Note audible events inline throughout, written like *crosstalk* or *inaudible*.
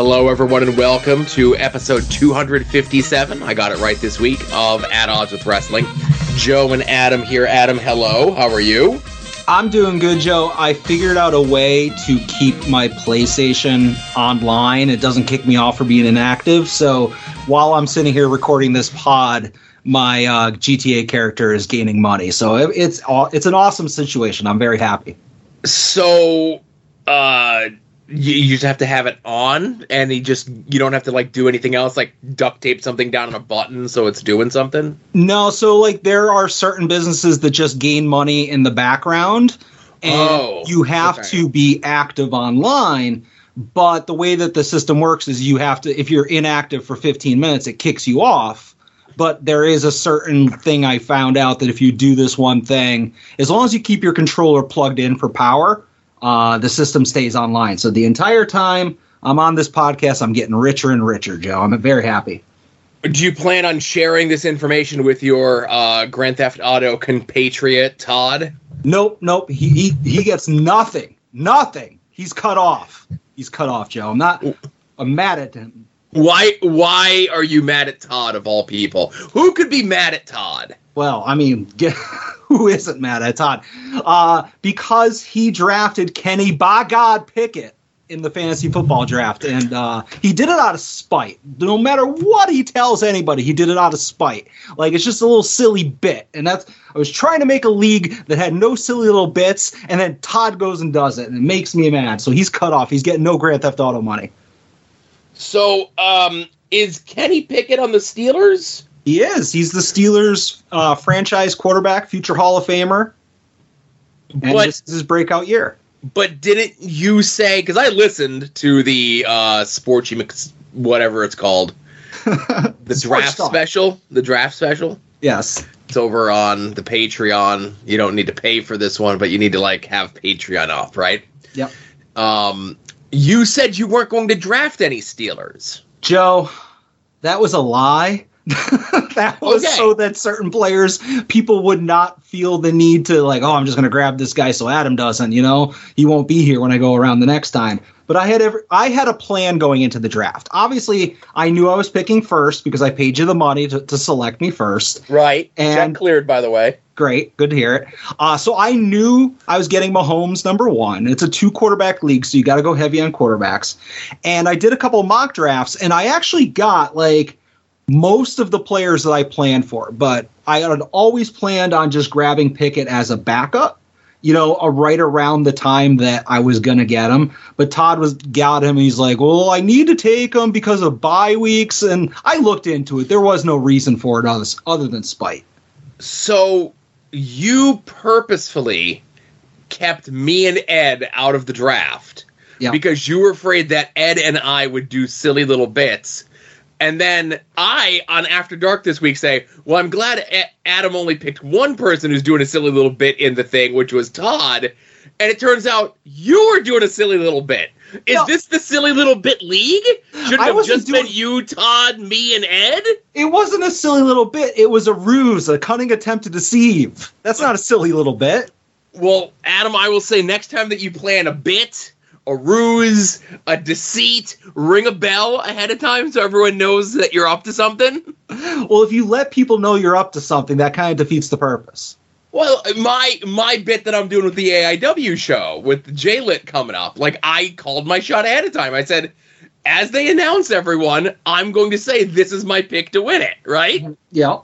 Hello, everyone, and welcome to episode 257. I got it right this week of At Odds with Wrestling. Joe and Adam here. Adam, hello. How are you? I'm doing good, Joe. I figured out a way to keep my PlayStation online. It doesn't kick me off for being inactive. So while I'm sitting here recording this pod, my uh, GTA character is gaining money. So it, it's it's an awesome situation. I'm very happy. So, uh, you, you just have to have it on, and you just you don't have to like do anything else, like duct tape something down on a button so it's doing something. No, so like there are certain businesses that just gain money in the background, and Oh, you have okay. to be active online. But the way that the system works is you have to, if you're inactive for 15 minutes, it kicks you off. But there is a certain thing I found out that if you do this one thing, as long as you keep your controller plugged in for power, uh, the system stays online. So the entire time I'm on this podcast, I'm getting richer and richer, Joe. I'm very happy. Do you plan on sharing this information with your uh, Grand Theft Auto compatriot Todd? Nope, nope. He he he gets nothing. Nothing. He's cut off. He's cut off, Joe. I'm not I'm mad at him. Why? Why are you mad at Todd of all people? Who could be mad at Todd? Well, I mean, *laughs* get, who isn't mad at Todd? Uh, because he drafted Kenny by God Pickett in the fantasy football draft, and uh, he did it out of spite. No matter what he tells anybody, he did it out of spite. Like it's just a little silly bit, and that's I was trying to make a league that had no silly little bits, and then Todd goes and does it, and it makes me mad. So he's cut off. He's getting no Grand Theft Auto money. So, um, is Kenny Pickett on the Steelers? He is. He's the Steelers' uh, franchise quarterback, future Hall of Famer, and But this is his breakout year. but didn't you say? Because I listened to the uh, Sportsy Mix, whatever it's called, *laughs* the draft Talk. special. The draft special. Yes. It's over on the Patreon. You don't need to pay for this one, but you need to like have Patreon off, right? Yep. Um, you said you weren't going to draft any Steelers. Joe, that was a lie. *laughs* that was Okay. so that certain players, people would not feel the need to like, oh, I'm just going to grab this guy so Adam doesn't. You know, he won't be here when I go around the next time. But I had every, I had a plan going into the draft. Obviously, I knew I was picking first because I paid you the money to, to select me first. Right. And- Check cleared, by the way. Great, good to hear it. Uh, so I knew I was getting Mahomes number one. It's a two quarterback league, so you got to go heavy on quarterbacks. And I did a couple mock drafts, and I actually got like most of the players that I planned for. But I had always planned on just grabbing Pickett as a backup. You know, right around the time that I was gonna get him, but Todd was got him. And he's like, "Well, I need to take him because of bye weeks." And I looked into it. There was no reason for it other, other than spite. So you purposefully kept me and Ed out of the draft Yeah. because you were afraid that Ed and I would do silly little bits. And then I, on After Dark this week, say, Well, I'm glad Adam only picked one person who's doing a silly little bit in the thing, which was Todd. And it turns out you were doing a silly little bit. Is No. this the silly little bit league? Should it have just doing- been you, Todd, me, and Ed? It wasn't a silly little bit. It was a ruse, a cunning attempt to deceive. That's not a silly little bit. Well, Adam, I will say next time that you plan a bit, a ruse, a deceit, ring a bell ahead of time so everyone knows that you're up to something. Well, if you let people know you're up to something, that kind of defeats the purpose. Well, my my bit that I'm doing with the AIW show with J-Lit coming up, like I called my shot ahead of time. I said, as they announce everyone, I'm going to say this is my pick to win it, right? Mm-hmm. Yeah.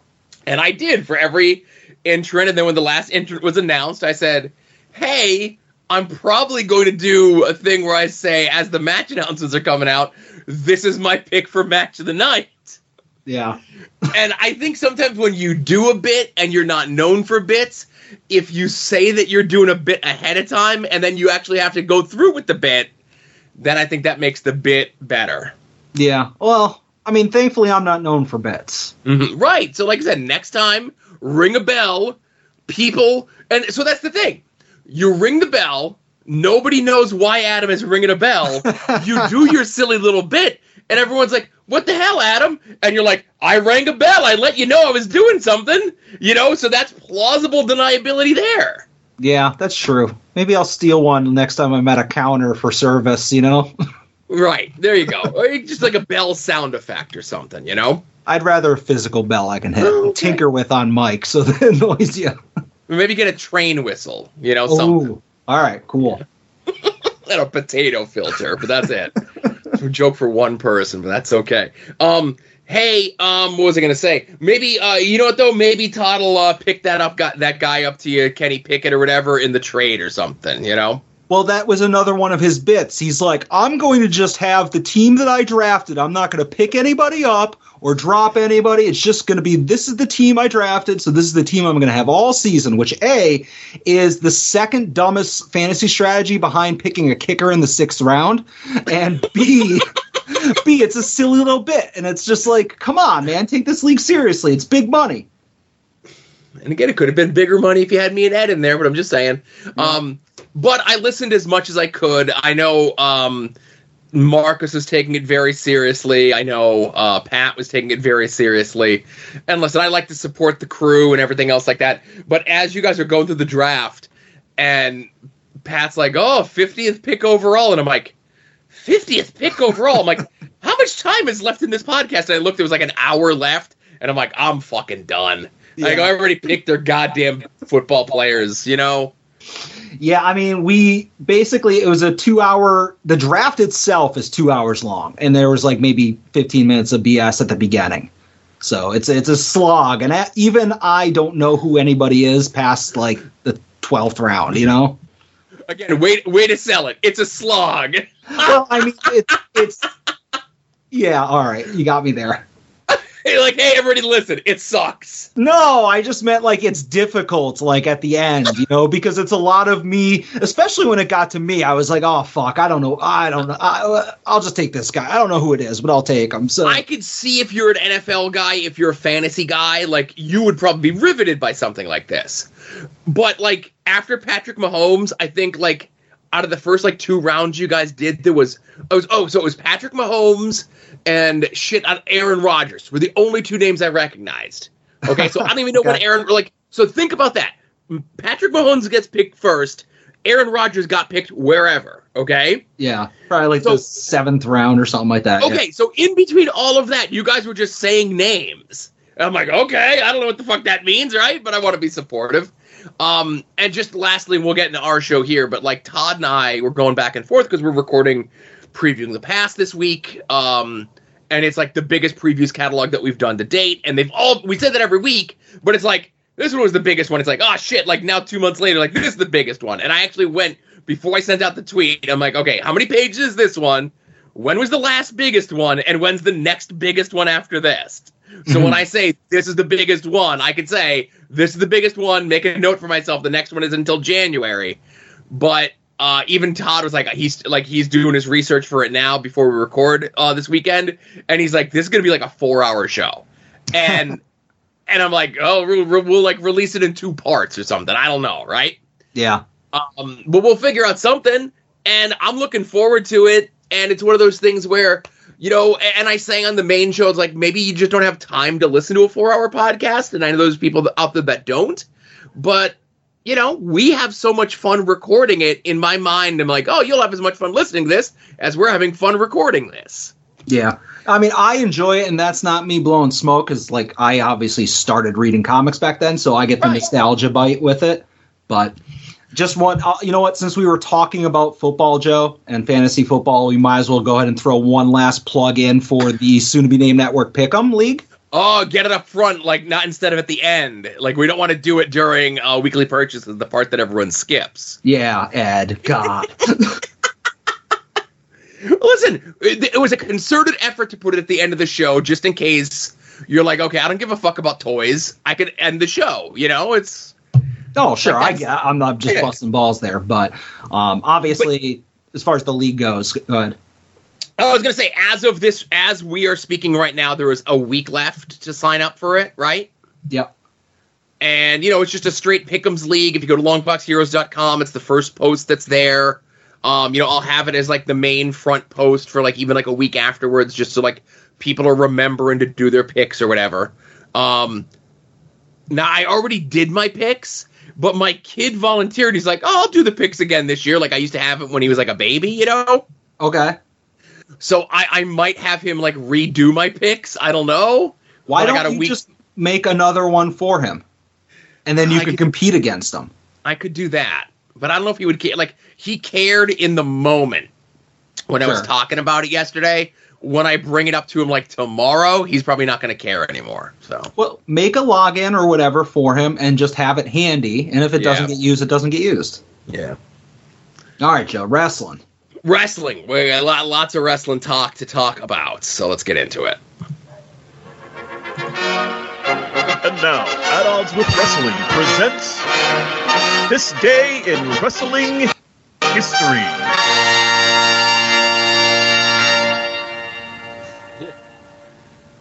And I did for every entrant. And then when the last entrant was announced, I said, Hey, I'm probably going to do a thing where I say, as the match announcements are coming out, this is my pick for match of the night. Yeah. and I think sometimes when you do a bit and you're not known for bits, if you say that you're doing a bit ahead of time and then you actually have to go through with the bit, then I think that makes the bit better. Yeah. Well, I mean, thankfully, I'm not known for bets. Mhm. Right. So, like I said, next time, ring a bell. People, and so that's the thing. You ring the bell. Nobody knows why Adam is ringing a bell. *laughs* you do your silly little bit, and everyone's like, "What the hell, Adam?" And you're like, "I rang a bell. I let you know I was doing something." You know, so that's plausible deniability there. Yeah, that's true. Maybe I'll steal one next time I'm at a counter for service, you know? *laughs* Right. There you go. Or just like a bell sound effect or something, you know? I'd rather a physical bell I can hit, okay. tinker with on mic, so the noise. Yeah. Maybe get a train whistle, you know, something. All right. Cool. *laughs* and a potato filter, but that's it. *laughs* it's a joke for one person, but that's okay. Um, hey, um, what was I gonna say? Maybe, uh, you know what though? Maybe Todd will uh, pick that up, got that guy up to you, Kenny Pickett or whatever, in the trade or something. You know? Well, that was another one of his bits. He's like, I'm going to just have the team that I drafted. I'm not going to pick anybody up or drop anybody. It's just going to be this is the team I drafted, so this is the team I'm going to have all season, which A is the second dumbest fantasy strategy behind picking a kicker in the sixth round, and B. B, it's a silly little bit, and it's just like, come on, man, take this league seriously. It's big money. And again, it could have been bigger money if you had me and Ed in there, but I'm just saying. Um, but I listened as much as I could. I know um, Marcus was taking it very seriously. I know uh, Pat was taking it very seriously. And listen, I like to support the crew and everything else like that. But as you guys are going through the draft, and Pat's like, "Oh, 50th pick overall," and I'm like, "50th pick overall." I'm like, *laughs* "How much time is left in this podcast?" And I looked; it was like an hour left, and I'm like, "I'm fucking done." Like I already picked their goddamn football players, you know. Yeah, I mean, we basically it was a two hour. The draft itself is two hours long, and there was like maybe fifteen minutes of BS at the beginning. So it's it's a slog, and I- even I don't know who anybody is past like the twelfth round. You know. Again, way way to sell it. It's a slog. Well, I mean, it's it's. Yeah, all right, you got me there. *laughs* Like, hey, everybody, listen. It sucks. No, I just meant like it's difficult, like at the end, you know, because it's a lot of me, especially when it got to me. I was like, oh fuck, I don't know, I don't know, I, I'll just take this guy. I don't know who it is, but I'll take him. So I could see if you're an NFL guy, if you're a fantasy guy, like you would probably be riveted by something like this. But like after Patrick Mahomes, I think like out of the first like two rounds you guys did, there was it was oh so it was Patrick Mahomes and shit on Aaron Rodgers were the only two names I recognized. Okay, so I don't even know when *laughs* Okay. Aaron like so think about that. Patrick Mahomes gets picked first. Aaron Rodgers got picked wherever. Okay. yeah, probably like So- the seventh round or something like that. yeah. Okay, so in between all of that, you guys were just saying names. And I'm like, okay, I don't know what the fuck that means, right? But I want to be supportive. Um, and just lastly, we'll get into our show here, but like Todd and I were going back and forth because we're recording previewing the past this week. Um, and it's like the biggest previews catalog that we've done to date. And they've all we said that every week, but it's like this one was the biggest one. It's like, oh shit, like now two months later, like this is the biggest one. And I actually went before I sent out the tweet, I'm like, okay, how many pages is this one? when was the last biggest one and when's the next biggest one after this so when mhm. i say this is the biggest one i could say this is the biggest one make a note for myself the next one is until january but uh, even todd was like he's like he's doing his research for it now before we record uh, this weekend. And he's like this is gonna be like a four hour show. And *laughs* and i'm like oh we'll, we'll like release it in two parts or something. I don't know right? Yeah, um, but we'll figure out something, and I'm looking forward to it. And it's one of those things where, you know, and I say on the main show, it's like maybe you just don't have time to listen to a four hour podcast. And I know those people out there that don't. But, you know, we have so much fun recording it. In my mind, I'm like, oh, you'll have as much fun listening to this as we're having fun recording this. yeah. I mean, I enjoy it, and that's not me blowing smoke because, like, I obviously started reading comics back then, so I get the Right. nostalgia bite with it. But just one, uh, you know what? Since we were talking about football, Joe, and fantasy football, we might as well go ahead and throw one last plug in for the soon-to-be-named network Pick'em League. Oh, get it up front, like not instead of at the end. Like we don't want to do it during uh, weekly purchases, the part that everyone skips. Yeah, Ed. God. *laughs* Listen, it, it was a concerted effort to put it at the end of the show, just in case you're like, okay, I don't give a fuck about toys. I could end the show. You know, it's oh, sure. I, I'm not just Yeah. busting balls there, but um, obviously, as far as the league goes, go ahead. I was gonna say, as of this, as we are speaking right now, there is a week left to sign up for it, right? Yep. And you know, it's just a straight pick'ems league. If you go to longboxheroes.com, it's the first post that's there. Um, you know, I'll have it as like the main front post for like even like a week afterwards, just so like people are remembering to do their picks or whatever. Um, now I already did my picks, but my kid volunteered. He's like, "Oh, I'll do the picks again this year." Like I used to have it when he was like a baby, you know. Okay. So I, I might have him like redo my picks. I don't know. Why don't you week- just make another one for him, and then you could could- compete against him? I could do that, but I don't know if he would care. Like he cared in the moment when I was talking about it yesterday. When I bring it up to him like tomorrow, he's probably not going to care anymore. So Well, make a login or whatever for him, and just have it handy. And if it doesn't get used, it doesn't get used. yeah, All right, Joe. Wrestling. Wrestling. We got lot- lots of wrestling talk to talk about. So let's get into it. And now, At Odds with Wrestling presents This Day in Wrestling History.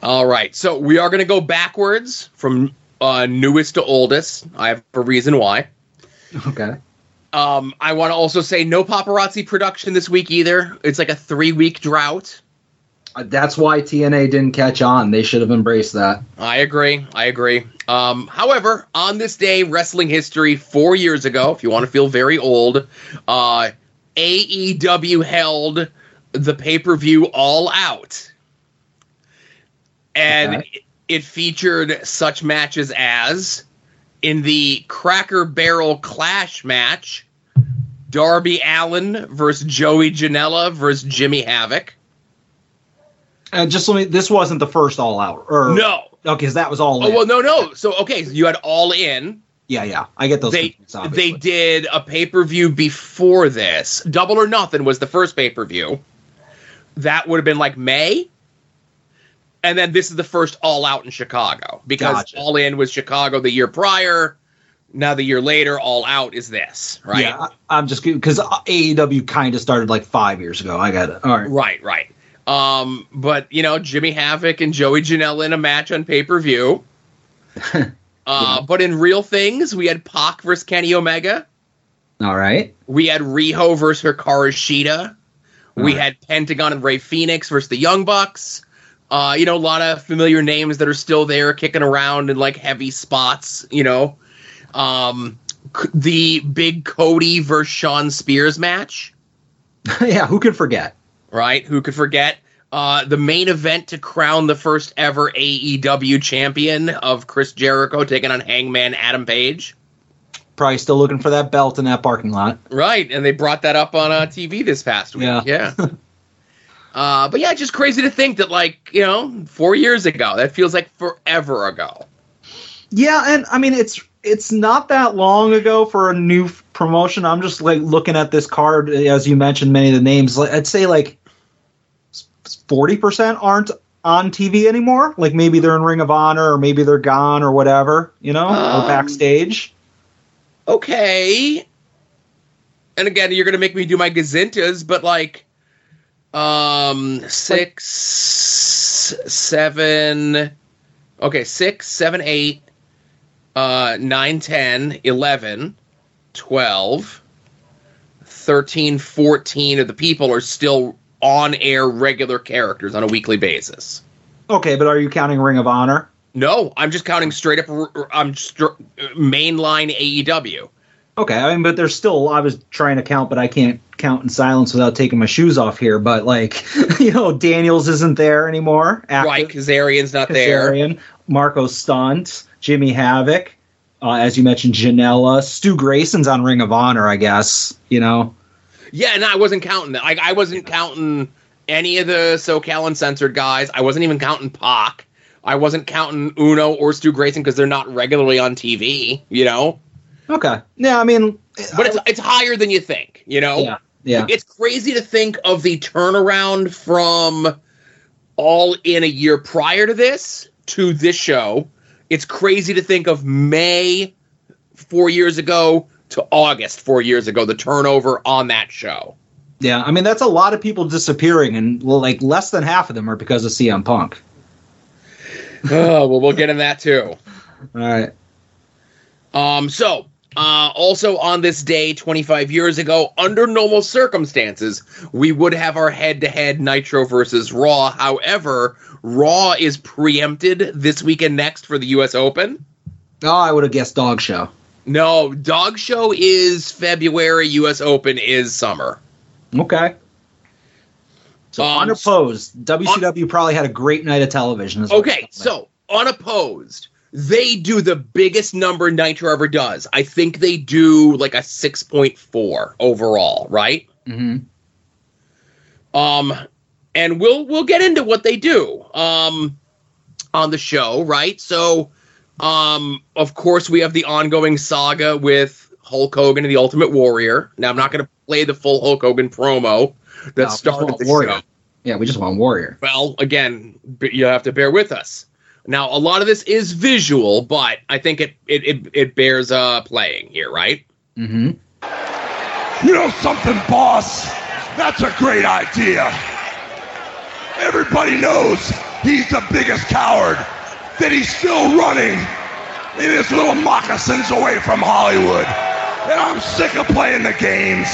All right, so we are going to go backwards from uh, newest to oldest. I have a reason why. Okay. Um, I want to also say no paparazzi production this week either. It's like a three week drought. That's why TNA didn't catch on. They should have embraced that. I agree. I agree. Um, however, on this day, wrestling history, four years ago, if you want to feel very old, uh, AEW held the pay per view All Out. And Okay. it, it featured such matches as in the Cracker Barrel Clash match, Darby Allin versus Joey Janela versus Jimmy Havoc. And just let me. This wasn't the first All Out. Or No. Okay, because that was all. Oh in. well, no, no. So okay, so you had All In. Yeah, yeah. I get those. they confused, they did a pay per view before this. Double or Nothing was the first pay per view. That would have been like May, and then this is the first All Out in Chicago because Gotcha. All In was Chicago the year prior. Now the year later, All Out is this, right? Yeah, I'm just because AEW kind of started like five years ago. I got it. All right. Right, right. Um, but you know, Jimmy Havoc and Joey Janela in a match on pay per view. *laughs* uh, but in real things, we had Pac versus Kenny Omega. All right. We had Riho versus Hikaru Shida. We Alright. had Pentagon and Rey Fenix versus the Young Bucks. Uh, you know, a lot of familiar names that are still there kicking around in like heavy spots, you know. Um, c- the big Cody versus Shawn Spears match, *laughs* yeah. Who could forget? right? Who could forget? Uh, the main event to crown the first ever AEW champion of Chris Jericho taking on Hangman Adam Page. Probably still looking for that belt in that parking lot. Right, and they brought that up on uh, TV this past week. Yeah. Yeah. *laughs* uh, but yeah, it's just crazy to think that, like, you know, four years ago, that feels like forever ago. Yeah, and I mean it's it's not that long ago for a new f- promotion. I'm just like looking at this card as you mentioned many of the names. Like I'd say like forty percent aren't on TV anymore. Like maybe they're in Ring of Honor or maybe they're gone or whatever. You know, Um, or backstage. Okay. And again, you're gonna make me do my gazintas, but like, um, six, seven, okay, six, seven, eight, uh, nine, ten, eleven, twelve, thirteen, fourteen of the people are still on air regular characters on a weekly basis. Okay, but are you counting Ring of Honor? No, I'm just counting straight up. I'm str- mainline AEW. Okay, I mean, but there's still. I was trying to count, but I can't count in silence without taking my shoes off here. But like, *laughs* you know, Daniels isn't there anymore. Active- Right, Kazarian's not there. Kazarian, Marko Stunt, Jimmy Havoc, uh, as you mentioned, Janela, Stu Grayson's on Ring of Honor, I guess. You know, Yeah, no, I wasn't counting that. Like, I wasn't counting any of the SoCal Uncensored guys. I wasn't even counting Pac. I wasn't counting Uno or Stu Grayson because they're not regularly on TV. You know, okay, yeah, I mean, but it's it's higher than you think. You know, yeah, yeah, it's crazy to think of the turnaround from all in a year prior to this to this show. It's crazy to think of May four years ago to August four years ago, the turnover on that show. yeah. I mean, that's a lot of people disappearing, and well, like less than half of them are because of CM Punk. oh, well, we'll get in that too. *laughs* All right, Um, so, uh, also on this day, 25 years ago, under normal circumstances, we would have our head to head Nitro versus Raw. However, Raw is preempted this weekend next for the U.S. Open. oh, I would have guessed Dog Show. No, Dog Show is February, U.S. Open is summer. Okay, So Um, unopposed, WCW probably had a great night of television. is Okay, it's telling me. so unopposed, they do the biggest number Nitro ever does. I think they do like a 6.4 overall, right? Mhm. Um, and we'll we'll get into what they do um on the show, right? So, um, of course, we have the ongoing saga with Hulk Hogan and the Ultimate Warrior. Now, I'm not going to play the full Hulk Hogan promo that No, started the Warrior. show. yeah, we just want Warrior. Well, again, you have to bear with us. Now, a lot of this is visual, but I think it it it, it bears uh playing here, right? hmm You know something, boss? That's a great idea. Everybody knows he's the biggest coward, that he's still running in his little moccasins away from Hollywood. And I'm sick of playing the games.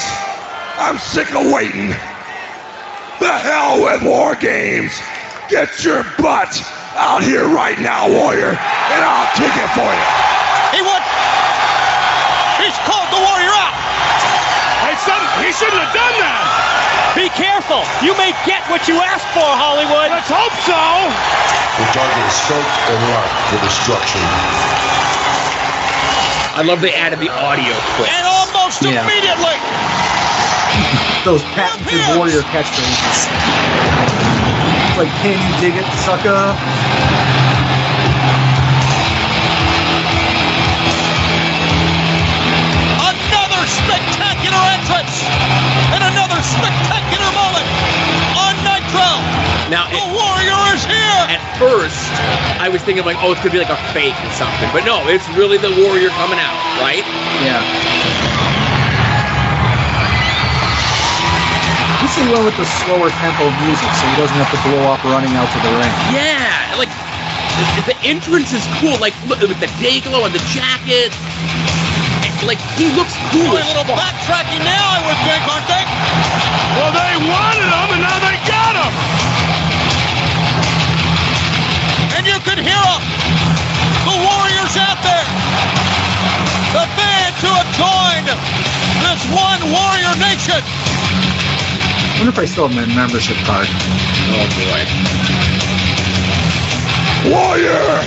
I'm sick of waiting. The hell with war games. Get your butt out here right now, warrior, and I'll take it for you. He would. He's called the warrior out. I said he shouldn't have done that. Be careful. You may get what you asked for, Hollywood. Let's hope so. The target is scope and lock for destruction. I love they added the audio clip. And almost Yeah. immediately. Those patented Warrior catchphrases. It's like, can you dig it, sucker? Another spectacular entrance. And another spectacular moment on Nitro. Now, The it, warrior is here. at first, I was thinking like, oh, it's gonna be like a fake or something, but no, it's really the warrior coming out, right? Yeah. At least they with the slower tempo of music, so he doesn't have to blow up running out to the ring. Yeah, like the, the entrance is cool. Like look with the day glow and the jacket. Like he looks cool. A little fuck. backtracking now, I would think, aren't they? Well, they wanted him, and now they got him. And you can hear them. The warriors out there. The fans who have joined this one warrior nation. I wonder if I still have my membership card. Oh boy. Warrior.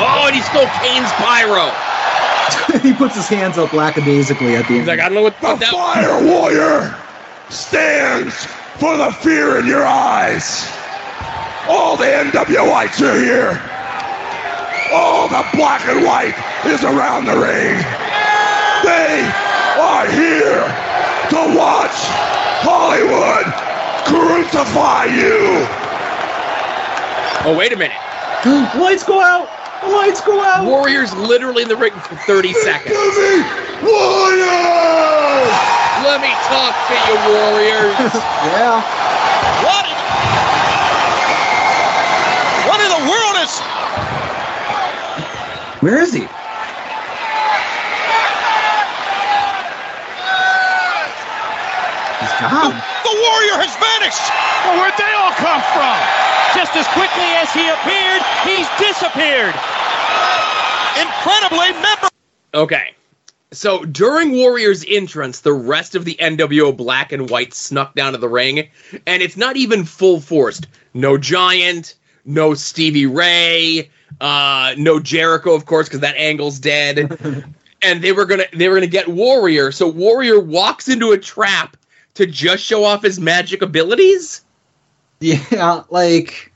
Oh, and he stole Kane's pyro. *laughs* he puts his hands up lackadaisically at the He's end. He's like, I don't know what The that. fire warrior stands for the fear in your eyes. All the NWItes are here. All the black and white is around the ring. They are here to watch Hollywood crucify you. Oh, wait a minute. *gasps* Lights go out! The lights go out! Warriors literally in the ring for 30 seconds. Give me warrior! Let me talk to you, Warriors. *laughs* Yeah. What in, what in the world is... Where is he? He's The, gone. the warrior has vanished. Well, where'd they all come from? Just as quickly as he appeared, he's disappeared. Incredibly, member... Okay. So during Warriors' entrance, the rest of the NWO black and white snuck down to the ring, and it's not even full forced. No Giant, no Stevie Ray, uh, no Jericho, of course, because that angle's dead. *laughs* and they were gonna they were gonna get Warrior. So Warrior walks into a trap to just show off his magic abilities. Yeah, like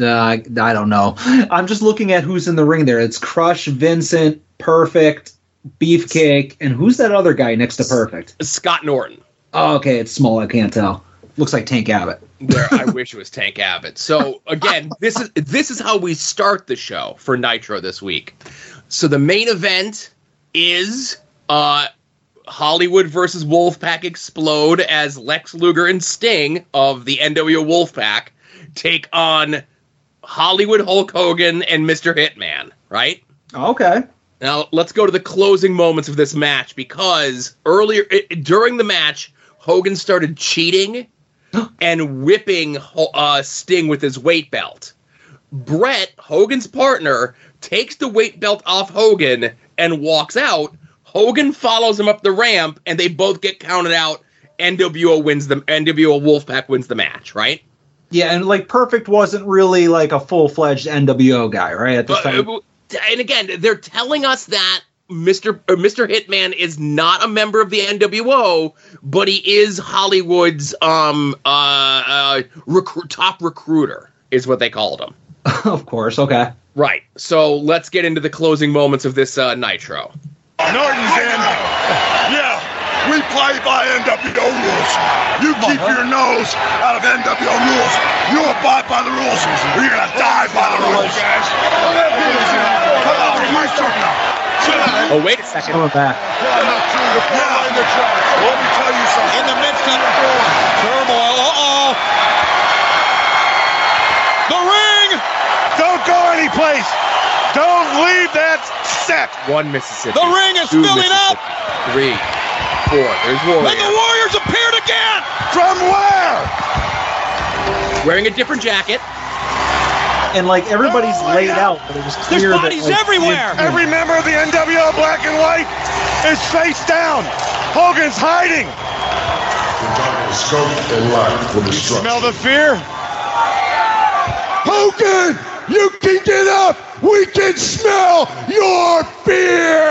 uh, I I don't know. I'm just looking at who's in the ring there. It's Crush, Vincent, Perfect, Beefcake, and who's that other guy next to Perfect? Scott Norton. Oh, okay, it's small. I can't tell. Looks like Tank Abbott. There, I *laughs* wish it was Tank Abbott. So again, this is this is how we start the show for Nitro this week. So the main event is uh Hollywood versus Wolfpack explode as Lex Luger and Sting of the NWO Wolfpack take on Hollywood Hulk Hogan and Mr. Hitman, right? Okay. Now let's go to the closing moments of this match because earlier during the match, Hogan started cheating *gasps* and whipping uh, Sting with his weight belt. Bret, Hogan's partner, takes the weight belt off Hogan and walks out. Hogan follows him up the ramp, and they both get counted out. NWO wins the NWO Wolfpack wins the match, right? Yeah, and like Perfect wasn't really like a full fledged NWO guy, right? At this But, time. uh, and again, they're telling us that Mr. uh, Mr. Hitman is not a member of the NWO, but he is Hollywood's um uh, uh recru- top recruiter, is what they called him. *laughs* of course, okay. Right. So let's get into the closing moments of this uh, Nitro. Norton's in. Yeah, we play by NWO rules. You keep your nose out of NWO rules. You abide by the rules, or you're gonna die by the rules. Guys, come on, my turn now. Oh wait a second. Coming back. Yeah, let me tell you something. In the midst of the turmoil. Uh-oh. The ring. Don't go anyplace. Don't leave that set. One Mississippi. The ring is two filling up. Three, four. There's And the Warriors appeared again. From where? wearing a different jacket. And like everybody's oh laid out, but it was There's clear that, bodies like, everywhere. Every member of the NWO Black and White is face down. Hogan's hiding. Scope and lock for destruction. Smell the fear? Hogan, you can get up. We can smell your fear.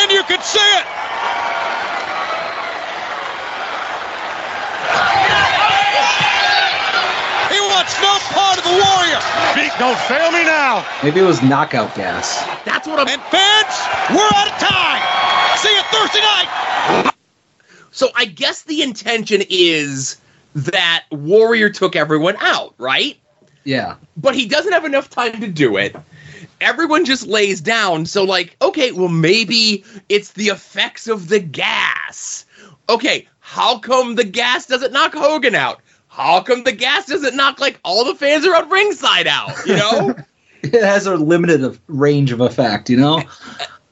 And you could see it. He wants no part of the Warrior. Beat, don't fail me now. maybe it was knockout gas. That's what I'm. And fans, we're out of time. See you Thursday night. So I guess the intention is that Warrior took everyone out, right? Yeah. But he doesn't have enough time to do it. Everyone just lays down. So, like, okay, well, maybe it's the effects of the gas. Okay, how come the gas doesn't knock Hogan out? How come the gas doesn't knock, like, all the fans are around ringside out? You know? *laughs* It has a limited of- range of effect, you know?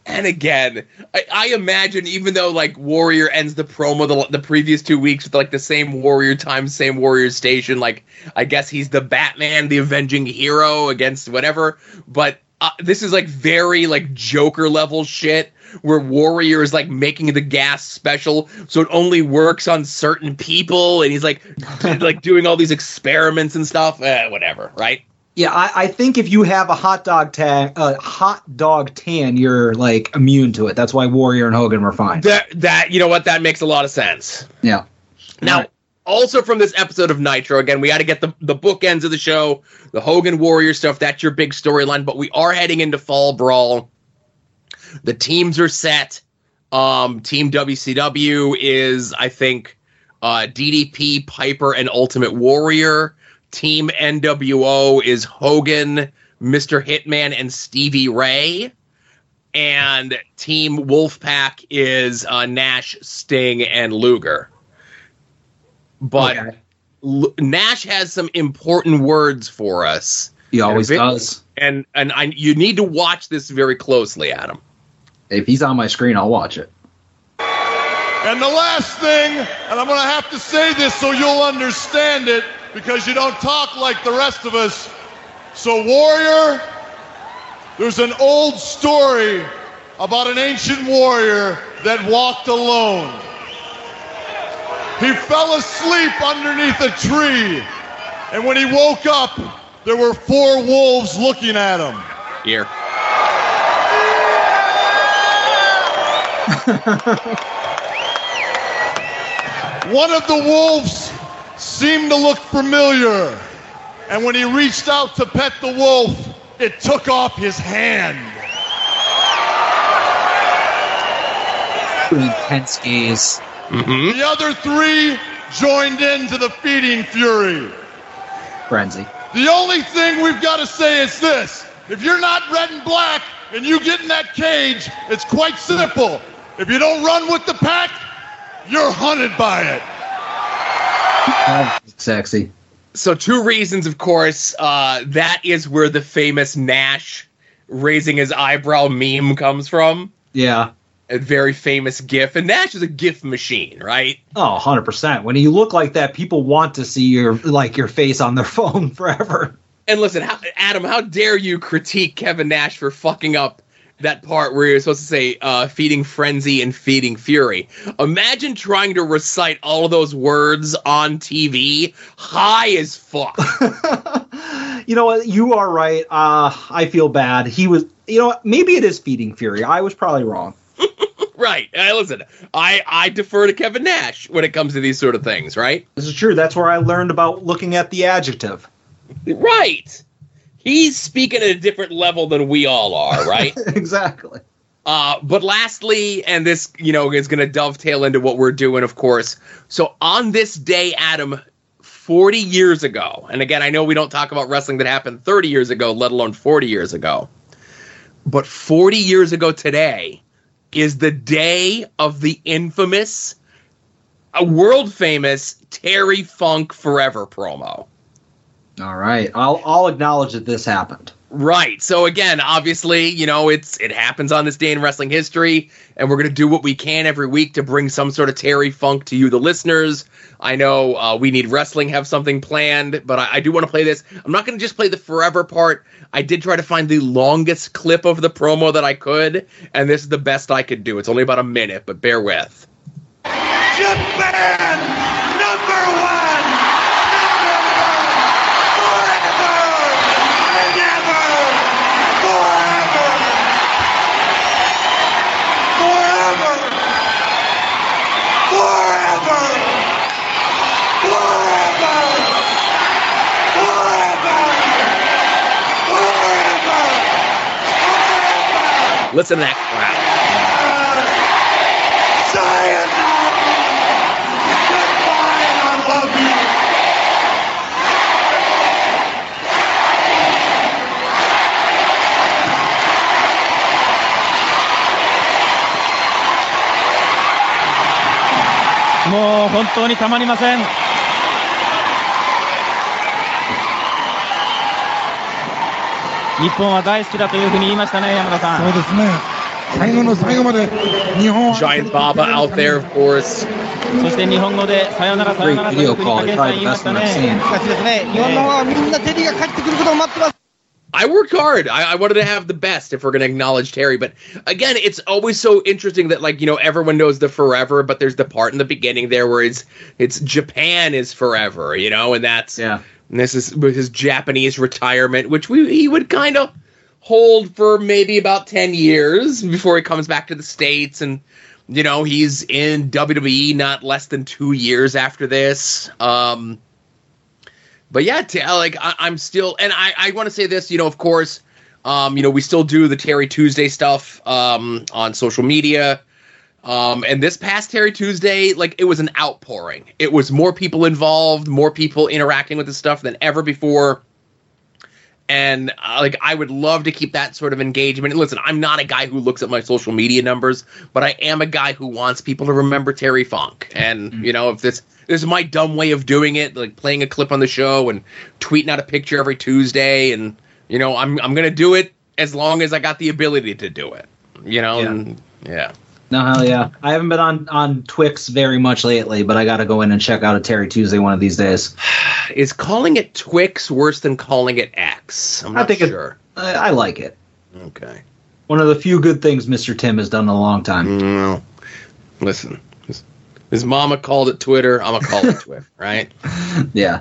And again, I, I imagine even though like Warrior ends the promo the, the previous two weeks with like the same Warrior time, same Warrior station, like I guess he's the Batman, the avenging hero against whatever. But uh, this is like very like Joker level shit where Warrior is like making the gas special, so it only works on certain people, and he's like *laughs* like doing all these experiments and stuff. Eh, whatever, right? Yeah, I, I think if you have a hot dog tan, uh, hot dog tan, you're like immune to it. That's why Warrior and Hogan were fine. That that you know what that makes a lot of sense. Yeah. Now, Right. Also from this episode of Nitro, again, we got to get the the bookends of the show, the Hogan Warrior stuff. That's your big storyline. But we are heading into Fall Brawl. The teams are set. Um, Team WCW is, I think, uh, DDP, Piper, and Ultimate Warrior. Team NWO is Hogan, Mr. Hitman, and Stevie Ray. And Team Wolfpack is uh, Nash, Sting, and Luger. But Okay. L- Nash has some important words for us, He always And a does. and and I, you need to watch this very closely, Adam. If he's on my screen, I'll watch it. And the last thing, and I'm going to have to say this so you'll understand it because you don't talk like the rest of us. So, Warrior, there's an old story about an ancient warrior that walked alone. He fell asleep underneath a tree, and when he woke up, there were four wolves looking at him. Here, *laughs* One of the wolves seemed to look familiar, and when he reached out to pet the wolf, it took off his hand. Intense gaze. Hmm The other three joined in to the feeding fury. Frenzy. The only thing we've got to say is this if you're not red and black and you get in that cage, it's quite simple. If you don't run with the pack, you're hunted by it. Oh, sexy. so two reasons, of course. Uh, that is where the famous Nash raising his eyebrow meme comes from. Yeah. A very famous GIF, and Nash is a GIF machine, right? Oh, 100%. When you look like that, people want to see your like your face on their *laughs* phone forever. And listen, how, Adam, how dare you critique Kevin Nash for fucking up that part where you're supposed to say uh, feeding frenzy and feeding fury? Imagine trying to recite all of those words on TV, high as fuck. *laughs* you know what? You are right. Uh, I feel bad. He was. You know what? Maybe it is feeding fury. I was probably wrong. Right. Listen, I I defer to Kevin Nash when it comes to these sort of things. Right. This is true. That's where I learned about looking at the adjective. Right. He's speaking at a different level than we all are. Right. *laughs* exactly. Uh, but lastly, and this, you know, is going to dovetail into what we're doing, of course. So on this day, Adam, 40 years ago, and again, I know we don't talk about wrestling that happened 30 years ago, let alone 40 years ago, but 40 years ago today is the day of the infamous, a world famous Terry Funk Forever promo. All right, I'll I'll acknowledge that this happened. Right. So again, obviously, you know, it's it happens on this day in wrestling history, and we're gonna do what we can every week to bring some sort of Terry Funk to you, the listeners. I know uh, we need wrestling have something planned, but I, I do want to play this. I'm not gonna just play the forever part. I did try to find the longest clip of the promo that I could, and this is the best I could do. It's only about a minute, but bear with. Japan, number one, Listen to that crowd. Sayonara. もう本当にたまりません。日本は大好きだというふうに言いましたね、山田さん。そうですね。最後の最後まで日本は Giant Baba out there, of course. そして日本語でさよならさよならというふうに武井さん言いましたね。しかしですね、日本の方はみんなテリーが帰ってくることを待ってます。 I worked hard. I, I wanted to have the best if we're going to acknowledge Terry. But again, it's always so interesting that like you know everyone knows the forever, but there's the part in the beginning there where it's it's Japan is forever, you know, and that's Yeah. and this is with his Japanese retirement, which we he would kind of hold for maybe about ten years before he comes back to the states, and you know he's in WWE not less than two years after this. Um, but yeah, t- like I, I'm still, and I, I want to say this, you know, of course, um, you know, we still do the Terry Tuesday stuff um, on social media. Um, and this past Terry Tuesday, like it was an outpouring. It was more people involved, more people interacting with the stuff than ever before. And uh, like I would love to keep that sort of engagement. And listen, I'm not a guy who looks at my social media numbers, but I am a guy who wants people to remember Terry Funk. And you know, if this this is my dumb way of doing it, like playing a clip on the show and tweeting out a picture every Tuesday, and you know, I'm I'm gonna do it as long as I got the ability to do it. You know, Yeah. and yeah. No, hell yeah. I haven't been on on Twix very much lately, but I got to go in and check out a Terry Tuesday one of these days. *sighs* Is calling it Twix worse than calling it X? I'm I not think it- sure. I, I like it. okay. One of the few good things Mr. Tim has done in a long time. No. Listen, his, his mama called it Twitter. I'm gonna call it Twitter, *laughs* right? *laughs* Yeah.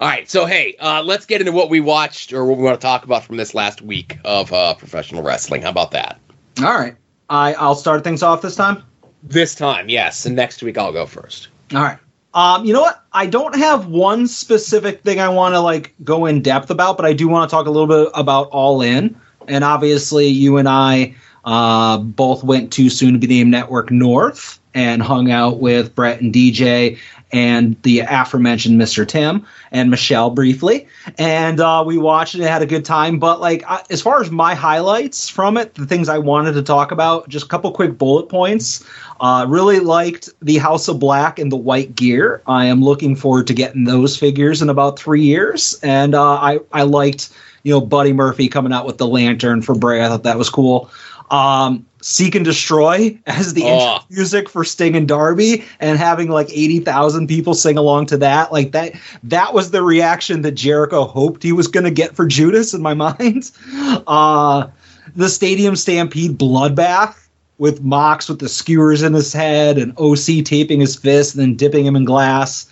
All right. So hey, uh, let's get into what we watched or what we want to talk about from this last week of uh, professional wrestling. How about that? All right. I I'll start things off this time. This time, yes, and next week I'll go first. All right. Um, you know what? I don't have one specific thing I want to like go in depth about, but I do want to talk a little bit about All In. And obviously, you and I uh, both went to soon to be named Network North and hung out with Brett and DJ and the aforementioned Mr. Tim and Michelle briefly. And uh, we watched it and had a good time. But like, I, as far as my highlights from it, the things I wanted to talk about, just a couple quick bullet points. Uh, really liked the House of Black and the white gear. I am looking forward to getting those figures in about three years. And uh, I I liked you know Buddy Murphy coming out with the lantern for Bray. I thought that was cool. Um, Seek and Destroy as the Oh. intro music for Sting and Darby and having like 80,000 people sing along to that. Like that that was the reaction that Jericho hoped he was going to get for Judas in my *laughs* mind. Uh the Stadium Stampede bloodbath with Mox with the skewers in his head and OC taping his fist and then dipping him in glass.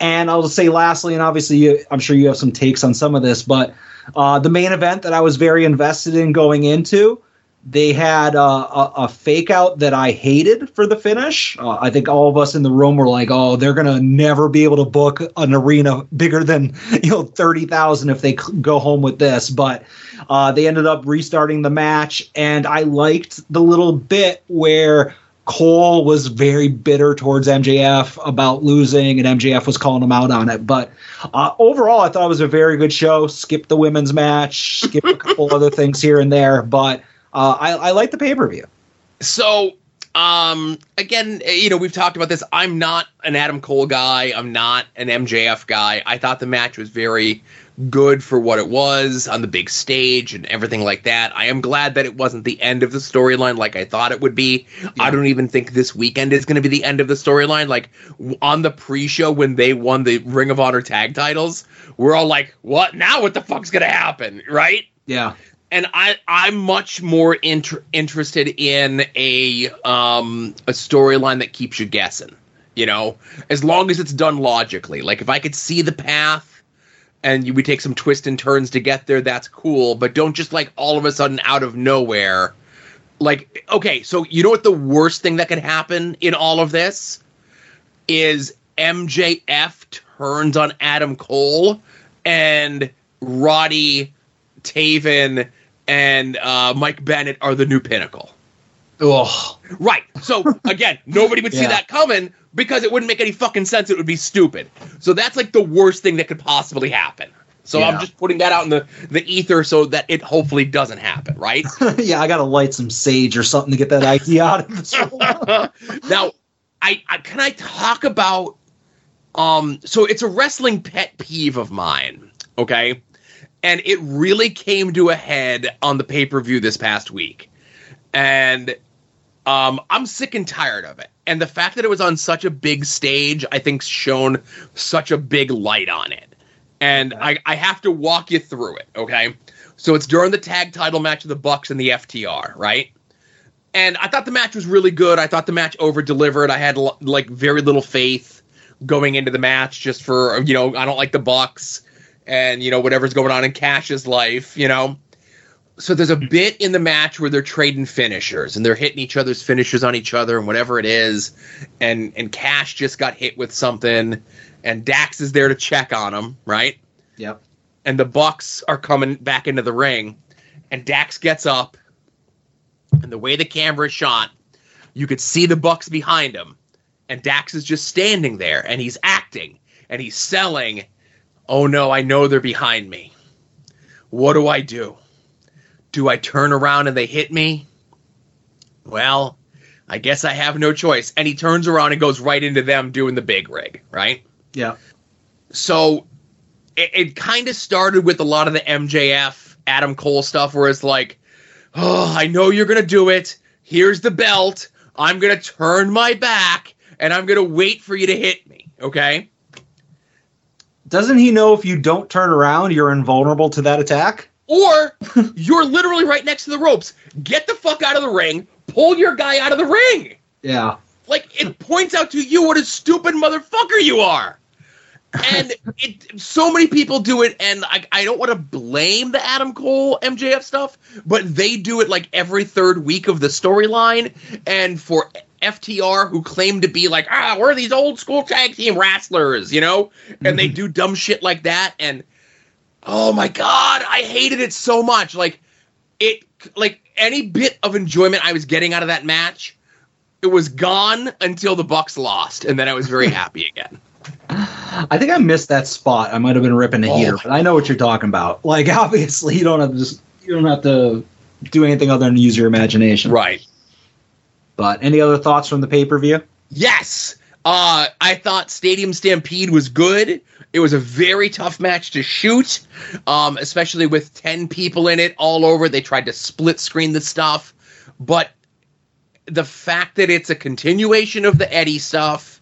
And I'll just say lastly, and obviously you, I'm sure you have some takes on some of this, but uh, the main event that I was very invested in going into, they had uh, a, a fake out that I hated for the finish. Uh, I think all of us in the room were like, "Oh, they're gonna never be able to book an arena bigger than *laughs* you know thirty thousand if they go home with this." But uh, they ended up restarting the match, and I liked the little bit where Cole was very bitter towards MJF about losing, and MJF was calling him out on it. But uh, overall, I thought it was a very good show. Skip the women's match, skip a couple *laughs* other things here and there, but uh, I, I like the pay per view. So, um, again, you know, we've talked about this. I'm not an Adam Cole guy. I'm not an MJF guy. I thought the match was very good for what it was on the big stage and everything like that. I am glad that it wasn't the end of the storyline like I thought it would be. I don't even think this weekend is going to be the end of the storyline. Like on the pre-show when they won the Ring of Honor tag titles, we're all like, "What now? What the fuck's going to happen?" Right? Yeah. And I I'm much more inter- interested in a um a storyline that keeps you guessing. You know, as long as it's done logically. Like if I could see the path and you, we take some twists and turns to get there, that's cool. But don't just like all of a sudden out of nowhere. Like okay, so you know what the worst thing that could happen in all of this is MJF turns on Adam Cole and Roddy Taven and uh, Mike Bennett are the new pinnacle. Ugh. Right. So *laughs* again, nobody would see that coming because it wouldn't make any fucking sense. It would be stupid. So that's like the worst thing that could possibly happen. So Yeah. I'm just putting that out in the, the ether so that it hopefully doesn't happen, right? *laughs* yeah, I gotta light some sage or something to get that idea out of this. *laughs* now, I, I can I talk about um so it's a wrestling pet peeve of mine, okay? And it really came to a head on the pay-per-view this past week. And um I'm sick and tired of it. And the fact that it was on such a big stage, I think shone such a big light on it. And I, I have to walk you through it, okay? So it's during the tag title match of the Bucks and the FTR, right? and I thought the match was really good. I thought the match over delivered. I had like very little faith going into the match just for you know I don't like the Bucks and you know whatever's going on in Cash's life, you know. So there's a bit in the match where they're trading finishers and they're hitting each other's finishers on each other and whatever it is, and and Cash just got hit with something, and Dax is there to check on him, right? yep. and the Bucks are coming back into the ring, and Dax gets up, and the way the camera is shot, you could see the Bucks behind him, and Dax is just standing there, and he's acting, and he's selling. Oh no, I know they're behind me. What do I do? Do I turn around and they hit me? Well, I guess I have no choice. And he turns around and goes right into them doing the big rig, right? Yeah. so it, it kind of started with a lot of the MJF Adam Cole stuff where it's like, oh, I know you're gonna do it. Here's the belt. I'm gonna turn my back and I'm gonna wait for you to hit me. Okay. Doesn't he know if you don't turn around, you're invulnerable to that attack? Or *laughs* you're literally right next to the ropes. Get the fuck out of the ring. Pull your guy out of the ring. Yeah. Like it points out to you what a stupid motherfucker you are. And *laughs* it, so many people do it, and I, I don't want to blame the Adam Cole MJF stuff, but they do it like every third week of the storyline. And for FTR, who claim to be like, ah, we're these old school tag team wrestlers, you know, and they do dumb shit like that. And oh my god, I hated it so much. Like it, like any bit of enjoyment I was getting out of that match it was gone until the Bucks lost, and then I was very *laughs* happy again. I think I missed that spot. I might have been ripping a heater, but I know what you're talking about. Like, *laughs* obviously, you don't have to just, you don't have to do anything other than use your imagination. Right. But any other thoughts from the pay per view? Yes. Uh, I thought Stadium Stampede was good. It was a very tough match to shoot, um, especially with 10 people in it all over. They tried to split screen the stuff, but the fact that it's a continuation of the Eddie stuff.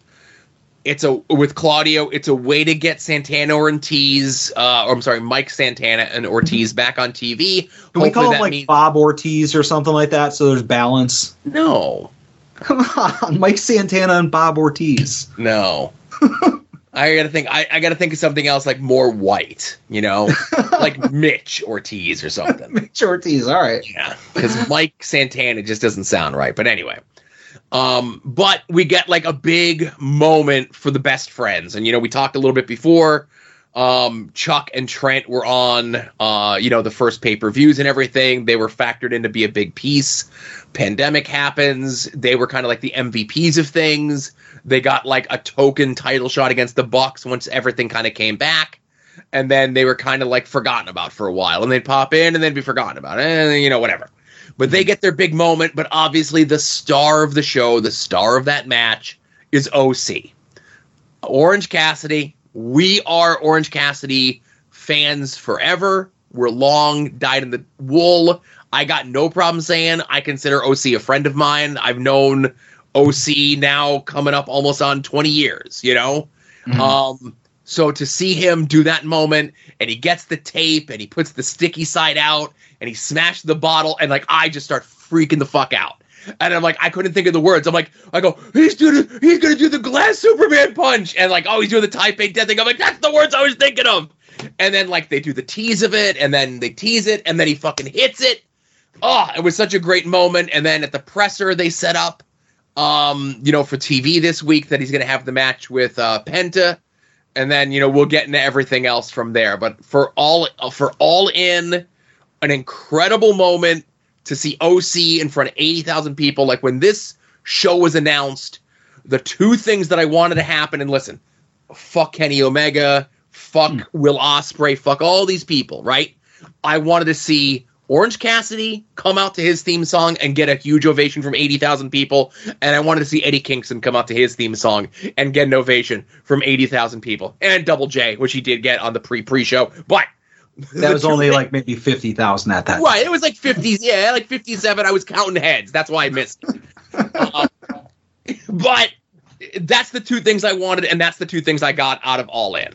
It's a with Claudio. It's a way to get Santana or Ortiz, uh, or I'm sorry, Mike Santana and Ortiz back on TV. Can we call Hopefully him like means- Bob Ortiz or something like that so there's balance? no, Come on, *laughs* Mike Santana and Bob Ortiz. no. *laughs* I gotta think. I, I gotta think of something else like more white. You know, *laughs* like Mitch Ortiz or something. Mitch Ortiz, all right. Yeah, because Mike Santana just doesn't sound right. But anyway, um, but we get like a big moment for the best friends, and you know we talked a little bit before. Um, Chuck and Trent were on, uh, you know, the first pay per views and everything. They were factored in to be a big piece. Pandemic happens. They were kind of like the MVPs of things. They got like a token title shot against the Bucks once everything kind of came back and then they were kind of like forgotten about for a while, and they'd pop in and then be forgotten about, and you know whatever. But they get their big moment. But obviously, the star of the show, the star of that match, is OC, Orange Cassidy. We are Orange Cassidy fans forever. We're long dyed in the wool. I got no problem saying I consider OC a friend of mine. I've known OC now coming up almost on 20 years, you know? Um, so to see him do that moment and he gets the tape and he puts the sticky side out and he smashed the bottle and like I just start freaking the fuck out. And I'm like, I couldn't think of the words. I'm like, I go, he's doing, he's gonna do the glass Superman punch, and like, oh, he's doing the Type A death thing. I'm like, that's the words I was thinking of. And then like they do the tease of it, and then they tease it, and then he fucking hits it. Oh, it was such a great moment. And then at the presser they set up, um, you know, for TV this week that he's gonna have the match with uh, Penta, and then you know we'll get into everything else from there. But for all for all in, an incredible moment to see OC in front of 80,000 people. Like when this show was announced, the two things that I wanted to happen, and listen, fuck Kenny Omega, fuck hmm. Will Ospreay, fuck all these people, right? I wanted to see Orange Cassidy come out to his theme song and get a huge ovation from 80,000 people. And I wanted to see Eddie Kingston come out to his theme song and get an ovation from 80,000 people. And Double J, which he did get on the pre pre show. But That was only like maybe 50,000 at that. Right, it was like 50s, yeah, like 57. I was counting heads. That's why I missed. Uh, but that's the two things I wanted, and that's the two things I got out of All In.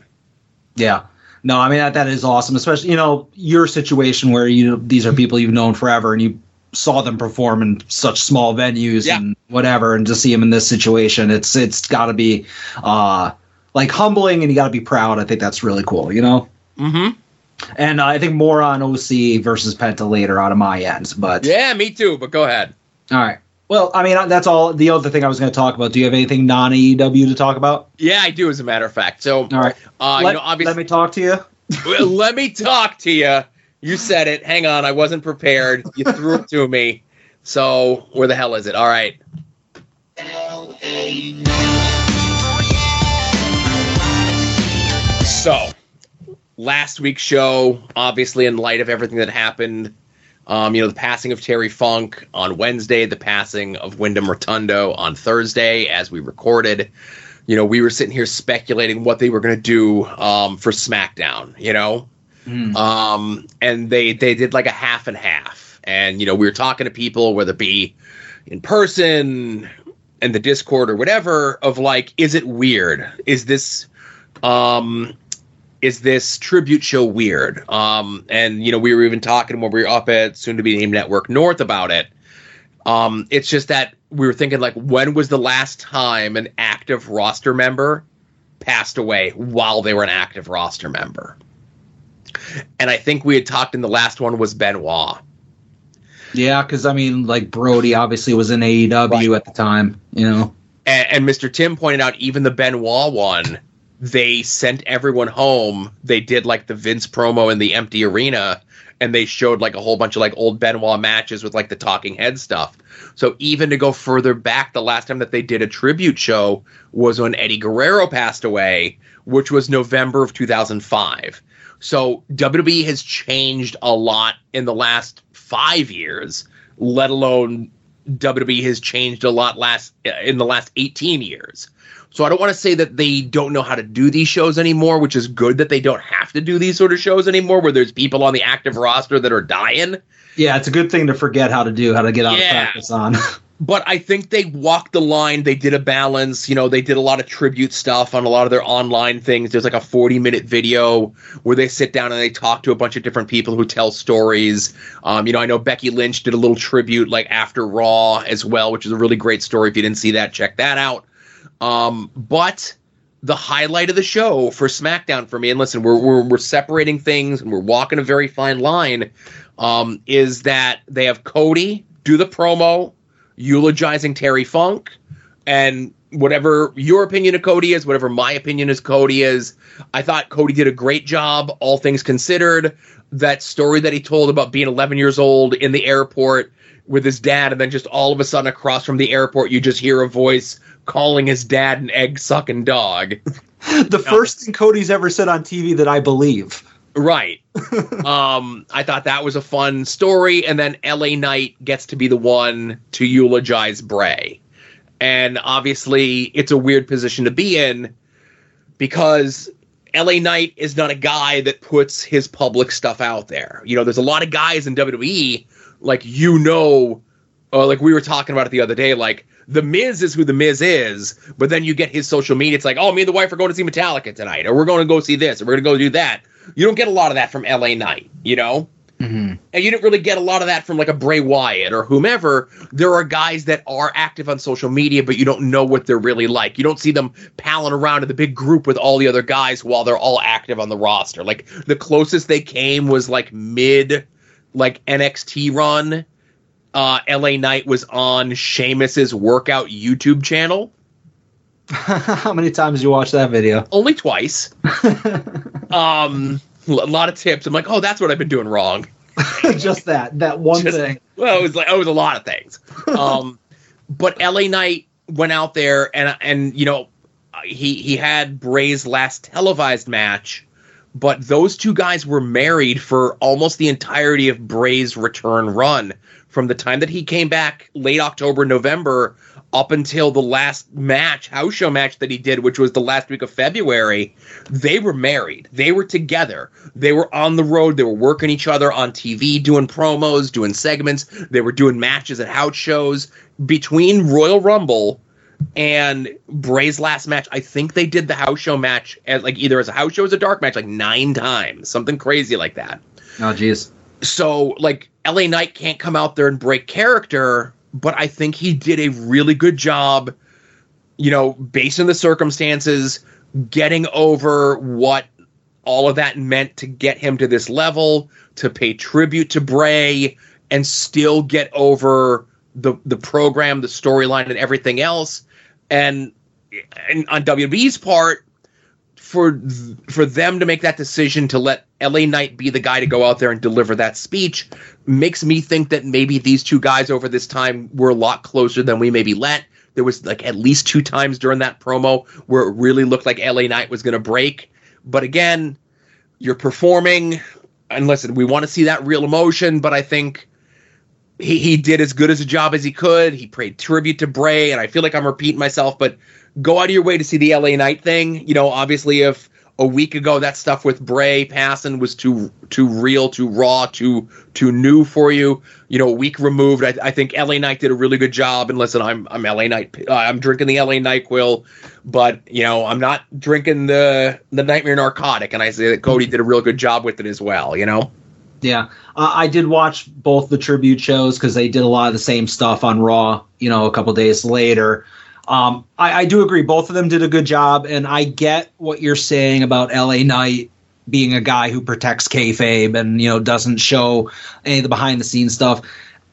Yeah. No, I mean that that is awesome, especially you know your situation where you these are people you've known forever and you saw them perform in such small venues Yeah. and whatever, and to see them in this situation, it's it's got to be uh like humbling and you got to be proud. I think that's really cool, you know. Mm-hmm. And uh, I think more on OC versus Penta later out of my end, but Yeah, me too. But go ahead. all right. Well, I mean that's all. The other thing I was going to talk about. Do you have anything non AEW to talk about? Yeah, I do. As a matter of fact. So, All right. uh, let, you know, obviously, let me talk to you. Let me talk to you. You said it. Hang on, I wasn't prepared. You threw it to me. So where the hell is it? All right. So last week's show, obviously, in light of everything that happened, um, you know, the passing of Terry Funk on Wednesday, the passing of Windham Rotunda on Thursday, as we recorded. You know, we were sitting here speculating what they were going to do um, for SmackDown. You know, um, and they they did like a half and half. And you know, we were talking to people, whether it be in person, and the Discord or whatever, of like, is it weird? Is this um is this tribute show weird? Um, and you know, we were even talking when we were up at soon to be named Network North about it. Um, it's just that we were thinking like, when was the last time an active roster member passed away while they were an active roster member? And I think we had talked in the last one was Benoit. Yeah, because I mean, like Brodie obviously was in AEW at the time. You know. and, and Mr. Tim pointed out even the Benoit one, they sent everyone home. They did like the Vince promo in the empty arena, and they showed like a whole bunch of like old Benoit matches with like the talking head stuff. So even to go further back, the last time that they did a tribute show was when Eddie Guerrero passed away, which was November of 2005. So WWE has changed a lot in the last five years, let alone WWE has changed a lot last in the last 18 years. So I don't want to say that they don't know how to do these shows anymore, which is good that they don't have to do these sort of shows anymore where there's people on the active roster that are dying. Yeah, it's a good thing to forget how to do, how to get out Yeah. of practice on. *laughs* but I think they walked the line. They did a balance. You know, they did a lot of tribute stuff on a lot of their online things. There's like a 40 minute video where they sit down and they talk to a bunch of different people who tell stories. Um, you know, I know Becky Lynch did a little tribute like after Raw as well, which is a really great story. If you didn't see that, check that out. Um, but the highlight of the show for SmackDown for me, and listen, we're we're, we're separating things and we're walking a very fine line. Um, is that they have Cody do the promo eulogizing Terry Funk and whatever your opinion of Cody is, whatever my opinion is Cody is. I thought Cody did a great job, all things considered. That story that he told about being 11 years old in the airport with his dad, and then just all of a sudden across from the airport, you just hear a voice calling his dad an egg sucking dog. the first thing Cody's ever said on TV that I believe. Right. *laughs* um, I thought that was a fun story, and then LA Knight gets to be the one to eulogize Bray. And obviously, it's a weird position to be in because LA Knight is not a guy that puts his public stuff out there. You know, there's a lot of guys in WWE, like, you know, uh, like we were talking about it the other day, like, the Miz is who the Miz is, but then you get his social media. It's like, oh, me and the wife are going to see Metallica tonight, or we're going to go see this, or we're going to go do that. You don't get a lot of that from LA Knight, you know? Mm-hmm. And you didn't really get a lot of that from like a Bray Wyatt or whomever. There are guys that are active on social media, but you don't know what they're really like. You don't see them palling around in the big group with all the other guys while they're all active on the roster. Like the closest they came was like mid like NXT run. Uh, LA Knight was on Sheamus's workout YouTube channel. *laughs* How many times did you watch that video? Only twice. *laughs* um, a lot of tips. I'm like, oh, that's what I've been doing wrong. *laughs* Just that, that one Just- thing. Well, it was like it was a lot of things. Um, but LA Knight went out there and and you know he he had Bray's last televised match, but those two guys were married for almost the entirety of Bray's return run from the time that he came back late October November up until the last match house show match that he did which was the last week of February they were married. They were together. They were on the road. They were working each other on TV doing promos doing segments. They were doing matches at house shows. Between Royal Rumble and Bray's last match, I think they did the house show match as like either as a house show or as a dark match like nine times, something crazy like that. Oh, jeez. So like LA Knight can't come out there and break character, but I think he did a really good job, you know, based on the circumstances, getting over what all of that meant to get him to this level, to pay tribute to Bray, and still get over the the program, the storyline, and everything else. And, and on WWE's part, for th- for them to make that decision to let LA Knight be the guy to go out there and deliver that speech makes me think that maybe these two guys over this time were a lot closer than we maybe let. There was like at least two times during that promo where it really looked like LA Knight was going to break. But again, you're performing, and listen, we want to see that real emotion. But I think he, he did as good as a job as he could. He paid tribute to Bray, and I feel like I'm repeating myself, but go out of your way to see the LA Knight thing. You know, obviously, if a week ago that stuff with Bray passing was too too real, too raw, too too new for you, you know, a week removed, I, I think LA Knight did a really good job. And listen, I'm I'm LA Knight, uh, I'm drinking the LA Nyquil, but you know, I'm not drinking the the Nightmare narcotic, and I say that Cody did a real good job with it as well. You know. Yeah, uh, I did watch both the tribute shows because they did a lot of the same stuff on Raw. You know, a couple days later. Um, I, I do agree, both of them did a good job, and I get what you're saying about LA Knight being a guy who protects kayfabe and you know doesn't show any of the behind the scenes stuff.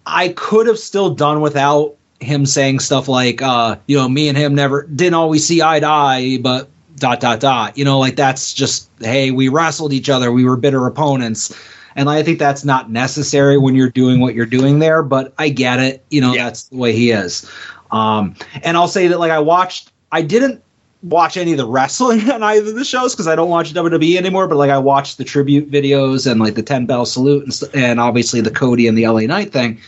I could have still done without him saying stuff like, uh, you know, me and him never didn't always see eye to eye, but dot dot dot. You know, like that's just hey, we wrestled each other, we were bitter opponents. And I think that's not necessary when you're doing what you're doing there, but I get it. You know, that's the way he is. Um, and I'll say that like I watched, I didn't watch any of the wrestling *laughs* on either of the shows because I don't watch WWE anymore. But like I watched the tribute videos and like the ten bell salute and, st- and obviously the Cody and the LA Knight thing.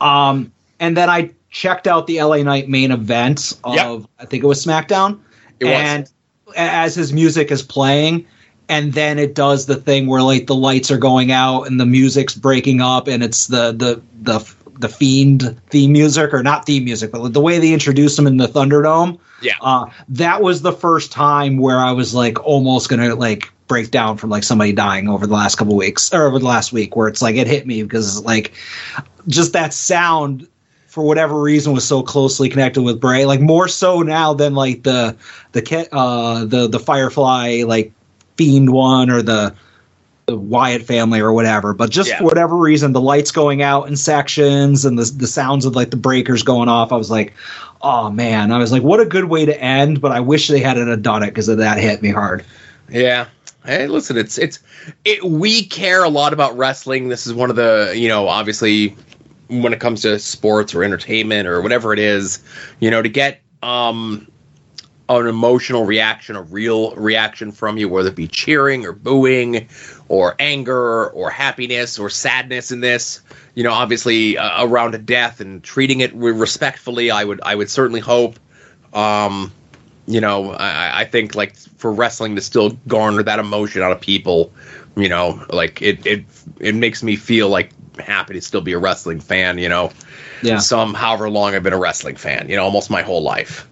Um, and then I checked out the LA Knight main event of I think it was SmackDown, It was. and as his music is playing. And then it does the thing where like the lights are going out and the music's breaking up and it's the the the the Fiend theme music, or not theme music, but the way they introduced him in the Thunderdome. Yeah. Uh, that was the first time where I was like almost gonna like break down from like somebody dying over the last couple weeks or over the last week, where it's like it hit me because like just that sound for whatever reason was so closely connected with Bray, like more so now than like the the uh the the Firefly like Fiend one or the the Wyatt family or whatever. But just Yeah. for whatever reason, the lights going out in sections and the the sounds of like the breakers going off, I was like, oh man, I was like, what a good way to end. But I wish they hadn't done it because that hit me hard. Yeah. Hey, listen, it's it's it, we care a lot about wrestling. This is one of the, you know, obviously when it comes to sports or entertainment or whatever it is, you know, to get um an emotional reaction, a real reaction from you, whether it be cheering or booing or anger or happiness or sadness in this, you know, obviously uh, around a death and treating it respectfully, I would I would certainly hope um you know, I, I think like for wrestling to still garner that emotion out of people, you know, like it it it makes me feel like happy to still be a wrestling fan, you know. Yeah. Some however long I've been a wrestling fan, you know, almost my whole life.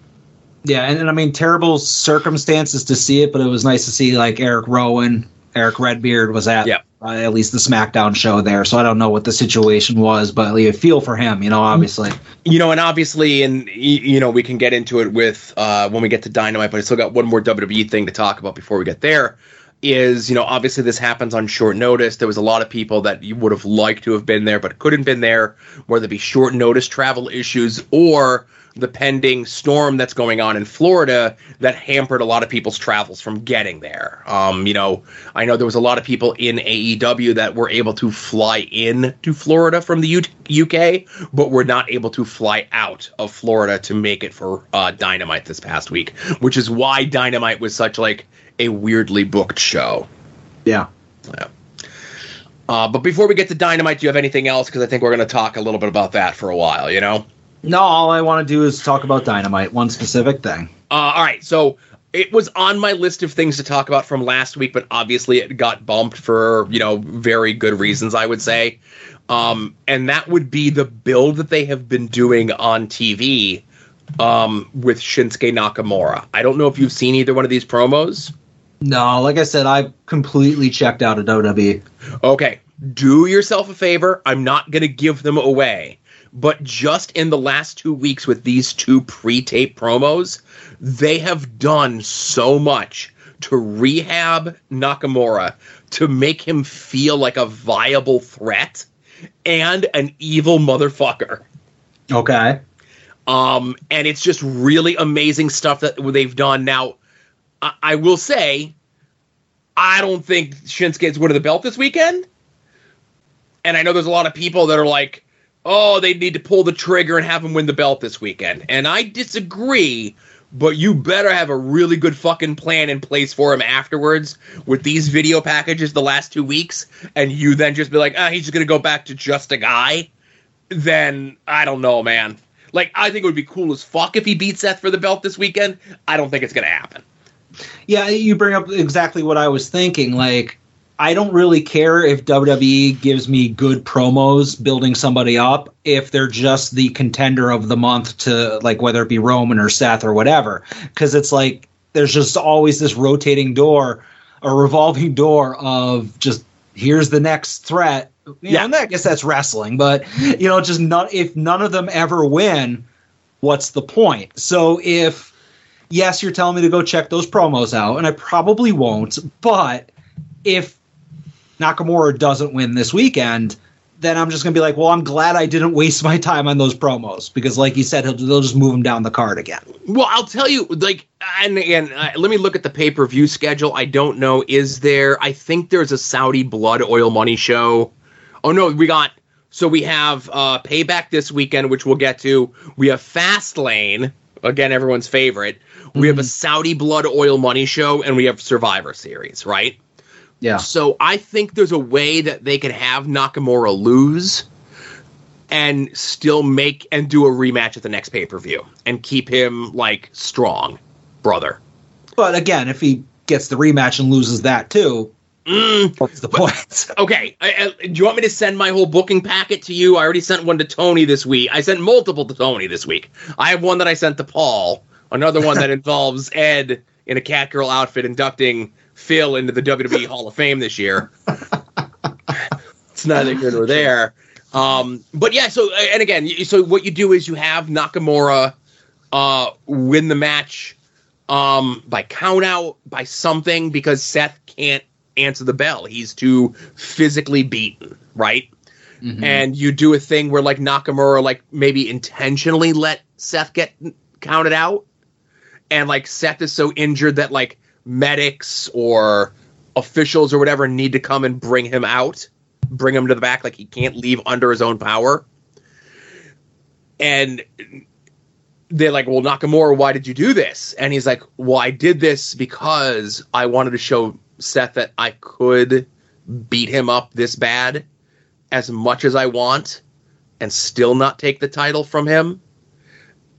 Yeah, and, and I mean terrible circumstances to see it, but it was nice to see like Erick Rowan, Erick Redbeard was at Yeah. uh, at least the SmackDown show there. So I don't know what the situation was, but you feel for him, you know, obviously. You know, and obviously, and you know, we can get into it with uh, when we get to Dynamite, but I still got one more WWE thing to talk about before we get there. Is you know, obviously this happens on short notice. There was a lot of people that you would have liked to have been there, but couldn't been there, whether it be short notice travel issues or the pending storm that's going on in Florida that hampered a lot of people's travels from getting there. Um, you know, I know there was a lot of people in AEW that were able to fly in to Florida from the U- UK, but were not able to fly out of Florida to make it for uh, Dynamite this past week, which is why Dynamite was such like a weirdly booked show. Yeah. Yeah. Uh, but before we get to Dynamite, do you have anything else? Because I think we're going to talk a little bit about that for a while. You know. No, all I want to do is talk about Dynamite, one specific thing. Uh, all right, so it was on my list of things to talk about from last week, but obviously it got bumped for you know very good reasons, I would say. Um, and that would be the build that they have been doing on TV um, with Shinsuke Nakamura. I don't know if you've seen either one of these promos. No, like I said, I completely checked out of WWE. Okay, do yourself a favor. I'm not going to give them away. But just in the last two weeks with these two pre tape promos, they have done so much to rehab Nakamura to make him feel like a viable threat and an evil motherfucker. Okay. Um, and it's just really amazing stuff that they've done. Now, I, I will say, I don't think Shinsuke's winning the belt this weekend. And I know there's a lot of people that are like, oh, they need to pull the trigger and have him win the belt this weekend. And I disagree, but you better have a really good fucking plan in place for him afterwards with these video packages the last two weeks. And you then just be like, ah, he's just to go back to just a guy. Then I don't know, man. Like, I think it would be cool as fuck if he beat Seth for the belt this weekend. I don't think it's to happen. Yeah, you bring up exactly what I was thinking. Like, I don't really care if WWE gives me good promos building somebody up if they're just the contender of the month to like whether it be Roman or Seth or whatever. Because it's like there's just always this rotating door, a revolving door of just here's the next threat. You Yeah. know, and I guess that's wrestling, but you know, just not if none of them ever win, what's the point? So if yes, you're telling me to go check those promos out, and I probably won't, but if Nakamura doesn't win this weekend, then I'm just going to be like, well, I'm glad I didn't waste my time on those promos because, like you said, he'll, they'll just move him down the card again. Well, I'll tell you, like, and again, uh, let me look at the pay per view schedule. I don't know. Is there? I think there's a Saudi Blood Oil Money show. Oh no, we got. So we have uh, Payback this weekend, which we'll get to. We have Fastlane, again, everyone's favorite. We have a Saudi Blood Oil Money show, and we have Survivor Series, right? Yeah. So I think there's a way that they could have Nakamura lose and still make and do a rematch at the next pay per view and keep him like strong, brother. But again, if he gets the rematch and loses that too, Mm, What's the point? *laughs* okay, I, I, do you want me to send my whole booking packet to you? I already sent one to Tony this week. I sent multiple to Tony this week. I have one that I sent to Paul. Another one that *laughs* involves Ed in a Catgirl outfit inducting Phil into the WWE *laughs* Hall of Fame this year. it's neither here nor there. Um, but yeah, so and again, so what you do is you have Nakamura uh, win the match um, by count out by something because Seth can't answer the bell. He's too physically beaten, right? And you do a thing where like Nakamura like maybe intentionally let Seth get counted out, and like Seth is so injured that like medics or officials or whatever need to come and bring him out, bring him to the back, like he can't leave under his own power. And they're like, Well, Nakamura, why did you do this? And he's like, Well, I did this because I wanted to show Seth that I could beat him up this bad as much as I want and still not take the title from him.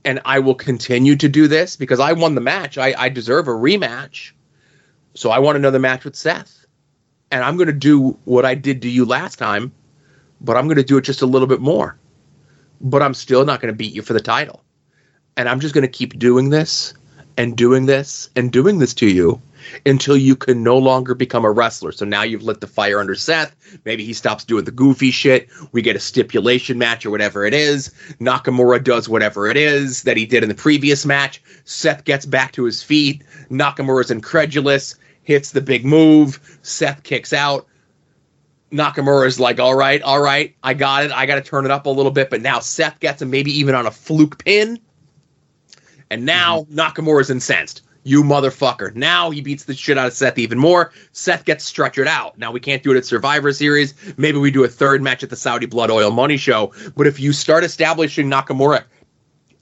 And I will continue to do this because I won the match. I, I deserve a rematch. So I want another match with Seth. And I'm going to do what I did to you last time, but I'm going to do it just a little bit more. But I'm still not going to beat you for the title. And I'm just going to keep doing this and doing this and doing this to you until you can no longer become a wrestler. So now you've lit the fire under Seth. Maybe he stops doing the goofy shit. We get a stipulation match or whatever it is. Nakamura does whatever it is that he did in the previous match. Seth gets back to his feet. Nakamura's incredulous, hits the big move. Seth kicks out. Nakamura's like, all right, all right, I got it. I got to turn it up a little bit. But now Seth gets him, maybe even on a fluke pin. And now mm-hmm. Nakamura's incensed. You motherfucker. Now he beats the shit out of Seth even more. Seth gets stretchered out. Now we can't do it at Survivor Series. Maybe we do a third match at the Saudi Blood Oil Money Show. But if you start establishing Nakamura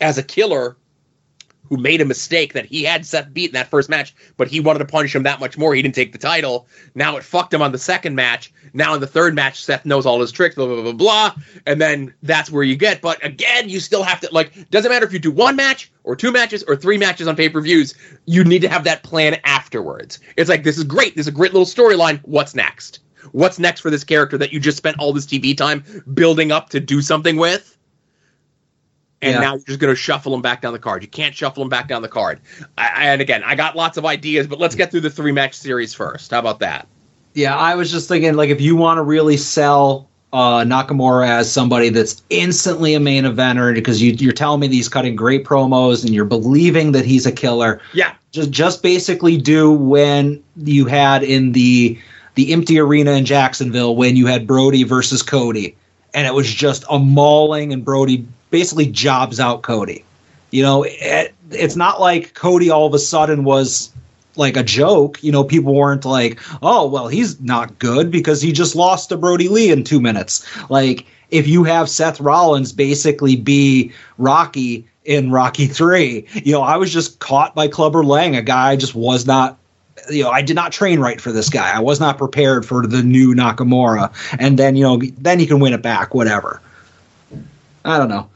as a killer who made a mistake that he had Seth beat in that first match, but he wanted to punish him that much more. He didn't take the title. Now it fucked him on the second match. Now in the third match, Seth knows all his tricks, blah, blah, blah, blah. And then that's where you get. But again, you still have to, like, doesn't matter if you do one match or two matches or three matches on pay per views, you need to have that plan afterwards. It's like, this is great. This is a great little storyline. What's next? What's next for this character that you just spent all this TV time building up to do something with? And Yeah. now you're just going to shuffle them back down the card. You can't shuffle them back down the card. I, and again, I got lots of ideas, but let's get through the three match series first. How about that? Yeah, I was just thinking, like, if you want to really sell uh, Nakamura as somebody that's instantly a main eventer, because you, you're telling me that he's cutting great promos and you're believing that he's a killer, Yeah, just just basically do when you had in the the empty arena in Jacksonville when you had Brodie versus Cody, and it was just a mauling, and Brodie basically jobs out Cody. You know, it, it's not like Cody all of a sudden was like a joke. You know, people weren't like, oh, well, he's not good because he just lost to Brodie Lee in two minutes. Like, if you have Seth Rollins basically be Rocky in Rocky 3, you know, I was just caught by Clubber Lang, a guy I just was not. You know, I did not train right for this guy. I was not prepared for the new Nakamura. And then, you know, then he can win it back, whatever. I don't know.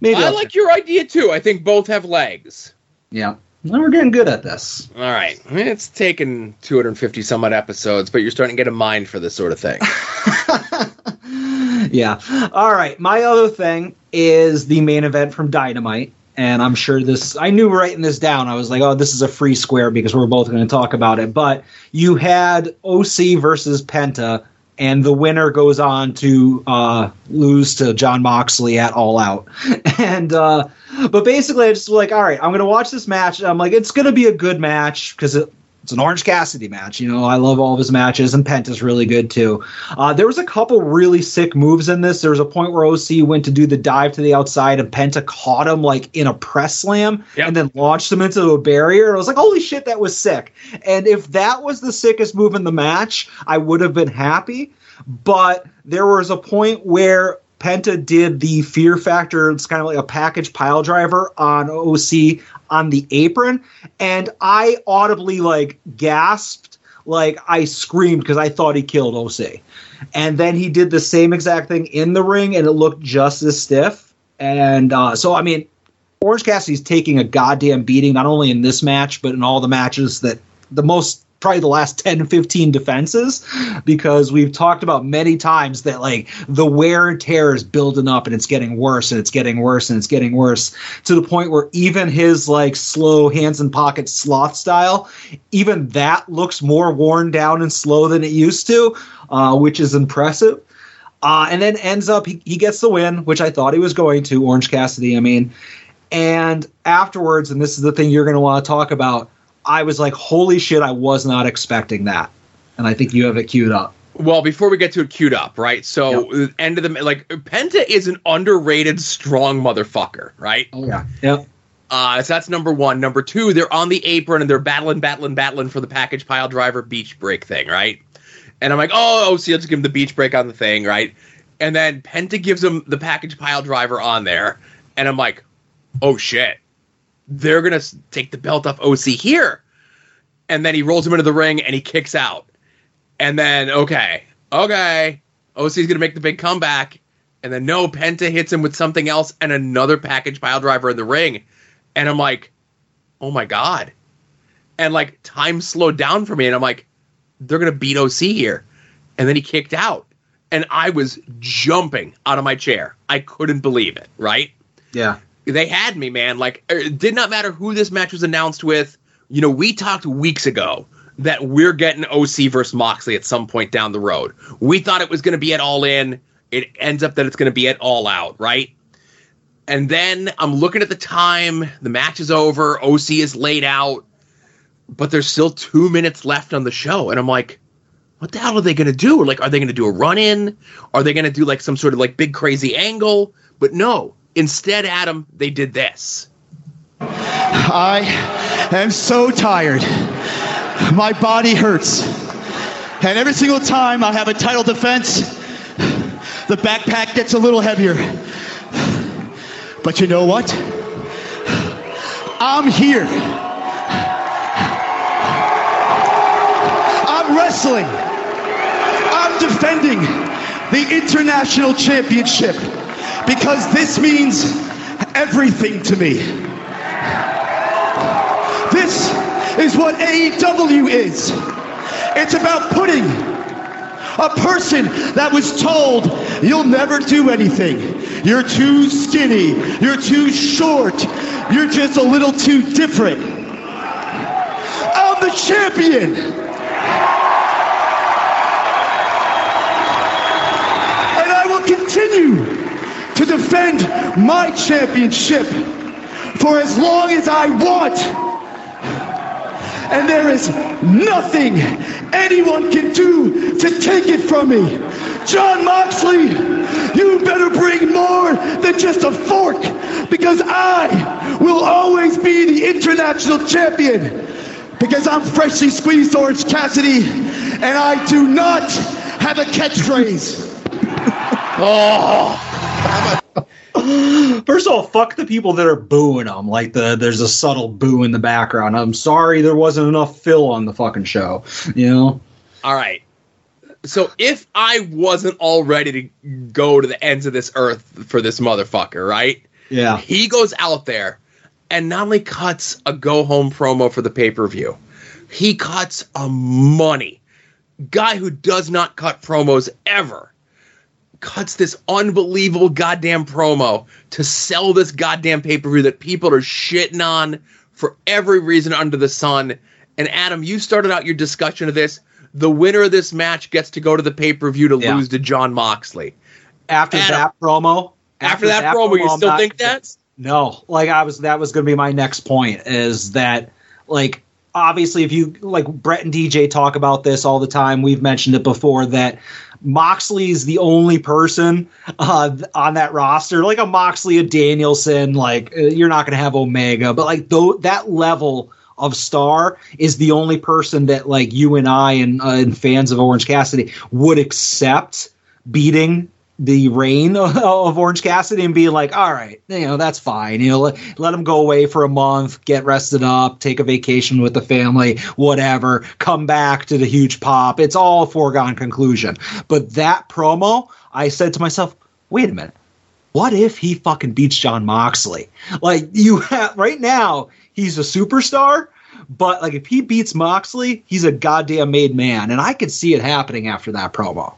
Maybe I I'll- like your idea too. I think both have legs. Yeah. Well, we're getting good at this. All right, it's taken 250 some odd episodes, but you're starting to get a mind for this sort of thing. *laughs* *laughs* yeah. All right. My other thing is the main event from Dynamite. And I'm sure this, I knew writing this down. I was like, oh, this is a free square because we're both going to talk about it. But you had OC versus Penta, and the winner goes on to uh, lose to Jon Moxley at All Out. *laughs* And, uh, but basically, I just was like, all right, I'm going to watch this match. I'm like, it's going to be a good match because it, it's an Orange Cassidy match. You know, I love all of his matches, and Penta's really good too. Uh, there was a couple really sick moves in this. There was a point where OC went to do the dive to the outside, and Penta caught him like in a press slam, Yep. and then launched him into a barrier. I was like, holy shit, that was sick. And if that was the sickest move in the match, I would have been happy. But there was a point where Penta did the fear factor. It's kind of like a package pile driver on OC on the apron, and I audibly like gasped, like I screamed because I thought he killed OC. And then he did the same exact thing in the ring, and it looked just as stiff. And uh, so, I mean, Orange Cassidy's taking a goddamn beating, not only in this match, but in all the matches that the most probably the last 10 15 defenses because we've talked about many times that like the wear and tear is building up and it's getting worse and it's getting worse and it's getting worse to the point where even his like slow hands in pocket sloth style even that looks more worn down and slow than it used to uh, which is impressive. Uh, and then ends up he, he gets the win which i thought he was going to orange cassidy i mean. And afterwards and this is the thing you're going to want to talk about I was like, holy shit, I was not expecting that. And I think you have it queued up. Well, before we get to it queued up, right? So yep. end of the like Penta is an underrated strong motherfucker, right? Oh yeah. Yep. Uh, so that's number one. Number two, they're on the apron and they're battling, battling, battling for the package pile driver beach break thing, right? And I'm like, oh, OC, let's give him the beach break on the thing, right? And then Penta gives him the package pile driver on there, and I'm like, oh shit, they're gonna take the belt off OC here, and then he rolls him into the ring and he kicks out, and then okay, okay, OC's gonna make the big comeback, and then no, Penta hits him with something else and another package pile driver in the ring, and I'm like, oh my god, and like time slowed down for me, and I'm like, they're gonna beat OC here, and then he kicked out, and I was jumping out of my chair, I couldn't believe it, right? Yeah they had me, man. Like, er, it did not matter who this match was announced with. You know, we talked weeks ago that we're getting OC versus Moxley at some point down the road. We thought it was going to be at All In. It ends up that it's going to be at All Out, right? And then I'm looking at the time. The match is over. OC is laid out, but there's still two minutes left on the show, and I'm like, what the hell are they going to do? Like, are they going to do a run in? Are they going to do like some sort of like big crazy angle? But no, Instead, Adam, they did this. I am so tired. My body hurts. And every single time I have a title defense, the backpack gets a little heavier. But you know what? I'm here. I'm wrestling. I'm defending the international championship because this means everything to me. This is what AEW is. It's about putting a person that was told you'll never do anything. You're too skinny. You're too short. You're just a little too different. I'm the champion. And I will continue to defend my championship for as long as I want. And there is nothing anyone can do to take it from me. Jon Moxley, you better bring more than just a fork because I will always be the international champion because I'm freshly squeezed Orange Cassidy and I do not have a catchphrase. *laughs* oh. *laughs* First of all, fuck the people that are booing them. Like the there's a subtle boo in the background. I'm sorry there wasn't enough fill on the fucking show. You know. All right. So if I wasn't all ready to go to the ends of this earth for this motherfucker, right? Yeah. He goes out there and not only cuts a go home promo for the pay per view, he cuts a money. Guy who does not cut promos ever cuts this unbelievable goddamn promo to sell this goddamn pay per view that people are shitting on for every reason under the sun. And Adam, you started out your discussion of this. The winner of this match gets to go to the pay per view to yeah. lose to Jon Moxley. After Adam, that promo, after, after that, that, promo, promo you still think that? No, like I was. That was going to be my next point. Is that like obviously if you like Bret and DJ talk about this all the time. We've mentioned it before that Moxley is the only person uh, on that roster, like a Moxley, a Danielson. Like uh, you're not going to have Omega, but like though that level of star is the only person that like you and I and, uh, and fans of Orange Cassidy would accept beating the reign *laughs* of Orange Cassidy and being like, all right, you know, that's fine. You know, let, let him go away for a month, get rested up, take a vacation with the family, whatever, come back to the huge pop. It's all foregone conclusion. But that promo, I said to myself, wait a minute. What if he fucking beats Jon Moxley? Like you *laughs* have right now, he's a superstar, But like if he beats Moxley, he's a goddamn made man, and I could see it happening after that promo.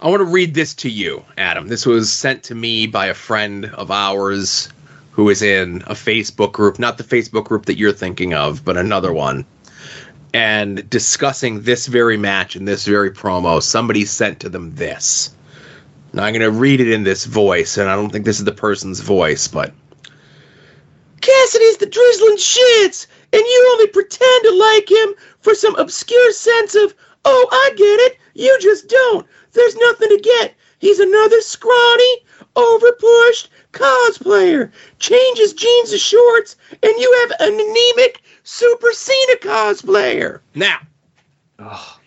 I want to read this to you, Adam. This was sent to me by a friend of ours who is in a Facebook group, not the Facebook group that you're thinking of, but another one. And discussing this very match and this very promo, somebody sent to them this. Now I'm going to read it in this voice, and I don't think this is the person's voice, but Cassidy's the drizzling shits, and you only pretend to like him for some obscure sense of, oh, I get it, you just don't. There's nothing to get. He's another scrawny, overpushed cosplayer. Changes jeans to shorts, and you have an anemic Super Cena cosplayer. Now, oh.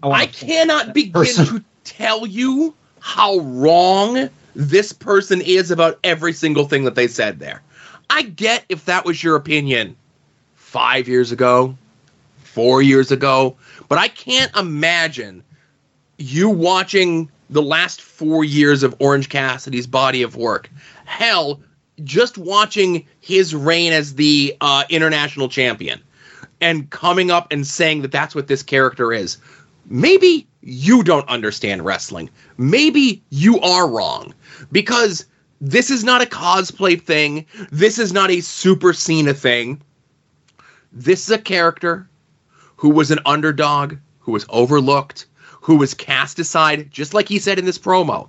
I cannot begin person. to tell you how wrong this person is about every single thing that they said there. I get if that was your opinion five years ago, four years ago, but I can't imagine you watching the last four years of Orange Cassidy's body of work. Hell, just watching his reign as the uh, international champion and coming up and saying that that's what this character is. Maybe you don't understand wrestling. Maybe you are wrong because this is not a cosplay thing. This is not a Super Cena thing. This is a character who was an underdog, who was overlooked, who was cast aside, just like he said in this promo.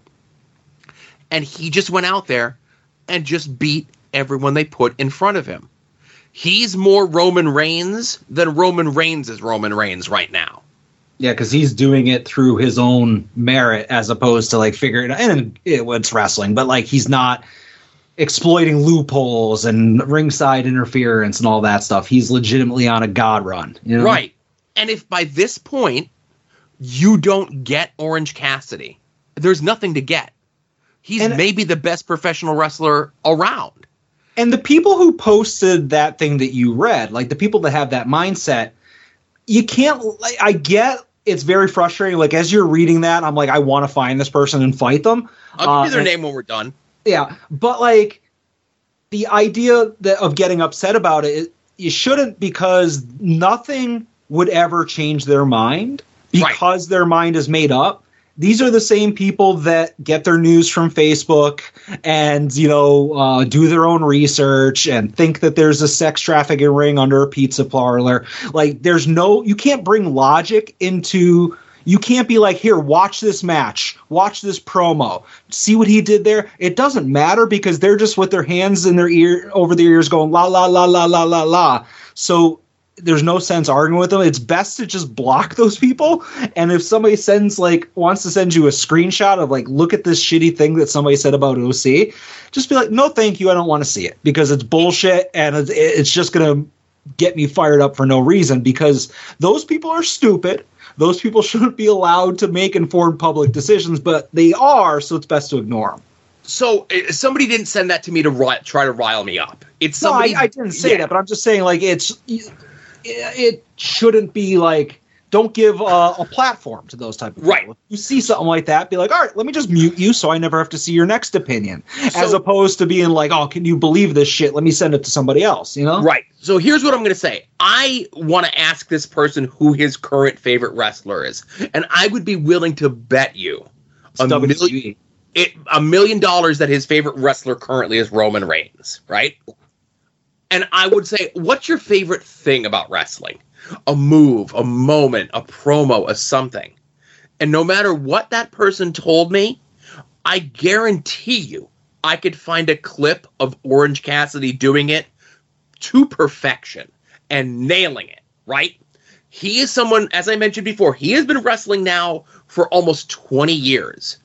And he just went out there and just beat everyone they put in front of him. He's more Roman Reigns than Roman Reigns is Roman Reigns right now. Yeah, because he's doing it through his own merit as opposed to like figuring and it, it's wrestling, but like he's not exploiting loopholes and ringside interference and all that stuff. He's legitimately on a god run. You know? Right. And if by this point you don't get Orange Cassidy, there's nothing to get. He's And- maybe the best professional wrestler around. And the people who posted that thing that you read, like the people that have that mindset, you can't. Like, I get it's very frustrating. Like as you're reading that, I'm like, I want to find this person and fight them. I'll give you their Uh, name when we're done. Yeah, but like the idea that of getting upset about it, you shouldn't because nothing would ever change their mind because their mind is made up. These are the same people that get their news from Facebook and you know uh, do their own research and think that there's a sex trafficking ring under a pizza parlor. Like there's no, you can't bring logic into you can't be like, here, watch this match, watch this promo, see what he did there. It doesn't matter because they're just with their hands in their ear over their ears going la la la la la la la. So there's no sense arguing with them. It's best to just block those people. And if somebody sends like wants to send you a screenshot of like, look at this shitty thing that somebody said about OC, just be like, no, thank you, I don't want to see it because it's bullshit and it's, it's just gonna get me fired up for no reason because those people are stupid. Those people *laughs* shouldn't be allowed to make informed public decisions, but they are, so it's best to ignore them. So uh, somebody didn't send that to me to ri- try to rile me up. It's No. I, I didn't say Yeah. that, but I'm just saying like it's it shouldn't be like don't give uh, a platform to those type of people. Right. If you see something like that, be like, all right, let me just mute you so I never have to see your next opinion, as opposed to being like, oh, can you believe this shit? Let me send it to somebody else. You know? Right. So here's what I'm going to say. I want to ask this person who his current favorite wrestler is, and I would be willing to bet you a million, it, a million dollars that his favorite wrestler currently is Roman Reigns. Right. And I would say, what's your favorite thing about wrestling? A move, a moment, a promo, a something. And no matter what that person told me, I guarantee you I could find a clip of Orange Cassidy doing it to perfection and nailing it, right? He is someone, as I mentioned before, he has been wrestling now for almost 20 years.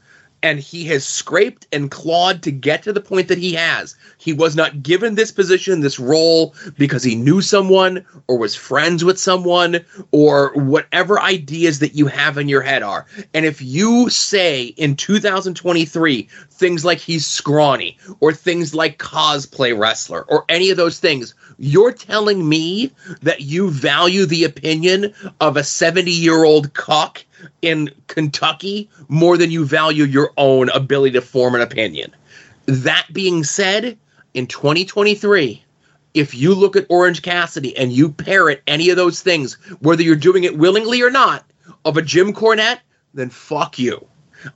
And he has scraped and clawed to get to the point that he has. He was not given this position, this role, because he knew someone or was friends with someone or whatever ideas that you have in your head are. And if you say in 2023 things like he's scrawny or things like cosplay wrestler or any of those things, you're telling me that you value the opinion of a 70 year old cock in Kentucky more than you value your own ability to form an opinion. That being said, in 2023, if you look at Orange Cassidy and you parrot any of those things, whether you're doing it willingly or not, of a Jim Cornette, then fuck you.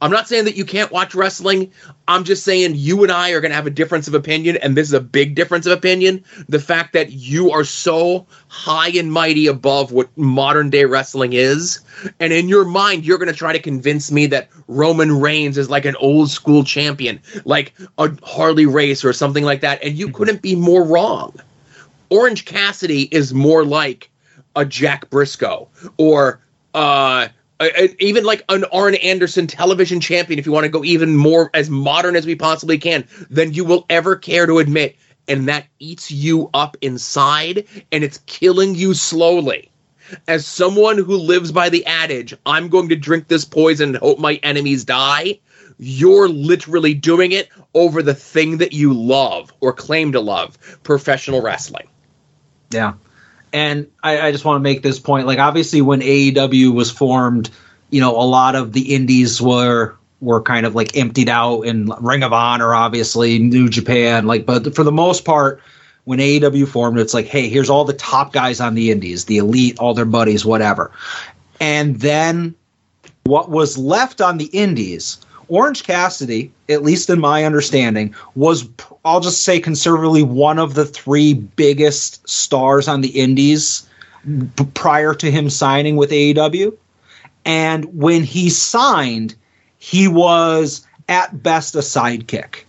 I'm not saying that you can't watch wrestling. I'm just saying you and I are going to have a difference of opinion, and this is a big difference of opinion. The fact that you are so high and mighty above what modern day wrestling is, and in your mind, you're going to try to convince me that Roman Reigns is like an old school champion, like a Harley Race or something like that, and you couldn't be more wrong. Orange Cassidy is more like a Jack Briscoe or uh, a- a- even like an Arn Anderson television champion, if you want to go even more as modern as we possibly can, than you will ever care to admit. And that eats you up inside and it's killing you slowly. As someone who lives by the adage, I'm going to drink this poison and hope my enemies die, you're literally doing it over the thing that you love or claim to love professional wrestling. Yeah. And I, I just want to make this point. Like, obviously, when AEW was formed, you know, a lot of the indies were were kind of like emptied out, and Ring of Honor, obviously, New Japan. Like, but for the most part, when AEW formed, it's like, hey, here's all the top guys on the indies, the elite, all their buddies, whatever. And then what was left on the indies, Orange Cassidy, at least in my understanding, was I'll just say conservatively one of the three biggest stars on the indies prior to him signing with AEW. And when he signed, he was at best a sidekick.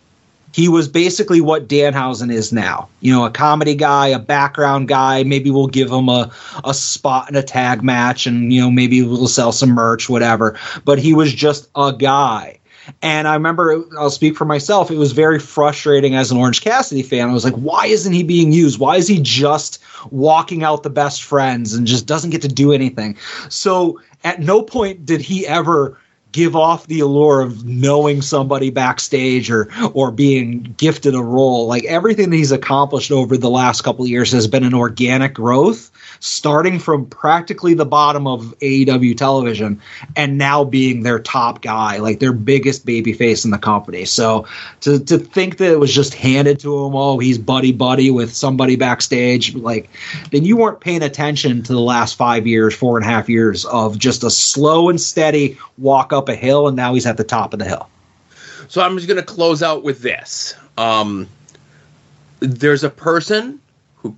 He was basically what Danhausen is now. You know, a comedy guy, a background guy. Maybe we'll give him a, a spot in a tag match and, you know, maybe we'll sell some merch, whatever. But he was just a guy. And I remember, I'll speak for myself, it was very frustrating as an Orange Cassidy fan. I was like, why isn't he being used? Why is he just walking out the best friends and just doesn't get to do anything? So at no point did he ever give off the allure of knowing somebody backstage or or being gifted a role. Like everything that he's accomplished over the last couple of years has been an organic growth starting from practically the bottom of AEW television and now being their top guy like their biggest baby face in the company. So to to think that it was just handed to him oh he's buddy buddy with somebody backstage like then you weren't paying attention to the last five years four and a half years of just a slow and steady walk up a hill and now he's at the top of the hill So I'm just going to close out with this. Um, there's a person who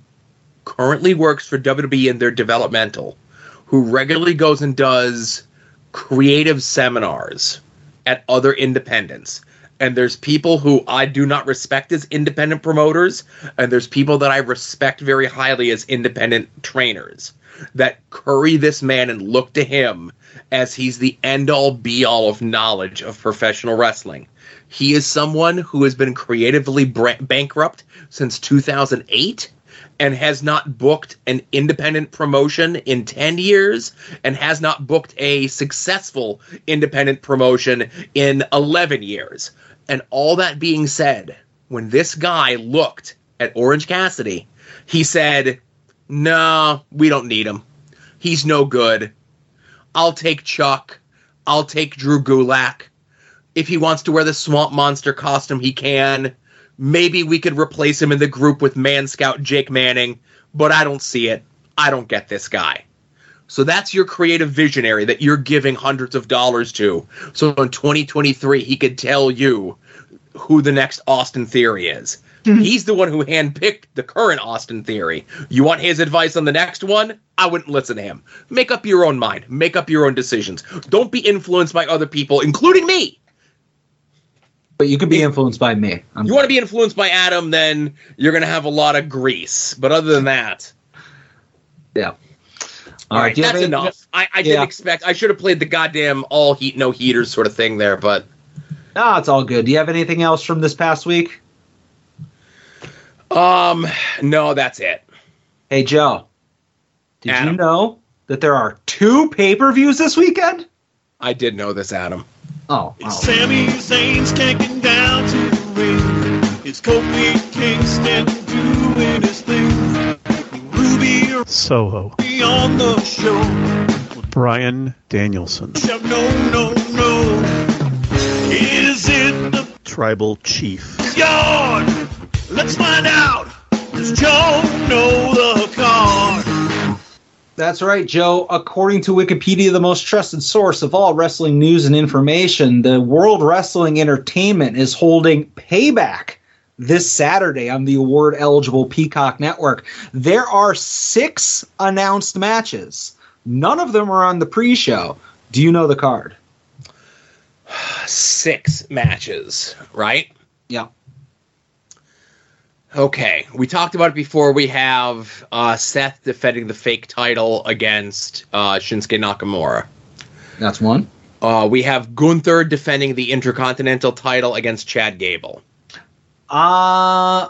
currently works for WWE in their developmental who regularly goes and does creative seminars at other independents. And there's people who I do not respect as independent promoters, and there's people that I respect very highly as independent trainers that curry this man and look to him as he's the end all be all of knowledge of professional wrestling. He is someone who has been creatively bra- bankrupt since 2008 and has not booked an independent promotion in 10 years and has not booked a successful independent promotion in 11 years. And all that being said, when this guy looked at Orange Cassidy, he said, No, we don't need him. He's no good. I'll take Chuck. I'll take Drew Gulak. If he wants to wear the Swamp Monster costume, he can. Maybe we could replace him in the group with Man Scout Jake Manning, but I don't see it. I don't get this guy. So that's your creative visionary that you're giving hundreds of dollars to. So in 2023, he could tell you who the next Austin Theory is. Mm-hmm. He's the one who handpicked the current Austin Theory. You want his advice on the next one? I wouldn't listen to him. Make up your own mind. Make up your own decisions. Don't be influenced by other people, including me. but you could be influenced by me I'm You want to be influenced by Adam, then you're going to have a lot of grease. But other than that, yeah all right, do you have that's any- enough. I, I didn't expect. I should have played the goddamn all heat, no heaters sort of thing there, but no it's all good do you have anything else from this past week um, no, that's it. hey joe did you know that there are two pay-per-views this weekend I did know this, Adam. oh, It's oh. Sami Zayn's kicking down to the ring. It's Kofi Kingston doing his thing. Ruby Soho. on the show. Bryan Danielson. Shout, No, no, no. Is it the Tribal Chief. yard? Let's find out. Does Joe know the card? That's right, Joe. According to Wikipedia, the most trusted source of all wrestling news and information, the World Wrestling Entertainment is holding Payback this Saturday on the award eligible Peacock Network. There are six announced matches. None of them are on the pre show. Do you know the card? *sighs* Six matches, right? Yeah. Okay, we talked about it before. We have uh, Seth defending the fake title against uh, Shinsuke Nakamura. That's one. Uh, we have Gunther defending the Intercontinental title against Chad Gable. Uh,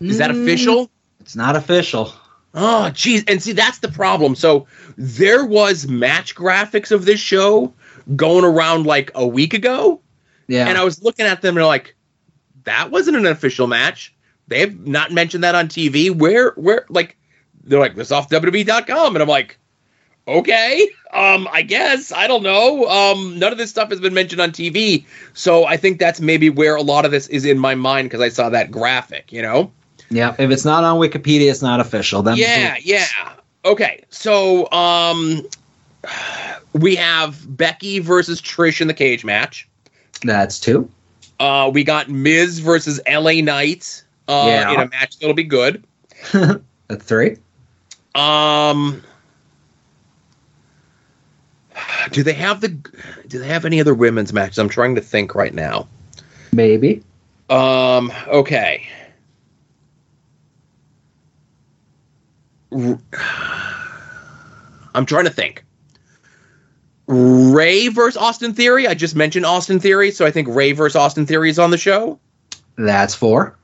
Is that mm, official? It's not official. Oh, geez. And see, that's the problem. So there was match graphics of this show going around like a week ago. Yeah. And I was looking at them and like, that wasn't an official match. They've not mentioned that on TV. Where, where, like, they're like, this off WWE.com. And I'm like, okay, um, I guess. I don't know. Um, none of this stuff has been mentioned on TV. So I think that's maybe where a lot of this is in my mind because I saw that graphic, you know? yeah. If it's not on Wikipedia, it's not official. Then yeah, yeah. Okay, so um, we have Becky versus Trish in the cage match. That's two. Uh, we got Miz versus LA Knight uh, Yeah. in a match that'll be good. *laughs* That's three. Um, do they have the? Do they have any other women's matches? I'm trying to think right now. Maybe. Um. Okay. I'm trying to think. Rey versus Austin Theory. I just mentioned Austin Theory, so I think Rey versus Austin Theory is on the show. That's four.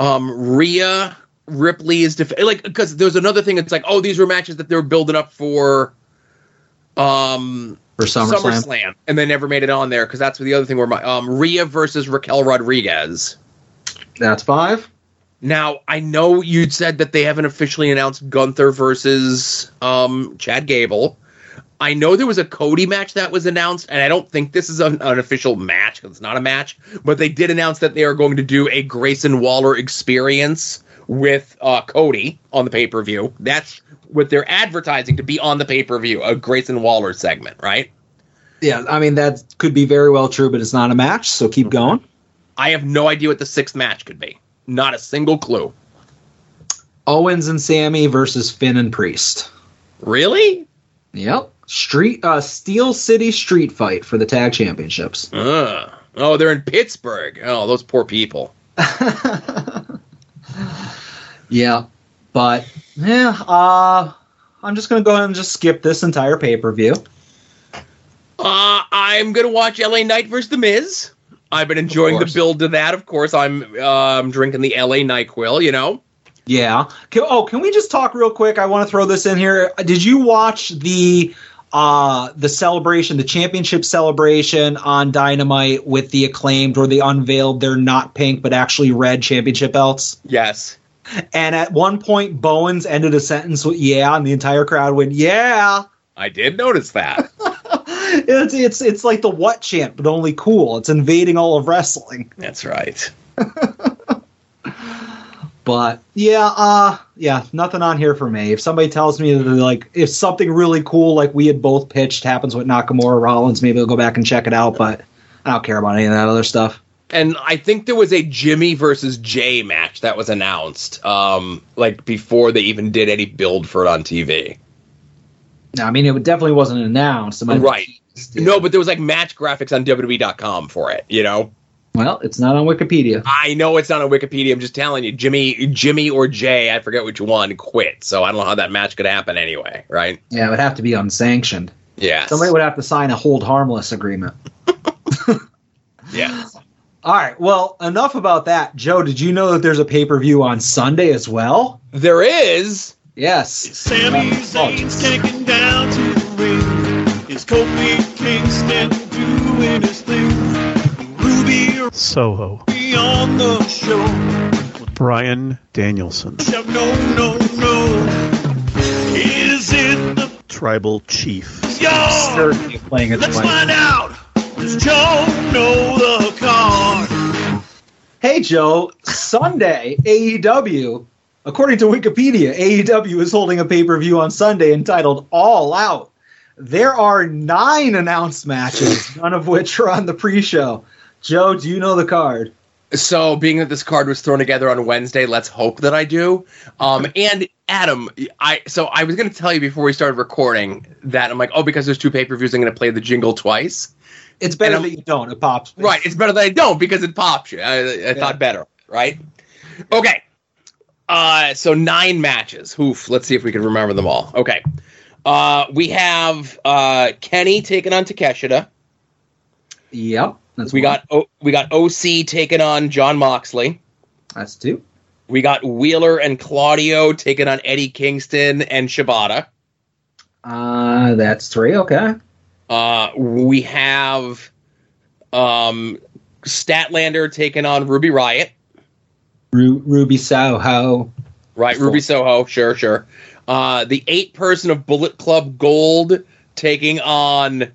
Um, Rhea Ripley is def- like because there's another thing. It's like oh, these were matches that they were building up for. Um, For SummerSlam. SummerSlam, and they never made it on there because that's the other thing where my um Rhea versus Raquel Rodriguez. That's five. Now I know you'd said that they haven't officially announced Gunther versus um Chad Gable. I know there was a Cody match that was announced, and I don't think this is an, an official match it's not a match. But they did announce that they are going to do a Grayson Waller experience with uh, Cody on the pay per view. That's what they're advertising to be on the pay per view, a Grayson Waller segment, right? Yeah, I mean that could be very well true, but it's not a match, so keep going. I have no idea what the sixth match could be. Not a single clue. Owens and Sami versus Finn and Priest. Really? Yep. Street uh Steel City Street Fight for the tag championships. Uh, oh, they're in Pittsburgh. Oh, those poor people. *laughs* Yeah. But yeah, uh I'm just gonna go ahead and just skip this entire pay-per-view. Uh, I'm gonna watch LA Knight versus The Miz. I've been enjoying the build to that. Of course, I'm um, drinking the LA Nyquil. You know. Yeah. Can, oh, can we just talk real quick? I want to throw this in here. Did you watch the uh the celebration, the championship celebration on Dynamite with the acclaimed where they unveiled their not pink but actually red championship belts? Yes. And at one point Bowens ended a sentence with yeah, and the entire crowd went, Yeah. I did notice that. *laughs* It's it's it's like the what chant, but only cool. It's invading all of wrestling. That's right. *laughs* But yeah, uh yeah, nothing on here for me. If somebody tells me that like if something really cool like we had both pitched happens with Nakamura Rollins, maybe I'll go back and check it out, but I don't care about any of that other stuff. And I think there was a Jimmy versus Jay match that was announced, um, like before they even did any build for it on TV. No, I mean it definitely wasn't announced. It might have been Right. No, but there was like match graphics on WWE.com for it. You know. Well, it's not on Wikipedia. I know it's not on Wikipedia. I'm just telling you, Jimmy, Jimmy or Jay, I forget which one, quit. So I don't know how that match could happen anyway, right? Yeah, it would have to be unsanctioned. Yeah. Somebody would have to sign a hold harmless agreement. *laughs* Yeah. All right. Well, enough about that. Joe, did you know that there's a pay per view on Sunday as well? There is. Yes. Sami Zayn's taken down to the ring. Is Kofi Kingston doing his thing? Ruby Soho. on the show. Bryan Danielson. No, no, no. Is it the Tribal Chief. yard? Certainly playing Let's way. find out. Does Joe know the card? Hey, Joe, Sunday, AEW, according to Wikipedia, AEW is holding a pay per view on Sunday entitled All Out. There are nine announced matches, none of which are on the pre show. Joe, do you know the card? So, being that this card was thrown together on Wednesday, let's hope that I do. Um, and Adam, I so I was going to tell you before we started recording that I'm like, oh, because there's two pay per views, I'm going to play the jingle twice. It's better that you don't. It pops. Right, it's better that I don't because it pops you. I, I thought better, right? Okay. Uh, so nine matches. Oof. Let's see if we can remember them all. Okay. Uh, we have uh, Kenny taking on Takeshita. Yep. That's we one. got o- we got OC taking on Jon Moxley. That's two. We got Wheeler and Claudio taking on Eddie Kingston and Shibata. Uh, that's three. Okay. Uh, we have um, Statlander taking on Ruby Riot. Ru- Ruby Soho. Right, Ruby Soho, sure, sure. Uh, the eight person of Bullet Club Gold taking on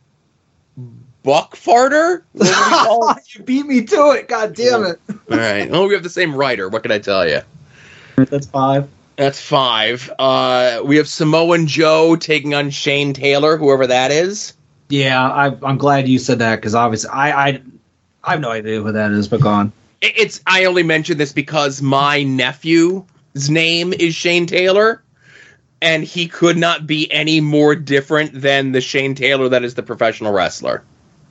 Buck Farter. *laughs* What would we call him? you beat me to it. God damn it. All right. Oh, we have the same writer. What can I tell you? That's five. That's five. Uh, we have Samoan Joe taking on Shane Taylor, whoever that is. Yeah, I, I'm glad you said that because obviously I, I I have no idea who that is, but go on. It's. I only mentioned this because my nephew's name is Shane Taylor, and he could not be any more different than the Shane Taylor that is the professional wrestler.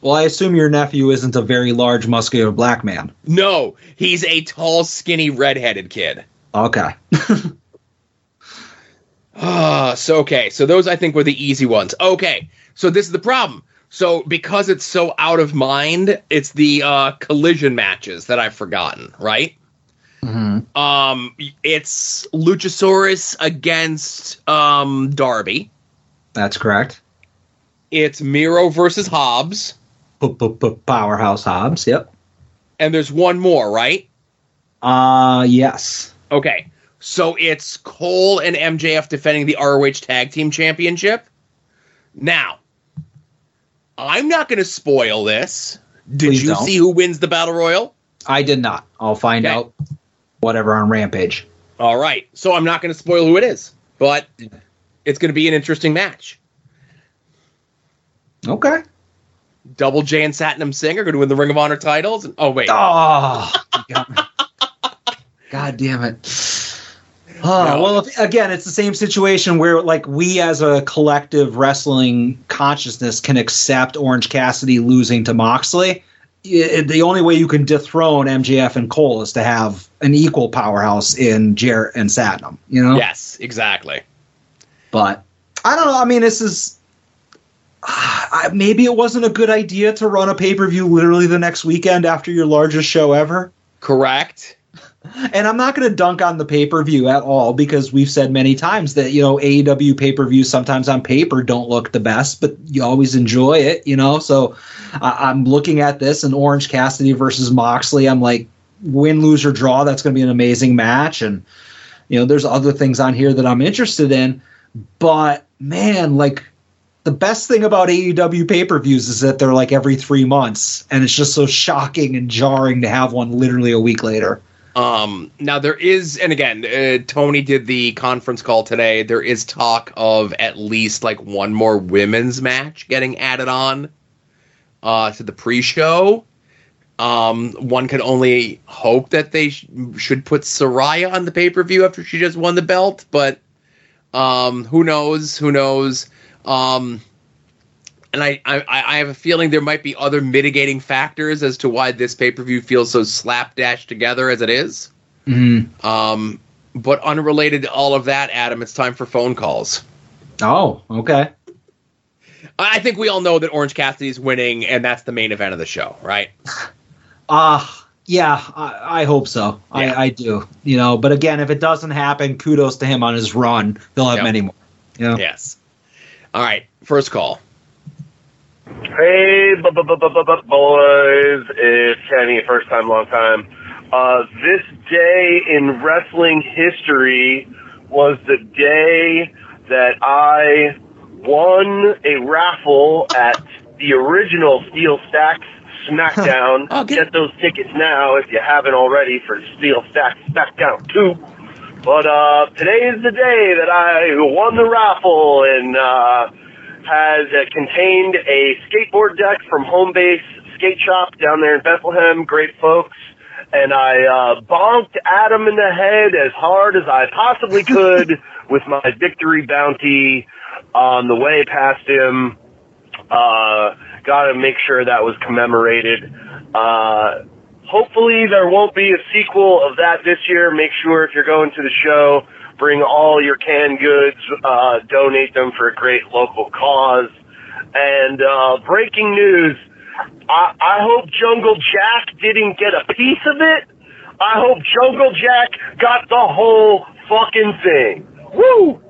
Well, I assume your nephew isn't a very large, muscular black man. No, he's a tall, skinny, redheaded kid. Okay. *laughs* Ah, so okay, so those I think were the easy ones. Okay, so this is the problem. So because it's so out of mind, it's the uh, collision matches that I've forgotten, right? Mm-hmm. Um, it's Luchasaurus against um Darby. That's correct. It's Miro versus Hobbs, Powerhouse Hobbs. Yep. and there's one more, right? Uh yes. Okay, so it's Cole and MJF defending the ROH Tag Team Championship. Now, I'm not going to spoil this. Did Please you don't. see who wins the Battle Royal? I did not. I'll find Okay. out whatever on Rampage. All right, so I'm not going to spoil who it is, but it's going to be an interesting match. Okay. Double J and Satnam Singh are going to win the Ring of Honor titles. And, Oh wait, Oh, you got me. God damn it. Oh, No. Ah, well, if, again, it's the same situation where, like, we as a collective wrestling consciousness can accept Orange Cassidy losing to Moxley. I- the only way you can dethrone MJF and Cole is to have an equal powerhouse in Jarrett and Satnam. You know. yes, exactly. But I don't know. I mean, this is I, maybe it wasn't a good idea to run a pay per view literally the next weekend after your largest show ever. Correct. *laughs* And I'm not going to dunk on the pay per view at all because we've said many times that you know AEW pay per views sometimes on paper don't look the best, but you always enjoy it. You know, so I, I'm looking at this and Orange Cassidy versus Moxley. I'm like, win, lose or draw. That's going to be an amazing match, and you know, there's other things on here that I'm interested in. But man, like the best thing about AEW pay per views is that they're like every three months, and it's just so shocking and jarring to have one literally a week later. Um, now there is, and again, uh, Tony did the conference call today. There is talk of at least like one more women's match getting added on uh, to the pre-show. Um, one could only hope that they sh- should put Saraya on the pay-per-view after she just won the belt, but um, who knows? Who knows? Um, and I, I, I have a feeling there might be other mitigating factors as to why this pay per view feels so slapdash together as it is. Mm-hmm. Um, but unrelated to all of that, Adam, it's time for phone calls. Oh, okay. I think we all know that Orange Cassidy is winning, and that's the main event of the show, right? Uh yeah, I, I hope so. I, I do. You know, but again, if it doesn't happen, kudos to him on his run. He'll have Yep. many more. You know? Yes. All right, first call. Hey, bu- bu- bu- bu- bu- boys, it's Kenny, first time, long time. Uh, this day in wrestling history was the day that I won a raffle at the original Steel Stacks SmackDown. Oh, get those tickets now if you haven't already for Steel Stack SmackDown 2. But uh, today is the day that I won the raffle and uh, has uh, contained a skateboard deck from Home Base Skate Shop down there in Bethlehem. Great folks. And I uh, bonked Adam in the head as hard as I possibly *laughs* could with my victory bounty on the way past him. Uh, got to make sure that was commemorated. Uh, hopefully there won't be a sequel of that this year. Make sure if you're going to the show, bring all your canned goods, uh, donate them for a great local cause. And, uh, breaking news, I, I hope Jungle Jack didn't get a piece of it. I hope Jungle Jack got the whole fucking thing. Woo!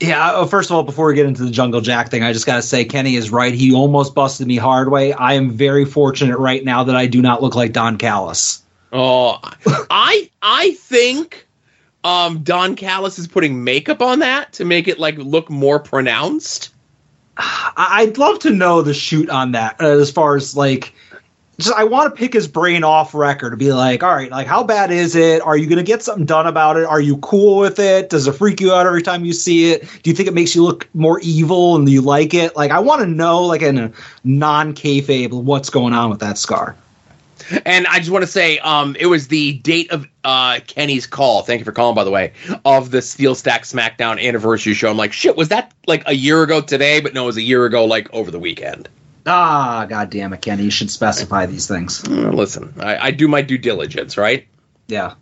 Yeah, uh, first of all, before we get into the Jungle Jack thing, I just got to say Kenny is right. He almost busted me hard way. I am very fortunate right now that I do not look like Don Callis. Oh, I I think um, Don Callis is putting makeup on that to make it like look more pronounced. *sighs* I'd love to know the shoot on that uh, as far as like just I want to pick his brain off record to be like, all right, like how bad is it? Are you to get something done about it? Are you cool with it? Does it freak you out every time you see it? Do you think it makes you look more evil and you like it? Like I want to know like in a non kayfabe what's going on with that scar. And I just want to say, um, it was the date of uh, Kenny's call. Thank you for calling, by the way, of the Steel Stack SmackDown anniversary show. I'm like, shit, was that like a year ago today? But no, it was a year ago, like over the weekend. Ah, god damn it, Kenny! You should specify these things. Uh, listen, I, I do my due diligence, right? Yeah.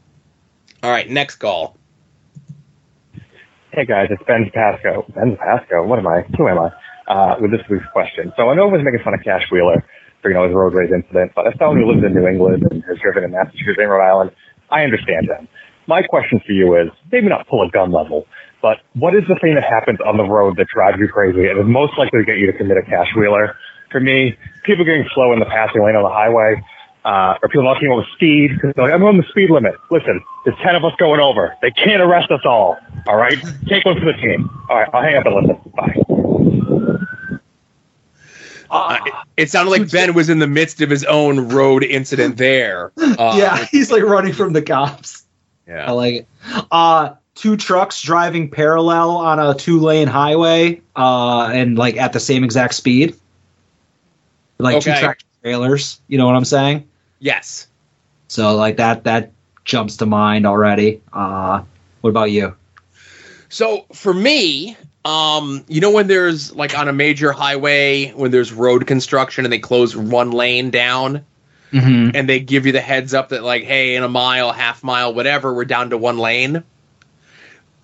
All right, next call. Hey guys, it's Ben Pasco. Ben Pasco, what am I? Who am I? Uh, with this week's question. So I know I was making fun of Cash Wheeler for, you know, his road rage incident, but as someone who lives in New England and has driven in Massachusetts and Rhode Island, I understand him. My question for you is, maybe not pull a gun level, but what is the thing that happens on the road that drives you crazy and is most likely to get you to commit a Cash Wheeler? For me, people getting slow in the passing lane on the highway, uh, or people not keeping up with speed because they're like, I'm on the speed limit. Listen, there's 10 of us going over. They can't arrest us all. All right? Take one for the team. All right, I'll hang up and listen. Bye. Uh, it, it sounded like Ben was in the midst of his own road incident there. *laughs* Uh, yeah, he's like running from the cops. Yeah. I like it. Uh two trucks driving parallel on a two lane highway, uh, and like at the same exact speed. Like two Okay. tractor trailers. You know what I'm saying? Yes. So like that that jumps to mind already. Uh what about you? So for me, um, you know when there's like on a major highway when there's road construction and they close one lane down Mm-hmm. and they give you the heads up that like, hey, in a mile, half mile, whatever, we're down to one lane.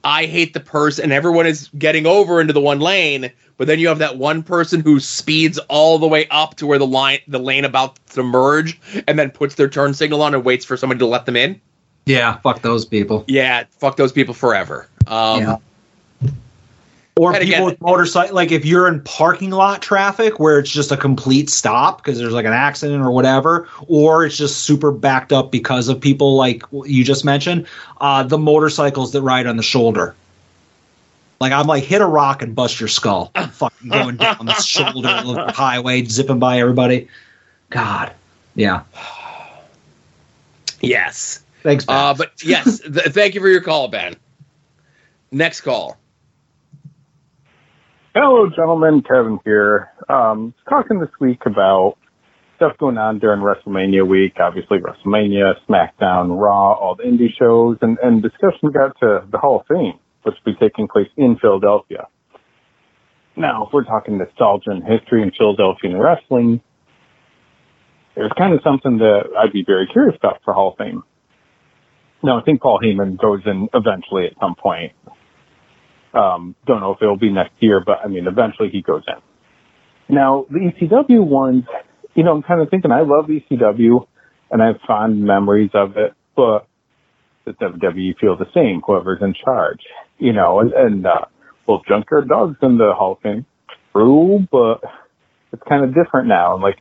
I hate the person, and everyone is getting over into the one lane, but then you have that one person who speeds all the way up to where the line, the lane about to merge, and then puts their turn signal on and waits for somebody to let them in. Yeah, fuck those people. Yeah, fuck those people forever. Um, Yeah. Or And people again- with motorcycle, like if you're in parking lot traffic where it's just a complete stop because there's like an accident or whatever, or it's just super backed up because of people like you just mentioned, uh, the motorcycles that ride on the shoulder. Like I'm like hit a rock and bust your skull, *laughs* fucking going down the shoulder of the highway, zipping by everybody. God, yeah. Yes. Thanks, Ben. Uh, but yes, th- thank you for your call, Ben. Next call. Hello, gentlemen. Kevin here. Um, talking this week about stuff going on during WrestleMania week. Obviously, WrestleMania, SmackDown, Raw, all the indie shows, and, and discussion got to the Hall of Fame, which will be taking place in Philadelphia. Now, if we're talking nostalgia and history in Philadelphia and wrestling, there's kind of something that I'd be very curious about for Hall of Fame. Now, I think Paul Heyman goes in eventually at some point. Um, don't know if it'll be next year, but I mean, eventually he goes in. Now, the ECW ones, you know, I'm kind of thinking I love ECW and I have fond memories of it, but the WWE feel the same, whoever's in charge, you know, and, and, uh, well, Junkyard Dog's in the Hall of Fame. True, but it's kind of different now. And like,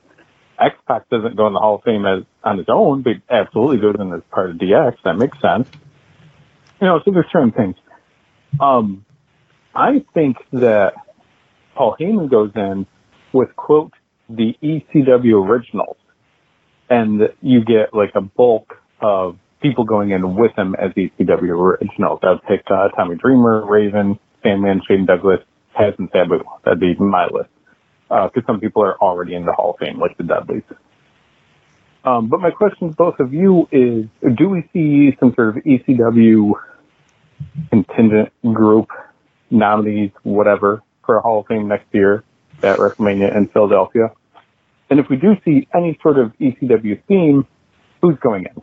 X-Pac doesn't go in the Hall of Fame as, on his own, but absolutely goes in as part of DX. That makes sense. You know, so there's certain things. Um, I think that Paul Heyman goes in with quote the ECW originals, and you get like a bulk of people going in with him as ECW originals. I'd pick uh, Tommy Dreamer, Raven, Sandman, Shane Douglas, Taz, and Sabu. That'd be my list. Because some people are already in the Hall of Fame, like the Dudleys. Um, but my question to both of you is, do we see some sort of ECW contingent group, nominees, whatever, for a Hall of Fame next year at WrestleMania in Philadelphia? And if we do see any sort of ECW theme, who's going in?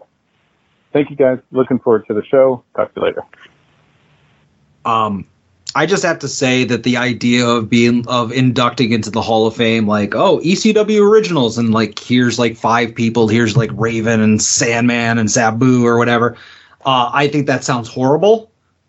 Thank you guys. Looking forward to the show. Talk to you later. Um, I just have to say that the idea of being of inducting into the Hall of Fame, like oh ECW originals, and like here's like five people, here's like Raven and Sandman and Sabu or whatever. Uh, I think that sounds horrible,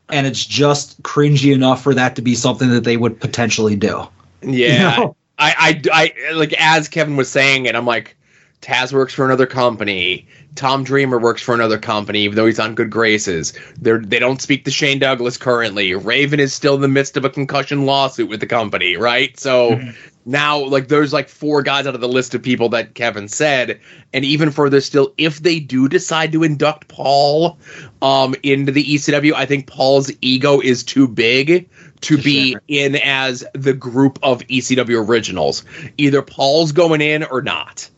and it's just cringy enough for that to be something that they would potentially do. Yeah, You know? I, I, I, like as Kevin was saying it, I'm like, Taz works for another company. Tom Dreamer works for another company, even though he's on good graces. They're they don't speak to Shane Douglas currently. Raven is still in the midst of a concussion lawsuit with the company, right? So mm-hmm. Now, like, there's like four guys out of the list of people that Kevin said, and even further still, if they do decide to induct Paul um into the ECW, I think Paul's ego is too big to be in as the group of ECW originals. Either Paul's going in or not.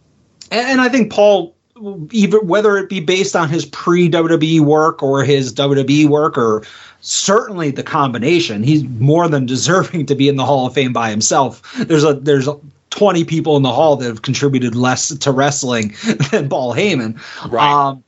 And, and I think Paul, even whether it be based on his pre WWE work or his WWE work, or certainly the combination, he's more than deserving to be in the Hall of Fame by himself. There's a there's a, 20 people in the hall that have contributed less to wrestling *laughs* than Paul Heyman. Right. Um,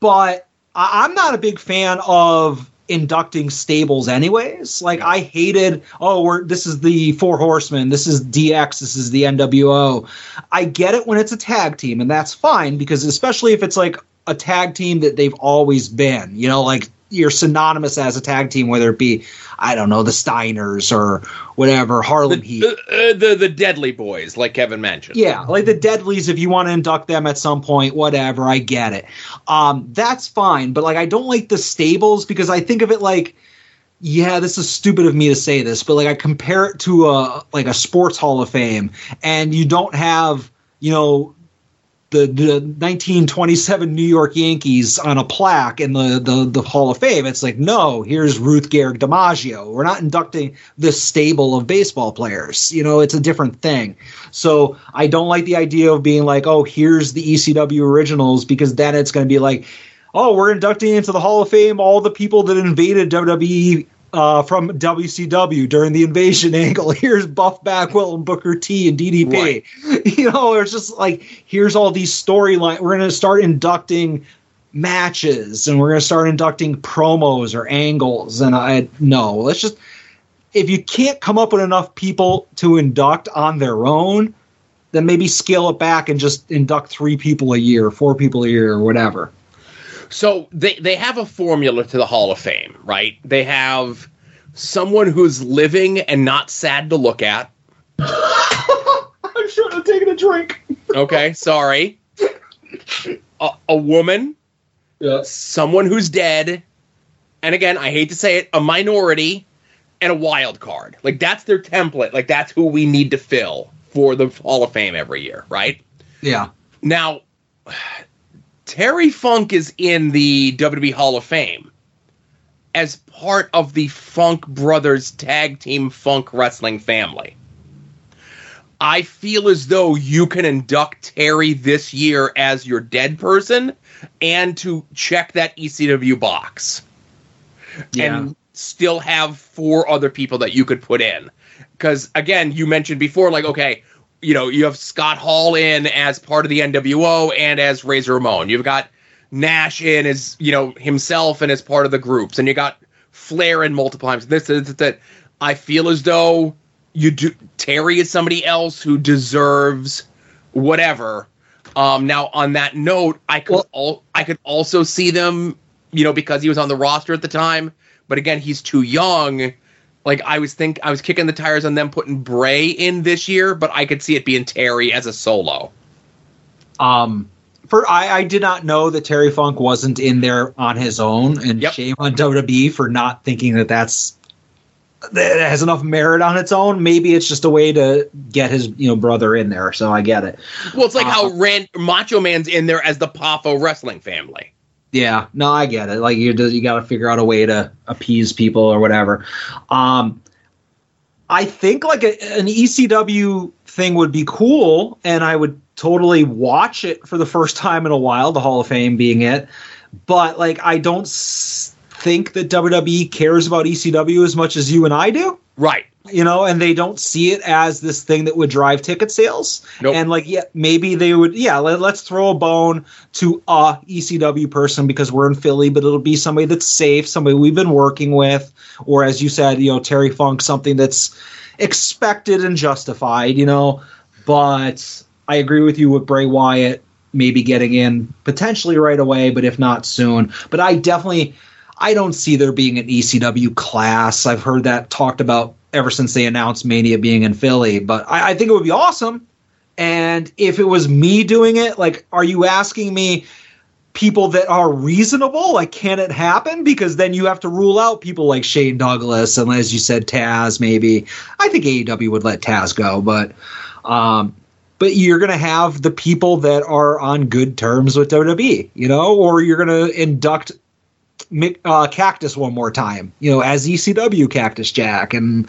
but I, I'm not a big fan of inducting stables anyways like i hated oh we're this is the four horsemen this is dx this is the nwo i get it when it's a tag team and that's fine because especially if it's like a tag team that they've always been you know like you're synonymous as a tag team whether it be i don't know the steiners or whatever harlem heat The, uh, the the Dudley Boys, like Kevin mentioned. yeah, like the Dudleys, if you want to induct them at some point, whatever, I get it. Um, that's fine. But like, I don't like the stables because I think of it like, yeah, this is stupid of me to say this, but like I compare it to a like a sports Hall of Fame, and you don't have you know the, the 1927 New York Yankees on a plaque in the, the, the Hall of Fame. It's like, no, here's Ruth Gehrig DiMaggio. We're not inducting the stable of baseball players. You know, it's a different thing. So I don't like the idea of being like, oh, here's the ECW originals, because then it's going to be like, oh, we're inducting into the Hall of Fame all the people that invaded WWE uh, from WCW during the invasion *laughs* angle. Here's Buff Bagwell and Booker T and DDP. Right. *laughs* You know, it's just like here's all these storyline. We're going to start inducting matches and we're going to start inducting promos or angles. And I no, let's just if you can't come up with enough people to induct on their own, then maybe scale it back and just induct three people a year, four people a year, or whatever. So they they have a formula to the Hall of Fame, right? They have someone who's living and not sad to look at. I'm sure to taking a drink. Okay, sorry. A, a woman, Yeah. someone who's dead, and again, I hate to say it, a minority, and a wild card. Like that's their template. Like that's who we need to fill for the Hall of Fame every year, right? Yeah. Now, Terry Funk is in the WWE Hall of Fame as part of the Funk Brothers tag team Funk wrestling family. I feel as though you can induct Terry this year as your dead person and to check that ECW box. Yeah. And still have four other people that you could put in. Because again, you mentioned before, like, okay, you know, you have Scott Hall in as part of the NWO and as Razor Ramon. You've got Nash in as, you know, himself and as part of the groups. And you got Flair in multiple times. This is that I feel as though you do Terry is somebody else who deserves whatever. Um now on that note, I could al- I could also see them, you know, because he was on the roster at the time, but again, he's too young. Like I was think I was kicking the tires on them putting Bray in this year, but I could see it being Terry as a solo. Um, for I, I did not know that Terry Funk wasn't in there on his own, and shame on WWE for not thinking that that's that has enough merit on its own. Maybe it's just a way to get his you know brother in there. So I get it. Well, it's like Uh, how Rand, Macho Man's in there as the Poffo wrestling family. Yeah, no, I get it. Like you, you got to figure out a way to appease people or whatever. Um, I think like a, an ECW thing would be cool, and I would totally watch it for the first time in a while. The Hall of Fame being it, but like I don't s- think that WWE cares about ECW as much as you and I do. Right. You know, and they don't see it as this thing that would drive ticket sales. Nope. And like, yeah, maybe they would. Yeah, let, let's throw a bone to a ECW person because we're in Philly, but it'll be somebody that's safe, somebody we've been working with, or as you said, you know, Terry Funk, something that's expected and justified. You know, but I agree with you with Bray Wyatt maybe getting in potentially right away, but if not soon. But I definitely I don't see there being an ECW class. I've heard that talked about ever since they announced Mania being in Philly, but I, I think it would be awesome. And if it was me doing it, like, are you asking me people that are reasonable? Like, can it happen? Because then you have to rule out people like Shane Douglas and, as you said, Taz. Maybe I think AEW would let Taz go, but um, but you're going to have the people that are on good terms with WWE, you know, or you're going to induct uh, Cactus one more time, you know, as ECW Cactus Jack, and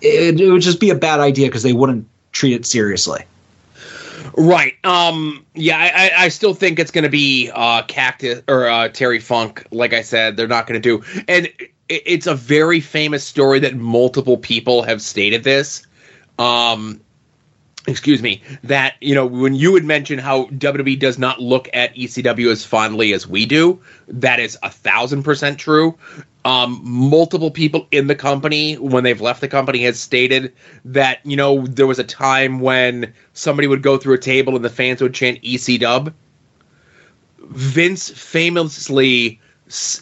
it, it would just be a bad idea because they wouldn't treat it seriously. Right. Um. Yeah. I. I, still think it's going to be uh, Cactus or uh, Terry Funk. Like I said, they're not going to do. And it, it's a very famous story that multiple people have stated this. Um. Excuse me. That you know when you would mention how WWE does not look at ECW as fondly as we do, that is a thousand percent true. Um, multiple people in the company, when they've left the company, has stated that you know there was a time when somebody would go through a table and the fans would chant ECW. Vince famously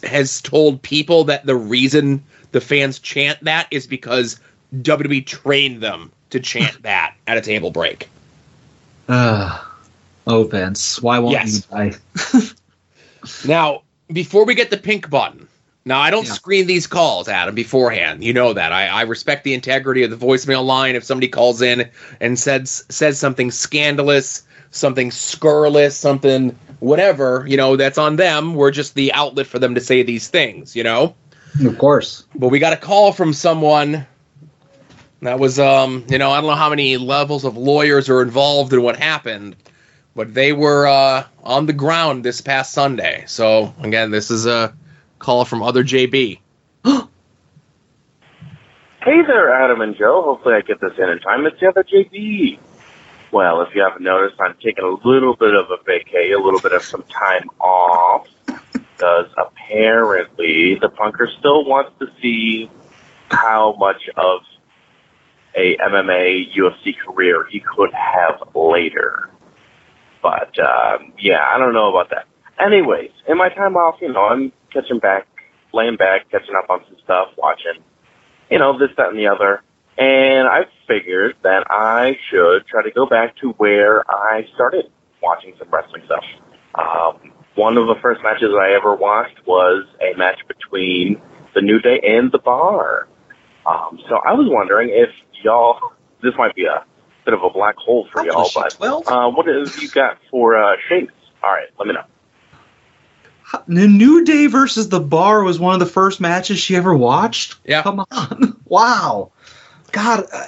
has told people that the reason the fans chant that is because WWE trained them to chant *laughs* that at a table break. Uh, oh, Vince, why won't Yes. you die? *laughs* Now, before we get the pink button, now I don't Yeah. screen these calls, Adam, beforehand. You know that. I, I respect the integrity of the voicemail line. If somebody calls in and says says something scandalous, something scurrilous, something whatever, you know, that's on them. We're just the outlet for them to say these things, you know? Of course. But we got a call from someone that was um, you know, I don't know how many levels of lawyers are involved in what happened, but they were uh on the ground this past Sunday. So again, this is a call from other JB. *gasps* Hey there, Adam and Joe. Hopefully I get this in in time. It's the other JB. Well, if you haven't noticed, I'm taking a little bit of a vacay, a little bit of some time off, because apparently the punker still wants to see how much of a MMA UFC career he could have later. But um, yeah, I don't know about that. Anyways, in my time off, you know, I'm catching back, laying back, catching up on some stuff, watching you know, this, that, and the other. And I figured that I should try to go back to where I started watching some wrestling stuff. Um, one of the first matches I ever watched was a match between the New Day and the Bar. Um, so I was wondering if y'all, this might be a bit of a black hole for y'all, but uh, what have you got for uh, Sheamus? All right, let me know. The New Day versus the Bar was one of the first matches she ever watched. Yeah. Come on. *laughs* wow. God, uh,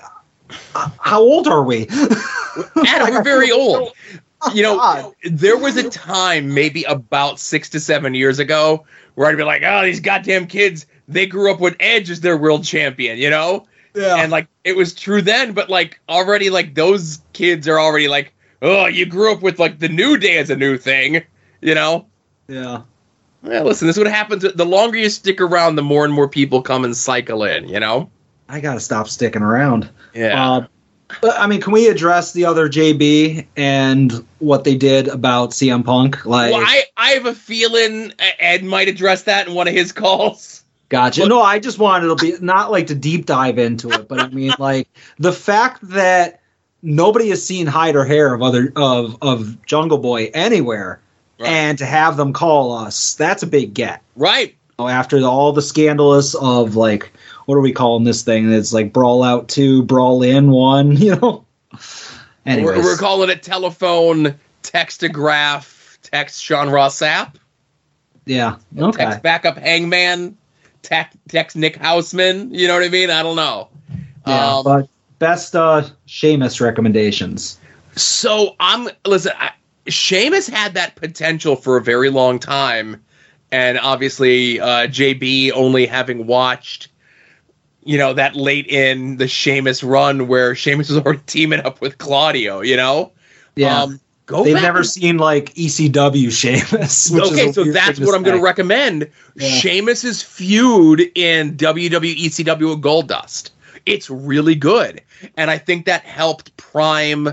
uh, how old are we? Adam, we're very old. *laughs* You know, there was a time, maybe about six to seven years ago, where I'd be like, "Oh, these goddamn kids! They grew up with Edge as their world champion," you know? Yeah. And like, it was true then, but like, already, like, those kids are already like, "Oh, you grew up with like the New Day as a new thing," you know? Yeah. Yeah, listen, this is what happens. The longer you stick around, the more and more people come and cycle in, you know? I gotta stop sticking around. Yeah. Uh, I mean, can we address the other JB and what they did about CM Punk? Like, Well, I, I have a feeling Ed might address that in one of his calls. Gotcha. No, I just wanted to be not like to deep dive into it, but I mean *laughs* like the fact that nobody has seen hide or hair of other of of Jungle Boy anywhere, and to have them call us, that's a big get. Right. after all the scandalous of like what are we calling this thing? It's like Brawl Out Two, Brawl In One. *laughs* You know. Anyways, We're, we're calling it telephone, textograph, text Sean Ross Sapp, yeah. Okay. text backup Hangman, text, text Nick Hausman. You know what I mean? I don't know. Yeah, Um, but best uh Sheamus recommendations. So I'm listen. I, Sheamus had that potential for a very long time, and obviously uh, JB only having watched, you know, that late in the Sheamus run where Sheamus was *laughs* already teaming up with Claudio. You know, Yeah. Um, go They've never and- seen like ECW Sheamus. okay, so that's what I'm going to recommend. Sheamus's feud in WWE ECW with Goldust. It's really good, and I think that helped prime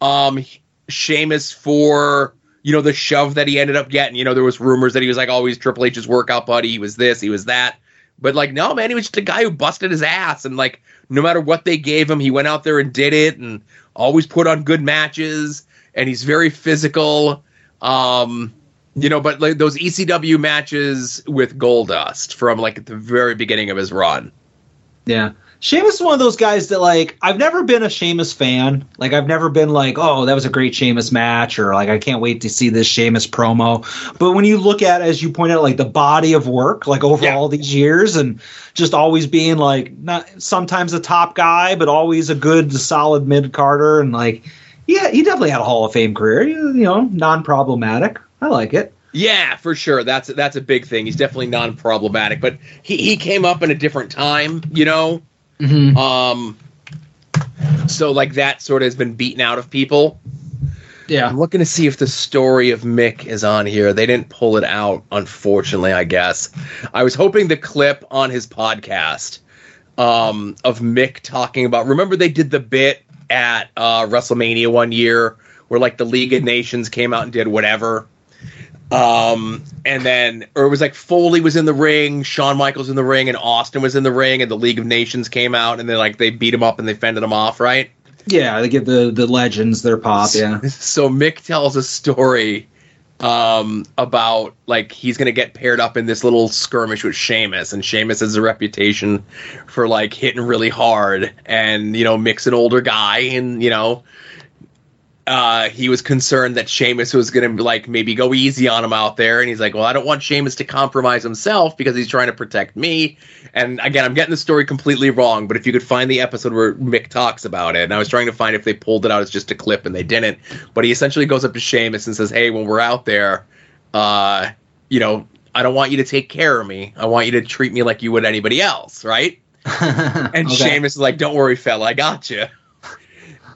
um Sheamus for you know the shove that he ended up getting. You know, there was rumors that he was like always Triple H's workout buddy. He was this, he was that. But like, no, man, he was just a guy who busted his ass, and like, no matter what they gave him, he went out there and did it, and always put on good matches. And he's very physical. Um, you know, but like those ECW matches with Goldust from like at the very beginning of his run. Yeah. Sheamus is one of those guys that like I've never been a Sheamus fan. Like I've never been like, oh, that was a great Sheamus match, or like I can't wait to see this Sheamus promo. But when you look at, as you point out, like the body of work, like over all these years, and just always being like not sometimes a top guy, but always a good, solid mid carder, and like yeah, he definitely had a Hall of Fame career. You know, non problematic. I like it. Yeah, for sure. That's that's a big thing. He's definitely non-problematic, but he he came up in a different time, you know. Mm-hmm. Um, so like that sort of has been beaten out of people. Yeah, I'm looking to see if the story of Mick is on here. They didn't pull it out, unfortunately. I guess I was hoping the clip on his podcast um, of Mick talking about. Remember they did the bit at uh, WrestleMania one year where like the League of Nations came out and did whatever. Um, and then, or it was like Foley was in the ring, Shawn Michaels in the ring, and Austin was in the ring, and the League of Nations came out, and then like they beat him up and they fended him off, right? Yeah, they give the the legends their pop. Yeah. *laughs* So Mick tells a story um, about like he's gonna get paired up in this little skirmish with Sheamus, and Sheamus has a reputation for like hitting really hard, and you know Mick's an older guy, and you know uh, he was concerned that Sheamus was going to like maybe go easy on him out there, and he's like, "Well, I don't want Sheamus to compromise himself because he's trying to protect me." And again, I'm getting the story completely wrong, but if you could find the episode where Mick talks about it, and I was trying to find if they pulled it out as just a clip, and they didn't. But he essentially goes up to Sheamus and says, "Hey, when we're out there, uh, you know, I don't want you to take care of me. I want you to treat me like you would anybody else, right?" *laughs* and Okay. Sheamus is like, "Don't worry, fella, I got you."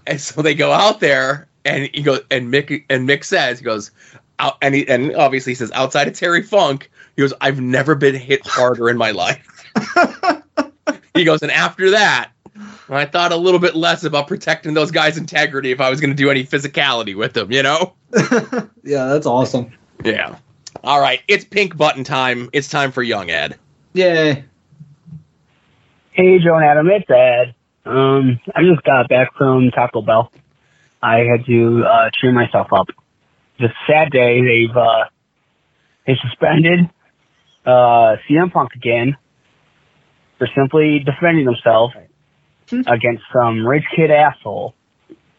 And so they go out there, and he goes, and Mick and Mick says, he goes, out, and he, and obviously he says, outside of Terry Funk, he goes, I've never been hit harder in my life. *laughs* he goes, and after that, I thought a little bit less about protecting those guys' integrity if I was going to do any physicality with them, you know? *laughs* Yeah, that's awesome. Yeah. All right, it's pink button time. It's time for Young Ed. Yay. Hey, Joe and Adam, it's Ed. Um, I just got back from Taco Bell. I had to uh, cheer myself up. It's a sad day. They've uh, they suspended uh, CM Punk again for simply defending himself against some rich kid asshole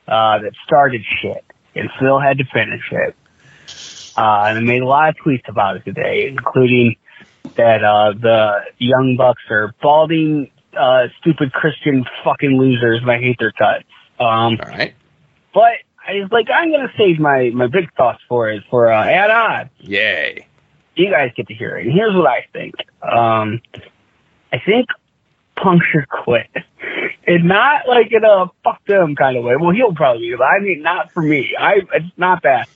uh, that started shit and still had to finish it. Uh, and I made a lot of tweets about it today, including that uh, the Young Bucks are balding, uh, stupid Christian fucking losers, and I hate their guts. Um, All right. But I was like, I'm gonna save my my big thoughts for it for uh, at odds. Yay. You guys get to hear it. And here's what I think. Um, I think Punk should quit, and not like in a fuck them kind of way. Well, he'll probably, be but I mean, not for me. I it's not that.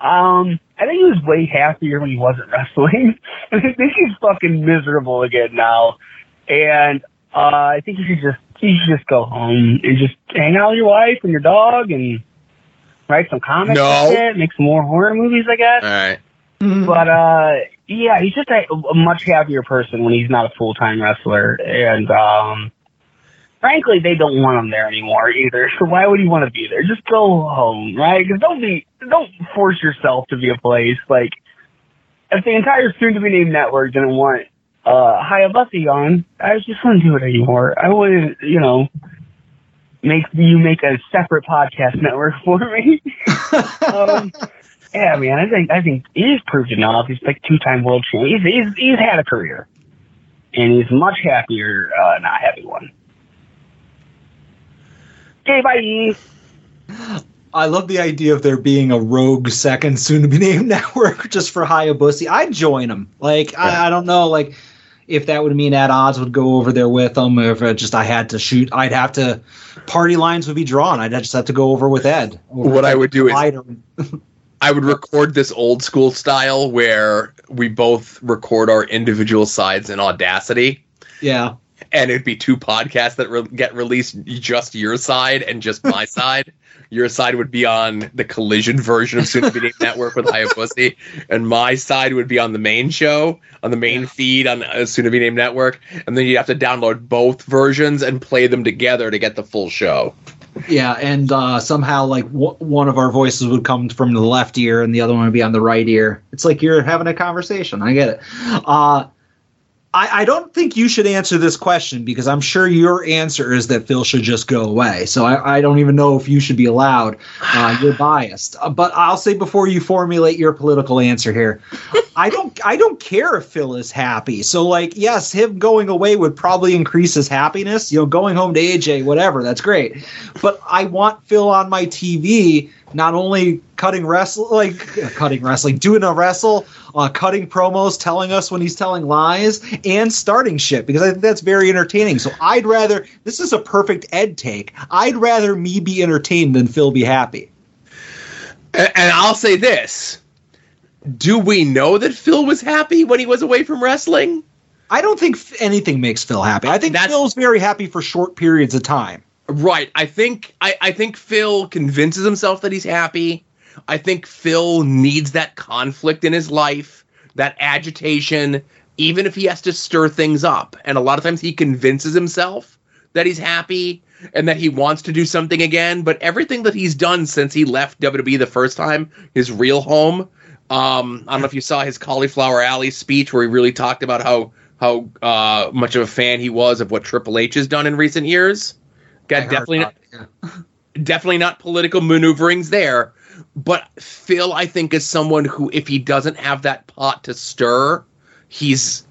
Um, I think he was way happier when he wasn't wrestling. *laughs* I think he's fucking miserable again now, and uh, I think he should just you should just go home and just hang out with your wife and your dog and write some comics No. and shit, make some more horror movies, I guess. All right. But uh, yeah, he's just a, a much happier person when he's not a full time wrestler, and um, frankly, they don't want him there anymore either. *laughs* So why would he want to be there? Just go home, right? Because don't be, don't force yourself to be a place like if the entire soon to be named network didn't want uh, Hayabusa on, I just wouldn't do it anymore. I wouldn't, you know, make you make a separate podcast *laughs* network for me. *laughs* um, yeah, man, I think I think he's proved enough. He's like two time world champion. He's, he's he's had a career, and he's much happier uh, not having one. Okay, bye. I love the idea of there being a rogue second soon to be named *laughs* network just for Hayabusa. I'd join them. Like I, I don't know, like if that would mean at odds would go over there with them, if it just I had to shoot, I'd have to party lines would be drawn. I'd just have to go over with Ed. Over What I would do is. *laughs* I would record this old school style where we both record our individual sides in Audacity. yeah. And it'd be two podcasts that re- get released just your side and just my *laughs* side your side would be on the collision version of soon to be named network with Hayabusa, and my side would be on the main show on the main feed on uh, soon to be named network and then you'd have to download both versions and play them together to get the full show Yeah, and uh, somehow like w- one of our voices would come from the left ear and the other one would be on the right ear. It's like you're having a conversation. I get it. Uh, I, I don't think you should answer this question because I'm sure your answer is that Phil should just go away. So I, I don't even know if you should be allowed. Uh, you're biased, Uh, but I'll say before you formulate your political answer here, I don't I don't care if Phil is happy. So like yes, him going away would probably increase his happiness. You know, going home to AJ, whatever, that's great. But I want Phil on my TV, not only cutting wrestle like uh, *laughs* cutting wrestling, doing a wrestle, uh, cutting promos, telling us when he's telling lies, and starting shit because I think that's very entertaining. So I'd rather this is a perfect Ed take. I'd rather me be entertained than Phil be happy. and, and I'll say this do we know that Phil was happy when he was away from wrestling I don't think anything makes Phil happy. I think Phil's very happy for short periods of time. Right. I think I, I think Phil convinces himself that he's happy. I think Phil needs that conflict in his life, that agitation, even if he has to stir things up. And a lot of times he convinces himself that he's happy and that he wants to do something again. But everything that he's done since he left WWE the first time, his real home, um, I don't know if you saw his Cauliflower Alley speech where he really talked about how how uh, much of a fan he was of what Triple H has done in recent years. Got definitely not, definitely not political maneuverings there. But Phil, I think, is someone who, if he doesn't have that pot to stir, he's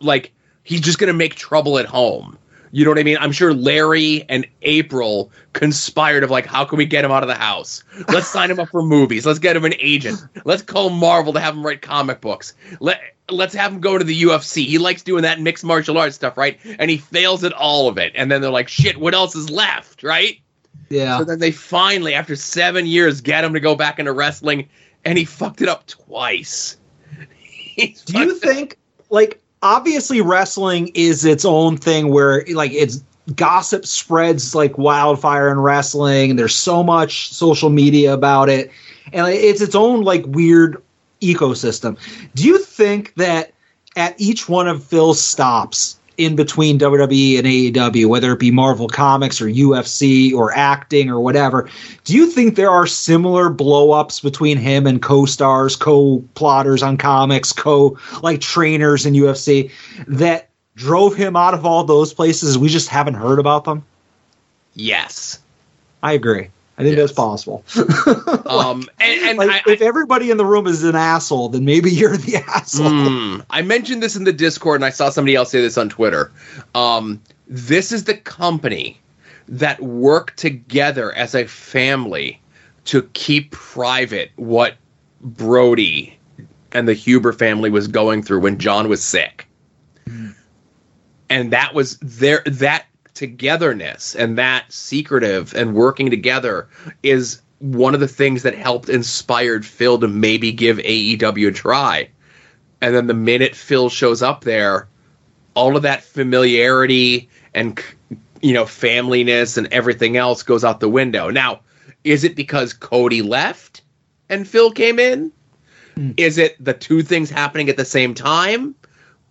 like he's just gonna make trouble at home. You know what I mean? I'm sure Larry and April conspired of like, how can we get him out of the house? Let's sign him up for movies. Let's get him an agent. Let's call Marvel to have him write comic books. Let let's have him go to the UFC. He likes doing that mixed martial arts stuff, right? And he fails at all of it. And then they're like, shit, what else is left, right? Yeah. So then they finally, after seven years, get him to go back into wrestling, and he fucked it up twice. *laughs* Do you think like obviously wrestling is its own thing where like it's gossip spreads like wildfire in wrestling and there's so much social media about it and it's its own like weird ecosystem. Do you think that at each one of Phil's stops in between WWE and AEW, whether it be Marvel Comics or UFC or acting or whatever, do you think there are similar blow ups between him and co stars, co plotters on comics, co like trainers in UFC that drove him out of all those places? We just haven't heard about them? Yes. I agree. I think that's possible. *laughs* Um, and, and like, if everybody in the room is an asshole, then maybe you're the *laughs* asshole. Mm, I mentioned this in the Discord, and I saw somebody else say this on Twitter. Um, this is the company that work together as a family to keep private what Brodie and the Huber family was going through when Jon was sick. And that was their that togetherness and that secretive and working together is one of the things that helped inspired Phil to maybe give AEW a try. And then the minute Phil shows up there, all of that familiarity and you know familyness and everything else goes out the window. Now, is it because Cody left and Phil came in? Hmm. Is it the two things happening at the same time?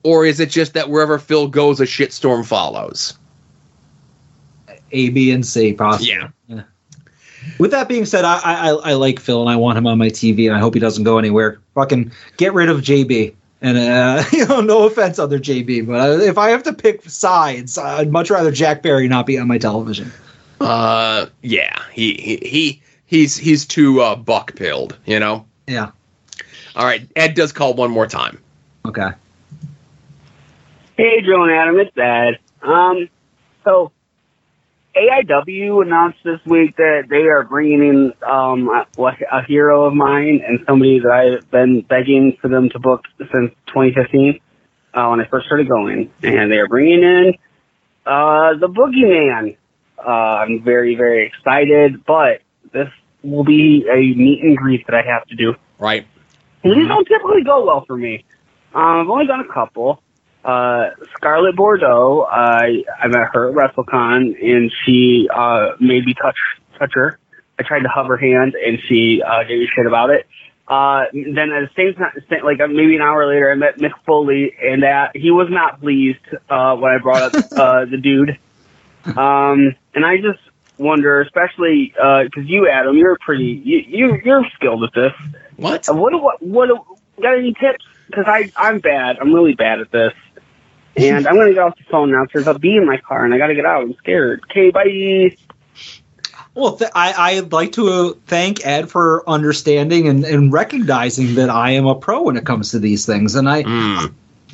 Or is it just that wherever Phil goes, a shitstorm follows? A, B, and C, possibly. Yeah. With that being said, I, I I like Phil and I want him on my TV and I hope he doesn't go anywhere. Fucking get rid of JB. And uh, *laughs* you know, no offense, other JB, but uh, if I have to pick sides, I'd much rather Jack Perry not be on my television. Uh, yeah, he he, he he's he's too uh, buck pilled, you know. Yeah. All right, Ed does call one more time. Okay. Hey, Joe and Adam, it's Ed. Um, so AIW announced this week that they are bringing in um a, a hero of mine and somebody that I've been begging for them to book since 2015 uh, when I first started going, and they are bringing in uh the Boogeyman. Uh, I'm very very excited, but this will be a meet and greet that I have to do. Right. These don't typically go well for me. Um, I've only done a couple. Uh, Scarlett Bordeaux, I I met her at WrestleCon, and she uh, made me touch touch her. I tried to hug her hand, and she uh, gave me shit about it. Uh, then at the same time, like uh, maybe an hour later, I met Mick Foley, and that he was not pleased uh, when I brought up *laughs* uh, the dude. Um, and I just wonder, especially because you, Adam, you're pretty, you, you you're skilled at this. What? Uh, what what what got any tips? Because I I'm bad. I'm really bad at this. And I'm gonna get off the phone now. Because there's a bee in my car, and I gotta get out. I'm scared. Okay, bye. Well, th- I, I'd like to uh, thank Ed for understanding and, and recognizing that I am a pro when it comes to these things. And I,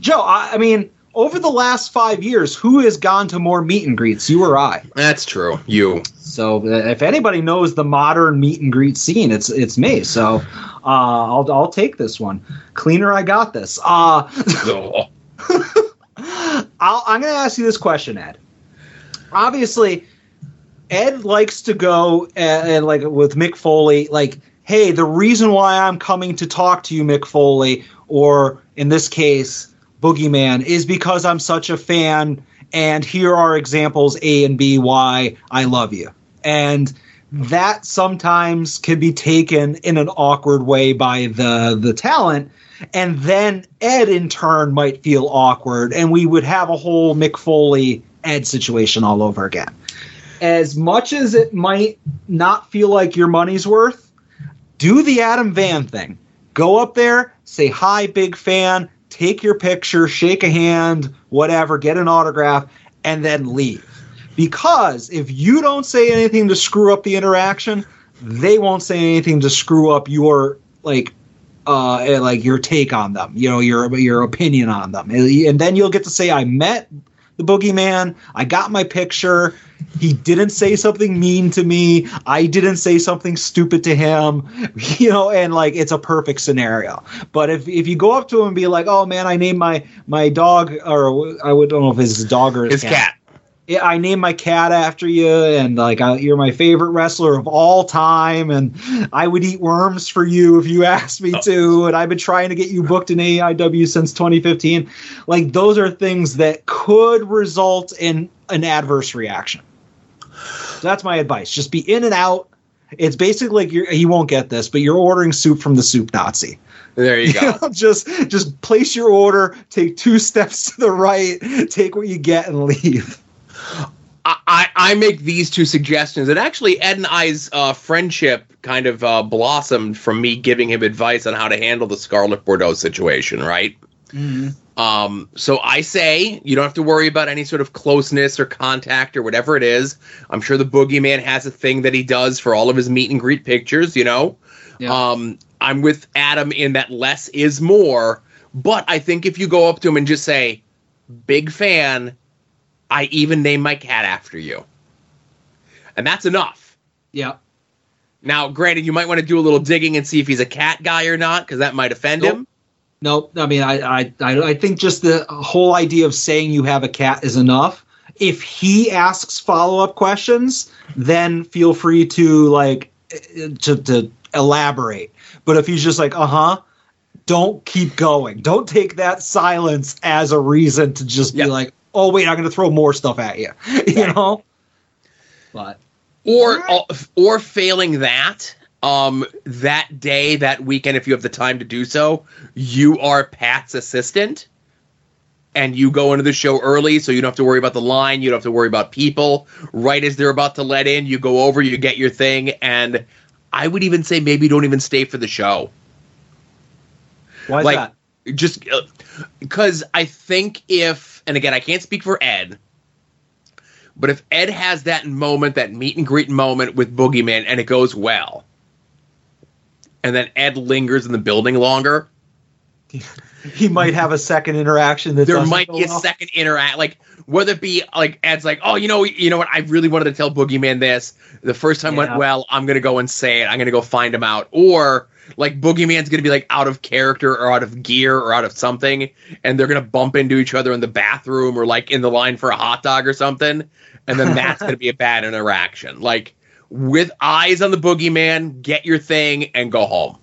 Joe, I, I mean, over the last five years, who has gone to more meet and greets, you or I? That's true. You. So uh, if anybody knows the modern meet and greet scene, it's it's me. So uh, I'll I'll take this one. Cleaner, I got this. Uh, *laughs* *laughs* I'll, I'm going to ask you this question, Ed. Obviously, Ed likes to go and, and like with Mick Foley, like, hey, the reason why I'm coming to talk to you, Mick Foley, or in this case, Boogeyman, is because I'm such a fan, and here are examples A and B why I love you. And that sometimes can be taken in an awkward way by the the talent and then ed in turn might feel awkward and we would have a whole mick foley ed situation all over again. As much as it might not feel like your money's worth do the adam van thing. Go up there say hi big fan. Take your picture shake a hand whatever get an autograph and then leave. Because if you don't say anything to screw up the interaction, they won't say anything to screw up your like uh eh, like your take on them, you know, your your opinion on them. And then you'll get to say I met the boogeyman, I got my picture, he didn't say something mean to me, I didn't say something stupid to him, *laughs* you know, and like it's a perfect scenario. But if if you go up to him and be like, "Oh man, I named my my dog or I would don't know if it's his dog or his, His cat. yeah, I named my cat after you, and like I, you're my favorite wrestler of all time, and I would eat worms for you if you asked me to, oh. and I've been trying to get you booked in AIW since 2015. Like those are things that could result in an adverse reaction. So that's my advice: just be in and out. It's basically like you're, you won't get this, but you're ordering soup from the soup Nazi. There you *laughs* go. know, just just place your order, take two *laughs* steps to the right, take what you get, and leave. I, I make these two suggestions, and actually, Ed and I's uh, friendship kind of uh, blossomed from me giving him advice on how to handle the Scarlett Bordeaux situation, right? Um, so I say you don't have to worry about any sort of closeness or contact or whatever it is. I'm sure the boogeyman has a thing that he does for all of his meet and greet pictures, you know. Um, I'm with Adam in that less is more, but I think if you go up to him and just say, "Big fan," I even name my cat after you, and that's enough. Yeah. Now, granted, you might want to do a little digging and see if he's a cat guy or not, because that might offend him. Nope. I mean, I, I, I, I think just the whole idea of saying you have a cat is enough. If he asks follow up questions, then feel free to like to, to elaborate. But if he's just like, uh huh, don't keep going. Don't take that silence as a reason to just be like, oh wait, I'm going to throw more stuff at *laughs* you. You know. But or or failing that um that day that weekend if you have the time to do so you are pat's assistant and you go into the show early so you don't have to worry about the line you don't have to worry about people right as they're about to let in you go over you get your thing and i would even say maybe don't even stay for the show why is like that? just because I think if, and again, I can't speak for Ed, but if Ed has that moment, that meet and greet moment with Boogeyman, and it goes well, and then Ed lingers in the building longer, *laughs* he might have a second interaction that there might be a well. second interact, like whether it be like Ed's like, oh, you know, you know what, I really wanted to tell Boogeyman this. The first time went well. I'm gonna go and say it. I'm gonna go find him out, or like Boogeyman's gonna be like out of character or out of gear or out of something, and they're gonna bump into each other in the bathroom or like in the line for a hot dog or something, and then that's gonna be a bad interaction. Like with eyes on the Boogeyman, get your thing and go home.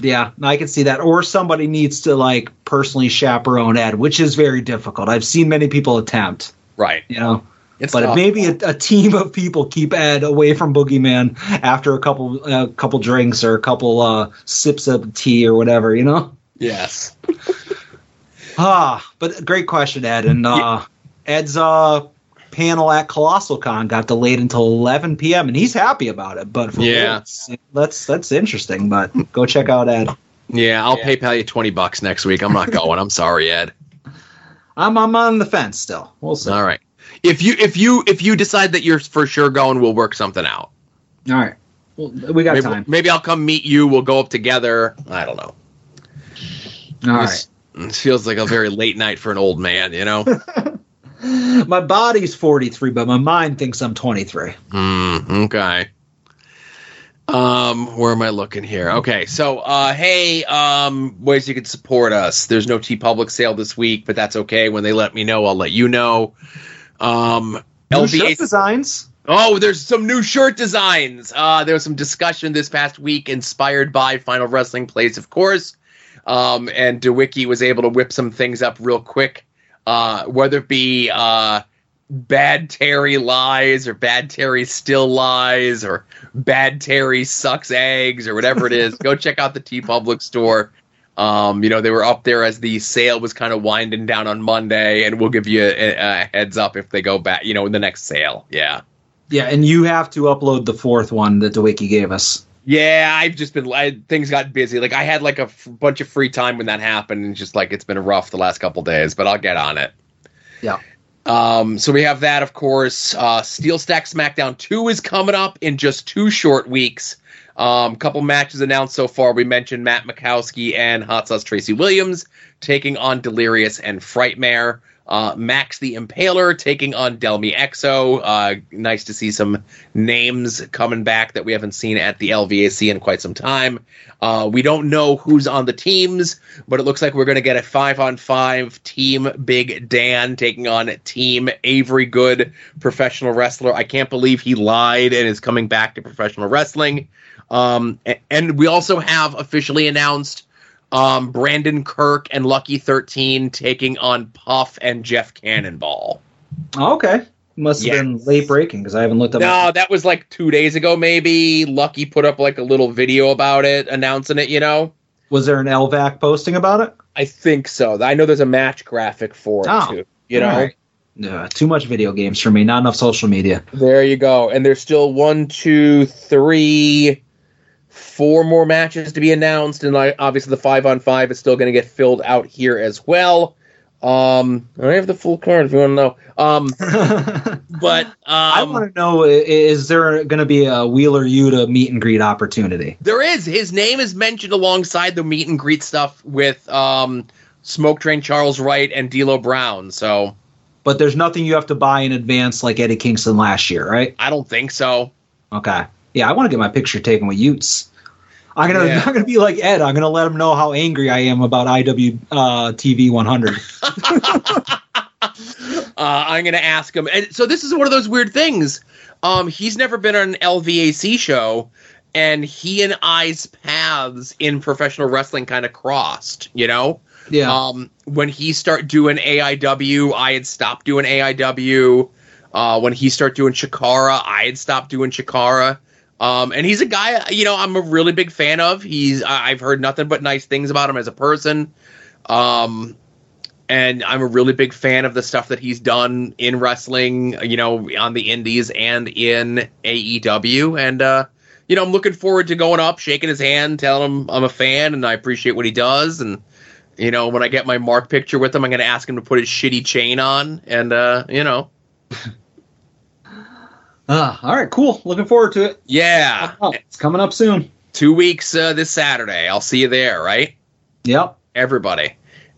Yeah, I can see that. Or somebody needs to like personally chaperone Ed, which is very difficult. I've seen many people attempt. Right. You know. It's but tough. maybe a, a team of people keep Ed away from Boogeyman after a couple a couple drinks or a couple uh, sips of tea or whatever, you know. Yes. *laughs* Ah, but great question, Ed. And uh, Ed's uh, panel at Colossal Con got delayed until 11 p.m. and he's happy about it. But for Yeah. once, that's that's interesting. But go check out Ed. Yeah, I'll PayPal you twenty bucks next week. I'm not going. I'm sorry, Ed. *laughs* I'm I'm on the fence still. We'll see. All right. If you if you if you decide that you're for sure going, we'll work something out. All right. Well, we got maybe, time. Maybe I'll come meet you. We'll go up together. I don't know. All this, this feels like a very late night for an old man. You know. *laughs* *laughs* My body's 43, but my mind thinks I'm 23. Hmm. okay. Um, where am I looking here? Okay, so uh, hey, um, ways you can support us. There's no TeePublic sale this week, but that's okay. When they let me know, I'll let you know. Um, New shirt designs. Oh, there's some new shirt designs. Uh, there was some discussion this past week, inspired by Final Wrestling Plays, of course. Um, and DeWicki was able to whip some things up real quick. Uh, whether it be uh, Bad Terry lies or Bad Terry still lies or Bad Terry sucks eggs or whatever it is, *laughs* go check out the TeePublic store. Um, you know, they were up there as the sale was kind of winding down on Monday, and we'll give you a, a heads up if they go back, you know, in the next sale. Yeah. Yeah, and you have to upload the fourth one that DeWiki gave us. Yeah, I've just been I, things got busy. Like I had like a f- bunch of free time when that happened, and just like it's been rough the last couple days. But I'll get on it. Yeah. Um, so we have that, of course. Uh, Steel Stack SmackDown 2 is coming up in just two short weeks. Um, couple matches announced so far. We mentioned Matt Makowski and Hot Sauce Tracy Williams taking on Delirious and Frightmare. Uh, Max the Impaler taking on Delmi Exo. Uh, nice to see some names coming back that we haven't seen at the LVAC in quite some time. Uh, we don't know who's on the teams, but it looks like we're going to get a five on five team Big Dan taking on Team Avery Good, professional wrestler. I can't believe he lied and is coming back to professional wrestling. Um, and we also have officially announced um, Brandon Kirk and Lucky 13 taking on Puff and Jeff Cannonball. Oh, okay. Must have Yes. been late breaking because I haven't looked up. No, that was like two days ago, maybe. Lucky put up like a little video about it, announcing it, you know? Was there an LVAC posting about it? I think so. I know there's a match graphic for it, Oh, too. You know? right. Yeah, too much video games for me. Not enough social media. There you go. And there's still one, two, three, four more matches to be announced. And I, obviously, the five on five is still going to get filled out here as well. Um, I have the full card if you want to know. Um, *laughs* but um, I want to know: is there going to be a Wheeler Yuta meet and greet opportunity? There is. His name is mentioned alongside the meet and greet stuff with um, Smoke Train Charles Wright and D'Lo Brown. So But there's nothing you have to buy in advance like Eddie Kingston last year, right? I don't think so. Okay. Yeah, I want to get my picture taken with Utes. I'm gonna Yeah. *laughs* I'm gonna be like Ed. I'm gonna let him know how angry I am about IW uh, TV 100. *laughs* *laughs* Uh, I'm going to ask him. And so this is one of those weird things. Um, he's never been on an LVAC show, and he and I's paths in professional wrestling kind of crossed. You know, Yeah. Um, when he start doing AIW, I had stopped doing AIW. Uh, when he start doing Chikara, I had stopped doing Chikara. Um, and he's a guy, you know, I'm a really big fan of. He's I've heard nothing but nice things about him as a person. Um, and I'm a really big fan of the stuff that he's done in wrestling, you know, on the indies and in AEW. And uh, you know, I'm looking forward to going up, shaking his hand, telling him I'm a fan and I appreciate what he does and You know, when I get my Mark picture with him, I'm going to ask him to put his shitty chain on, and uh, you know, *laughs* Uh, all right, cool. Looking forward to it. yeah, it's coming up soon. Two weeks uh, this Saturday. I'll see you there, right? Yep. Everybody.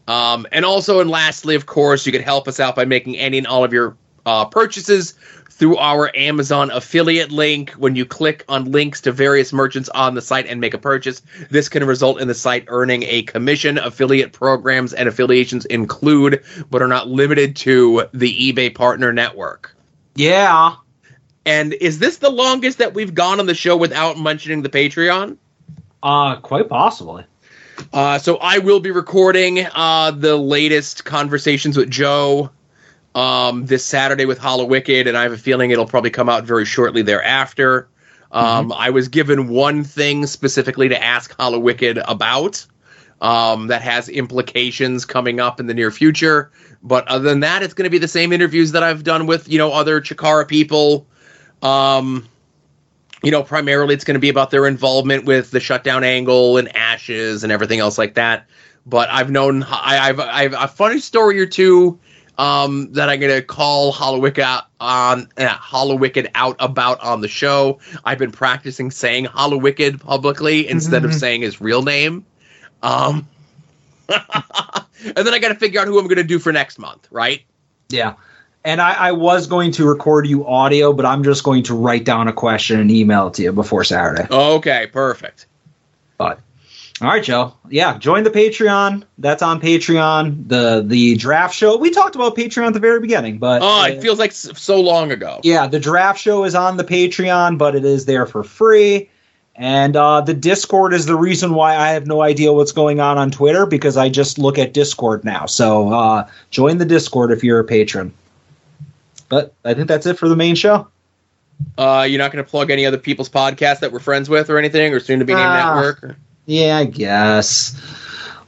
Um, and also, and lastly, of course, you can help us out by making any and all of your uh, purchases through our Amazon affiliate link. When you click on links to various merchants on the site and make a purchase, this can result in the site earning a commission. Affiliate programs and affiliations include, but are not limited to, the eBay Partner Network. Yeah. And is this the longest that we've gone on the show without mentioning the Patreon? Uh, quite possibly. Uh, so I will be recording uh, the latest conversations with Joe um, this Saturday with Hallowicked, and I have a feeling it'll probably come out very shortly thereafter. Um, I was given one thing specifically to ask Hallowicked about um, that has implications coming up in the near future. But other than that, it's going to be the same interviews that I've done with you know other Chikara people. Um, you know, primarily it's going to be about their involvement with the shutdown angle and ashes and everything else like that. But I've known I, I've I've a funny story or two um, that I'm going to call Hallowicked out on uh, Hallowicked out about on the show. I've been practicing saying Hallowicked publicly instead of Mhm. saying his real name. Um, *laughs* and then I got to figure out who I'm going to do for next month, right? Yeah. And I, I was going to record you audio, but I'm just going to write down a question and email it to you before Saturday. Okay, perfect. But all right, Joe. Yeah, join the Patreon. That's on Patreon. The the draft show. We talked about Patreon at the very beginning, but Oh, it feels like so long ago. yeah, the draft show is on the Patreon, but it is there for free. And uh, the Discord is the reason why I have no idea what's going on on Twitter because I just look at Discord now. So uh, join the Discord if you're a patron. But I think that's it for the main show. Uh, you're not going to plug any other people's podcasts that we're friends with or anything, or soon to be named Ah. network. Or? Yeah, I guess.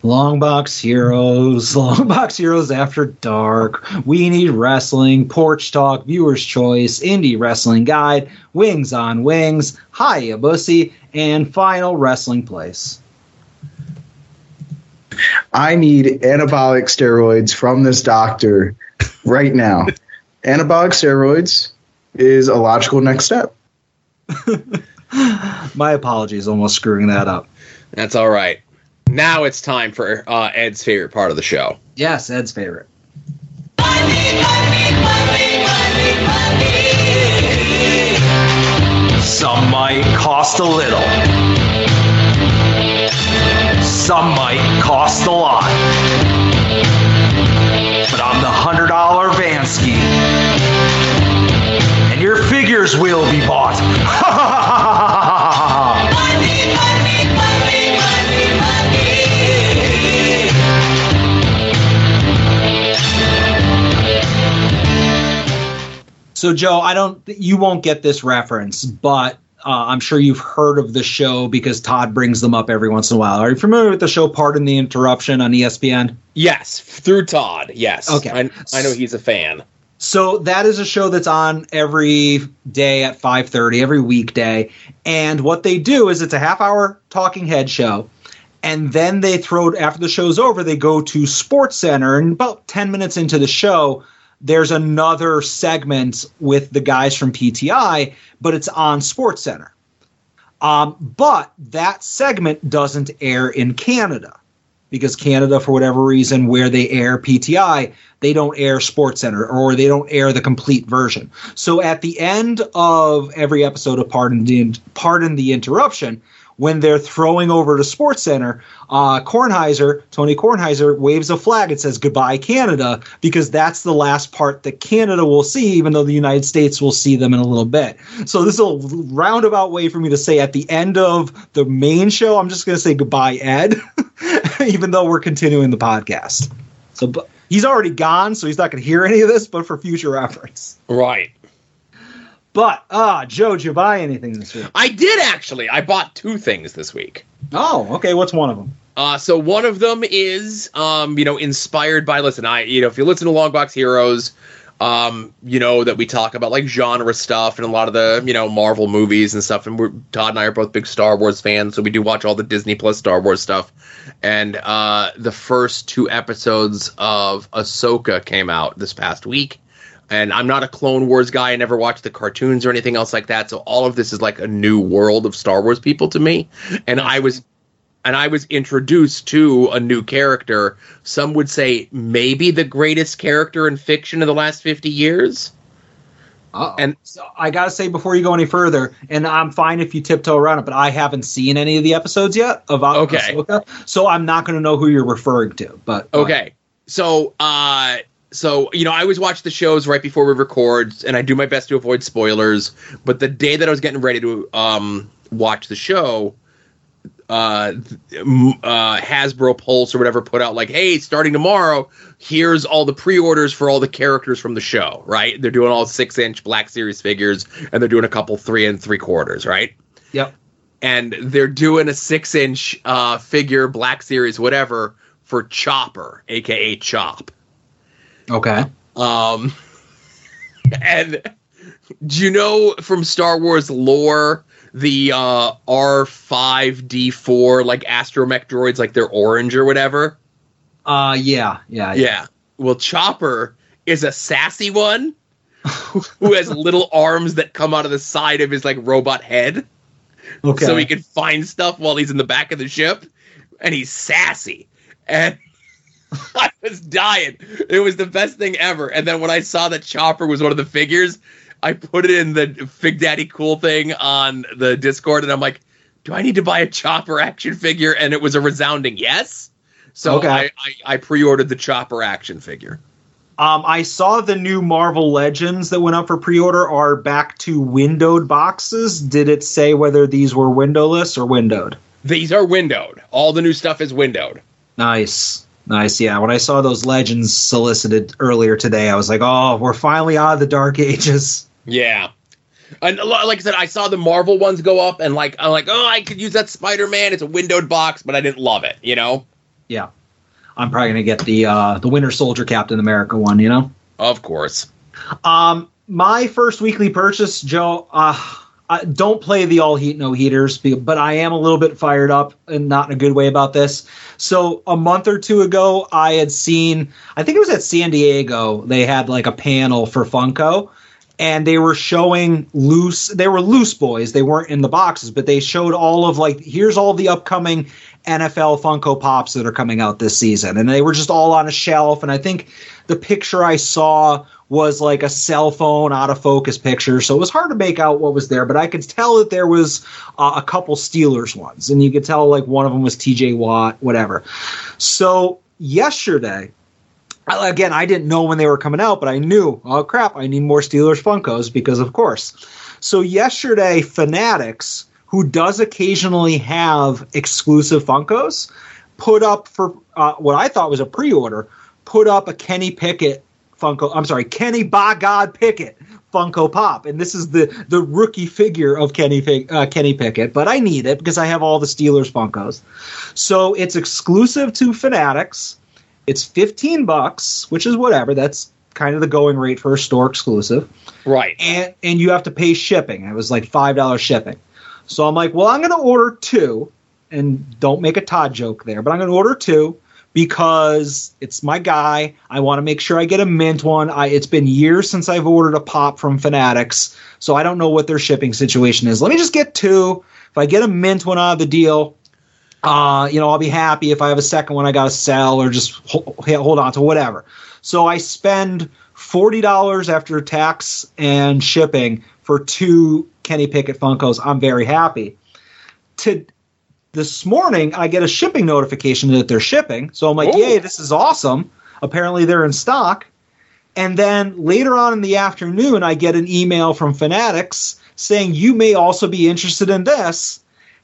Longbox Heroes, *laughs* Longbox Heroes After Dark, We Need Wrestling, Porch Talk, Viewer's Choice, Indie Wrestling Guide, Wings on Wings, Hiya Bussy, and Final Wrestling Place. I need anabolic steroids from this doctor right now. *laughs* anabolic steroids is a logical next step. *laughs* My apologies, almost screwing that up. That's all right. Now it's time for uh, Ed's favorite part of the show. Yes, Ed's favorite. Some might cost a little. Some might cost a lot. Your will be bought. *laughs* So, Joe, I don't. You won't get this reference, but uh, I'm sure you've heard of the show because Todd brings them up every once in a while. Are you familiar with the show Pardon the Interruption on ESPN? Yes, through Todd. Yes. Okay. I, I know he's a fan. So that is a show that's on every day at 5:30 every weekday. And what they do is it's a half hour talking head show. And then they throw after the show's over they go to Sports Center. And about 10 minutes into the show there's another segment with the guys from PTI but it's on Sports Center. Um, but that segment doesn't air in Canada because Canada, for whatever reason, where they air PTI, they don't air Sports Center or they don't air the complete version. So at the end of every episode of Pardon the Pardon the Interruption, when they're throwing over to Sports Center, uh, Kornheiser, Tony Kornheiser, waves a flag and says goodbye Canada because that's the last part that Canada will see, even though the United States will see them in a little bit. So this is a roundabout way for me to say at the end of the main show, I'm just going to say goodbye, Ed, *laughs* *laughs* even though we're continuing the podcast. So but he's already gone, so he's not going to hear any of this, but for future reference. Right. But uh Joe, did you buy anything this week? I did actually. I bought two things this week. Oh, okay. What's one of them? Uh, so one of them is, um, you know, inspired by. Listen, I, you know, if you listen to Longbox Heroes, um, you know, that we talk about like genre stuff and a lot of the, you know, Marvel movies and stuff. And we're, Todd and I are both big Star Wars fans, so we do watch all the Disney Plus Star Wars stuff. And uh, the first two episodes of Ahsoka came out this past week. And I'm not a Clone Wars guy. I never watched the cartoons or anything else like that. So all of this is like a new world of Star Wars people to me. And I was and I was introduced to a new character. Some would say maybe the greatest character in fiction of the last 50 years. Uh-oh. And so I gotta say before you go any further, and I'm fine if you tiptoe around it, but I haven't seen any of the episodes yet of Okay. Ahsoka, so I'm not gonna know who you're referring to. But Okay. So, uh, so you know, I always watch the shows right before we record, and I do my best to avoid spoilers. But the day that I was getting ready to um, watch the show, uh, uh, Hasbro Pulse or whatever put out like, "Hey, starting tomorrow, here's all the pre-orders for all the characters from the show." Right? They're doing all six-inch Black Series figures, and they're doing a couple three and three quarters. Right? Yep. and they're doing a six inch uh, figure, Black Series, whatever, for Chopper, aka Chop. Okay. Um, *laughs* and do you know from Star Wars lore the uh, R5D4 like astromech droids, like they're orange or whatever? Uh, yeah, yeah, Yeah. Well, Chopper is a sassy one who who has *laughs* little arms that come out of the side of his like robot head. Okay. So he can find stuff while he's in the back of the ship. And he's sassy. And *laughs* I was dying. It was the best thing ever. And then when I saw that Chopper was one of the figures, I put it in the Fig Daddy Cool thing on the Discord, and I'm like, do I need to buy a Chopper action figure? And it was a resounding yes. So Okay. I, I, I pre-ordered the Chopper action figure. Um, I saw the new Marvel Legends that went up for pre-order are back to windowed boxes. Did it say whether these were windowless or windowed? These are windowed. All the new stuff is windowed. Nice. Nice. Yeah. When I saw those legends solicited earlier today, I was like, oh, we're finally out of the dark ages. Yeah. And like I said, I saw the Marvel ones go up, and like I'm like, oh, I could use that Spider Man. It's a windowed box, but I didn't love it. You know. Yeah. I'm probably gonna get the uh, the Winter Soldier Captain America one, you know? Of course. Um, my first weekly purchase, Joe. Uh, I don't play the all heat no heaters, but I am a little bit fired up and not in a good way about this. So a month or two ago, I had seen. I think it was at San Diego. They had like a panel for Funko. And they were showing loose. They were loose boys. They weren't in the boxes, but they showed all of like here's all the upcoming NFL Funko Pops that are coming out this season, and they were just all on a shelf. And I think the picture I saw was like a cell phone out of focus picture, so it was hard to make out what was there. But I could tell that there was uh, a couple Steelers ones, and you could tell like one of them was T.J. Watt, whatever. So yesterday, again, I didn't know when they were coming out, but I knew, oh crap, I need more Steelers Funkos because of course. So yesterday, Fanatics, who does occasionally have exclusive Funkos, put up for uh, what I thought was a pre-order, put up a Kenny Pickett Funko. I'm sorry, Kenny by God Pickett Funko Pop, and this is the the rookie figure of Kenny uh, Kenny Pickett. But I need it because I have all the Steelers Funkos. So it's exclusive to Fanatics. It's 15 bucks, which is whatever. That's kind of the going rate for a store exclusive. Right. And and you have to pay shipping. It was like five dollars shipping. So I'm like, well, I'm going to order two, and don't make a Todd joke there, but I'm going to order two because it's my guy. I want to make sure I get a mint one. I, it's been years since I've ordered a pop from Fanatics, so I don't know what their shipping situation is. Let me just get two. If I get a mint one out of the deal, uh, you know, I'll be happy. If I have a second one, I got to sell or just hold, hold on to whatever. So I spend forty dollars after tax and shipping for two Kenny Pickett Funkos. I'm very happy. To this morning, I get a shipping notification that they're shipping. So I'm like, Oh. yay, this is awesome. Apparently, they're in stock. And then later on in the afternoon, I get an email from Fanatics saying you may also be interested in this.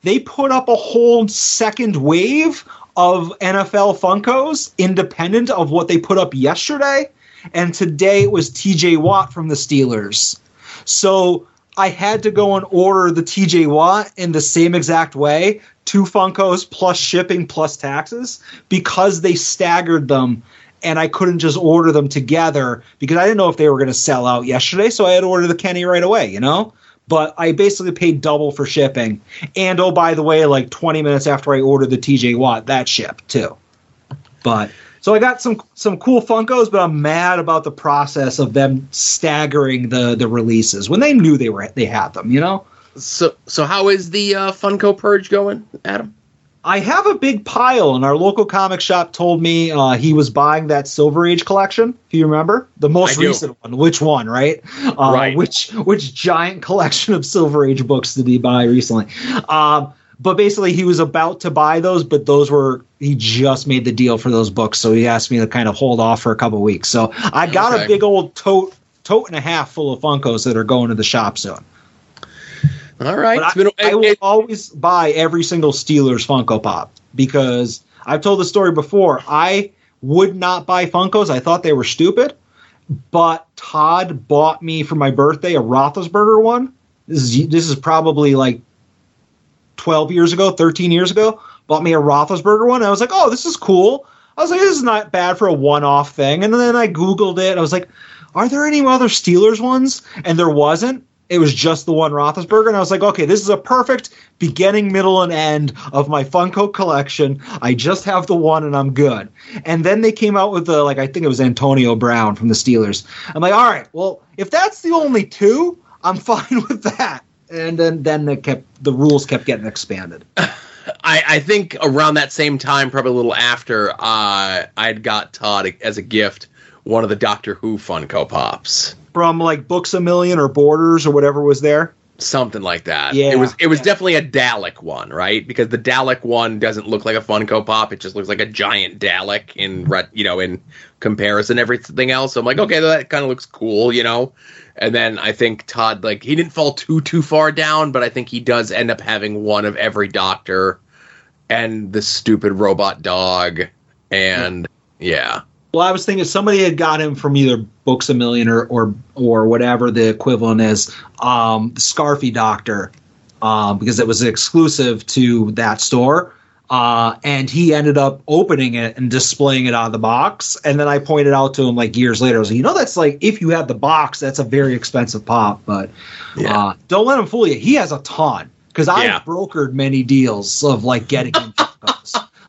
They put up a whole second wave of NFL Funkos, independent of what they put up yesterday. And today it was TJ Watt from the Steelers. So I had to go and order the TJ Watt in the same exact way, two Funkos plus shipping plus taxes, because they staggered them and I couldn't just order them together because I didn't know if they were going to sell out yesterday. So I had to order the Kenny right away, you know? But I basically paid double for shipping. And oh, by the way, like 20 minutes after I ordered the TJ Watt, that shipped too. But so I got some some cool Funkos, but I'm mad about the process of them staggering the the releases when they knew they were they had them, you know? So so how is the uh, Funko purge going, Adam? I have a big pile, and our local comic shop told me uh, he was buying that Silver Age collection. If you remember the most recent one, which one, right? Uh, Right. Which which giant *laughs* collection of Silver Age books did he buy recently? Um, but basically, he was about to buy those, but those were he just made the deal for those books, so he asked me to kind of hold off for a couple weeks. So I got Okay. a big old tote tote and a half full of Funkos that are going to the shop soon. All right. It's been, I, I will always buy every single Steelers Funko Pop because I've told the story before. I would not buy Funkos. I thought they were stupid. But Todd bought me for my birthday a Roethlisberger one. This is this is probably like twelve years ago, thirteen years ago. Bought me a Roethlisberger one. I was like, oh, this is cool. I was like, this is not bad for a one-off thing. And then I googled it. I was like, are there any other Steelers ones? And there wasn't. It was just the one Roethlisberger, and I was like, okay, this is a perfect beginning, middle, and end of my Funko collection. I just have the one, and I'm good. And then they came out with the like, I think it was Antonio Brown from the Steelers. I'm like, all right, well, if that's the only two, I'm *laughs* fine with that. And then then they kept the rules kept getting expanded. *laughs* I, I think around that same time, probably a little after, uh, I'd got Todd as a gift one of the Doctor Who Funko Pops. From like Books a Million or Borders or whatever was there. Something like that. Yeah, it was it was definitely a Dalek one, right? Because the Dalek one doesn't look like a Funko Pop; it just looks like a giant Dalek in you know in comparison everything else. So I'm like, okay, that kind of looks cool, you know. And then I think Todd like he didn't fall too too far down, but I think he does end up having one of every Doctor and the stupid robot dog, and yeah. Well, I was thinking somebody had got him from either Books a Million or or, or whatever the equivalent is, um, the Scarfy Doctor, um, because it was exclusive to that store. Uh, and he ended up opening it and displaying it on the box. And then I pointed out to him like years later, I was like, you know, that's like if you have the box, that's a very expensive pop. But uh, don't let him fool you. He has a ton because I've Yeah. brokered many deals of like getting him. *laughs*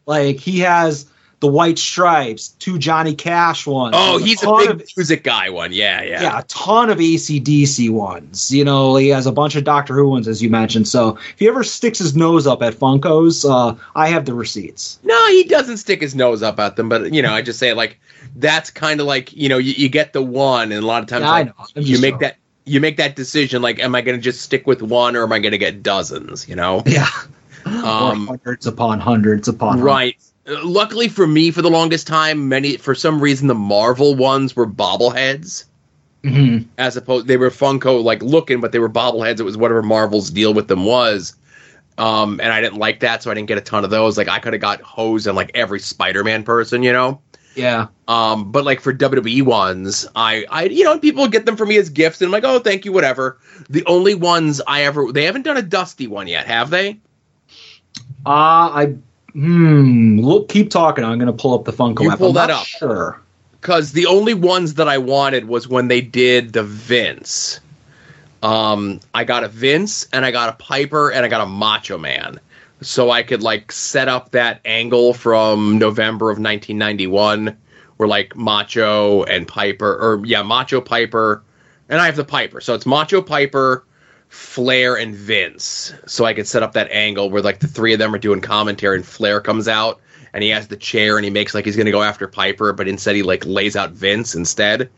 Like he has the White Stripes, two Johnny Cash ones. Oh, he's a ton big of- music guy one. Yeah, yeah. yeah, a ton of ACDC ones. You know, he has a bunch of Doctor Who ones, as you mentioned. So if he ever sticks his nose up at Funko's, uh, I have the receipts. No, he doesn't stick his nose up at them, but you know, I just say like that's kind of like you know you, you get the one, and a lot of times Yeah, like. You make throwing- that you make that decision like, am I going to just stick with one or am I going to get dozens? You know, Yeah. Um, hundreds upon hundreds upon right. Uh, Luckily for me, for the longest time, many for some reason the Marvel ones were bobbleheads. hmm as opposed they were Funko like looking, but they were bobbleheads. It was whatever Marvel's deal with them was. Um, and I didn't like that, so I didn't get a ton of those. Like I could have got hosed on like every Spider-Man person, you know. Yeah. Um, but like for WWE ones, I, I, you know, people get them for me as gifts, and I'm like, oh, thank you, whatever. The only ones I ever, they haven't done a Dusty one yet, have they? Uh, I hmm. Look, keep talking. I'm going to pull up the Funko You app. pull I'm that up. Sure. because the only ones that I wanted was when they did the Vince. Um, I got a Vince and I got a Piper and I got a Macho Man, so I could like set up that angle from November of 1991, where like Macho and Piper, or yeah, Macho Piper, and I have the Piper, so it's Macho Piper. Flair and Vince, so I could set up that angle where like the three of them are doing commentary, and Flair comes out and he has the chair and he makes like he's gonna go after Piper, but instead he like lays out Vince instead.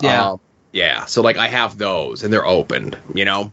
Yeah. Um, yeah. So like I have those and they're opened, you know?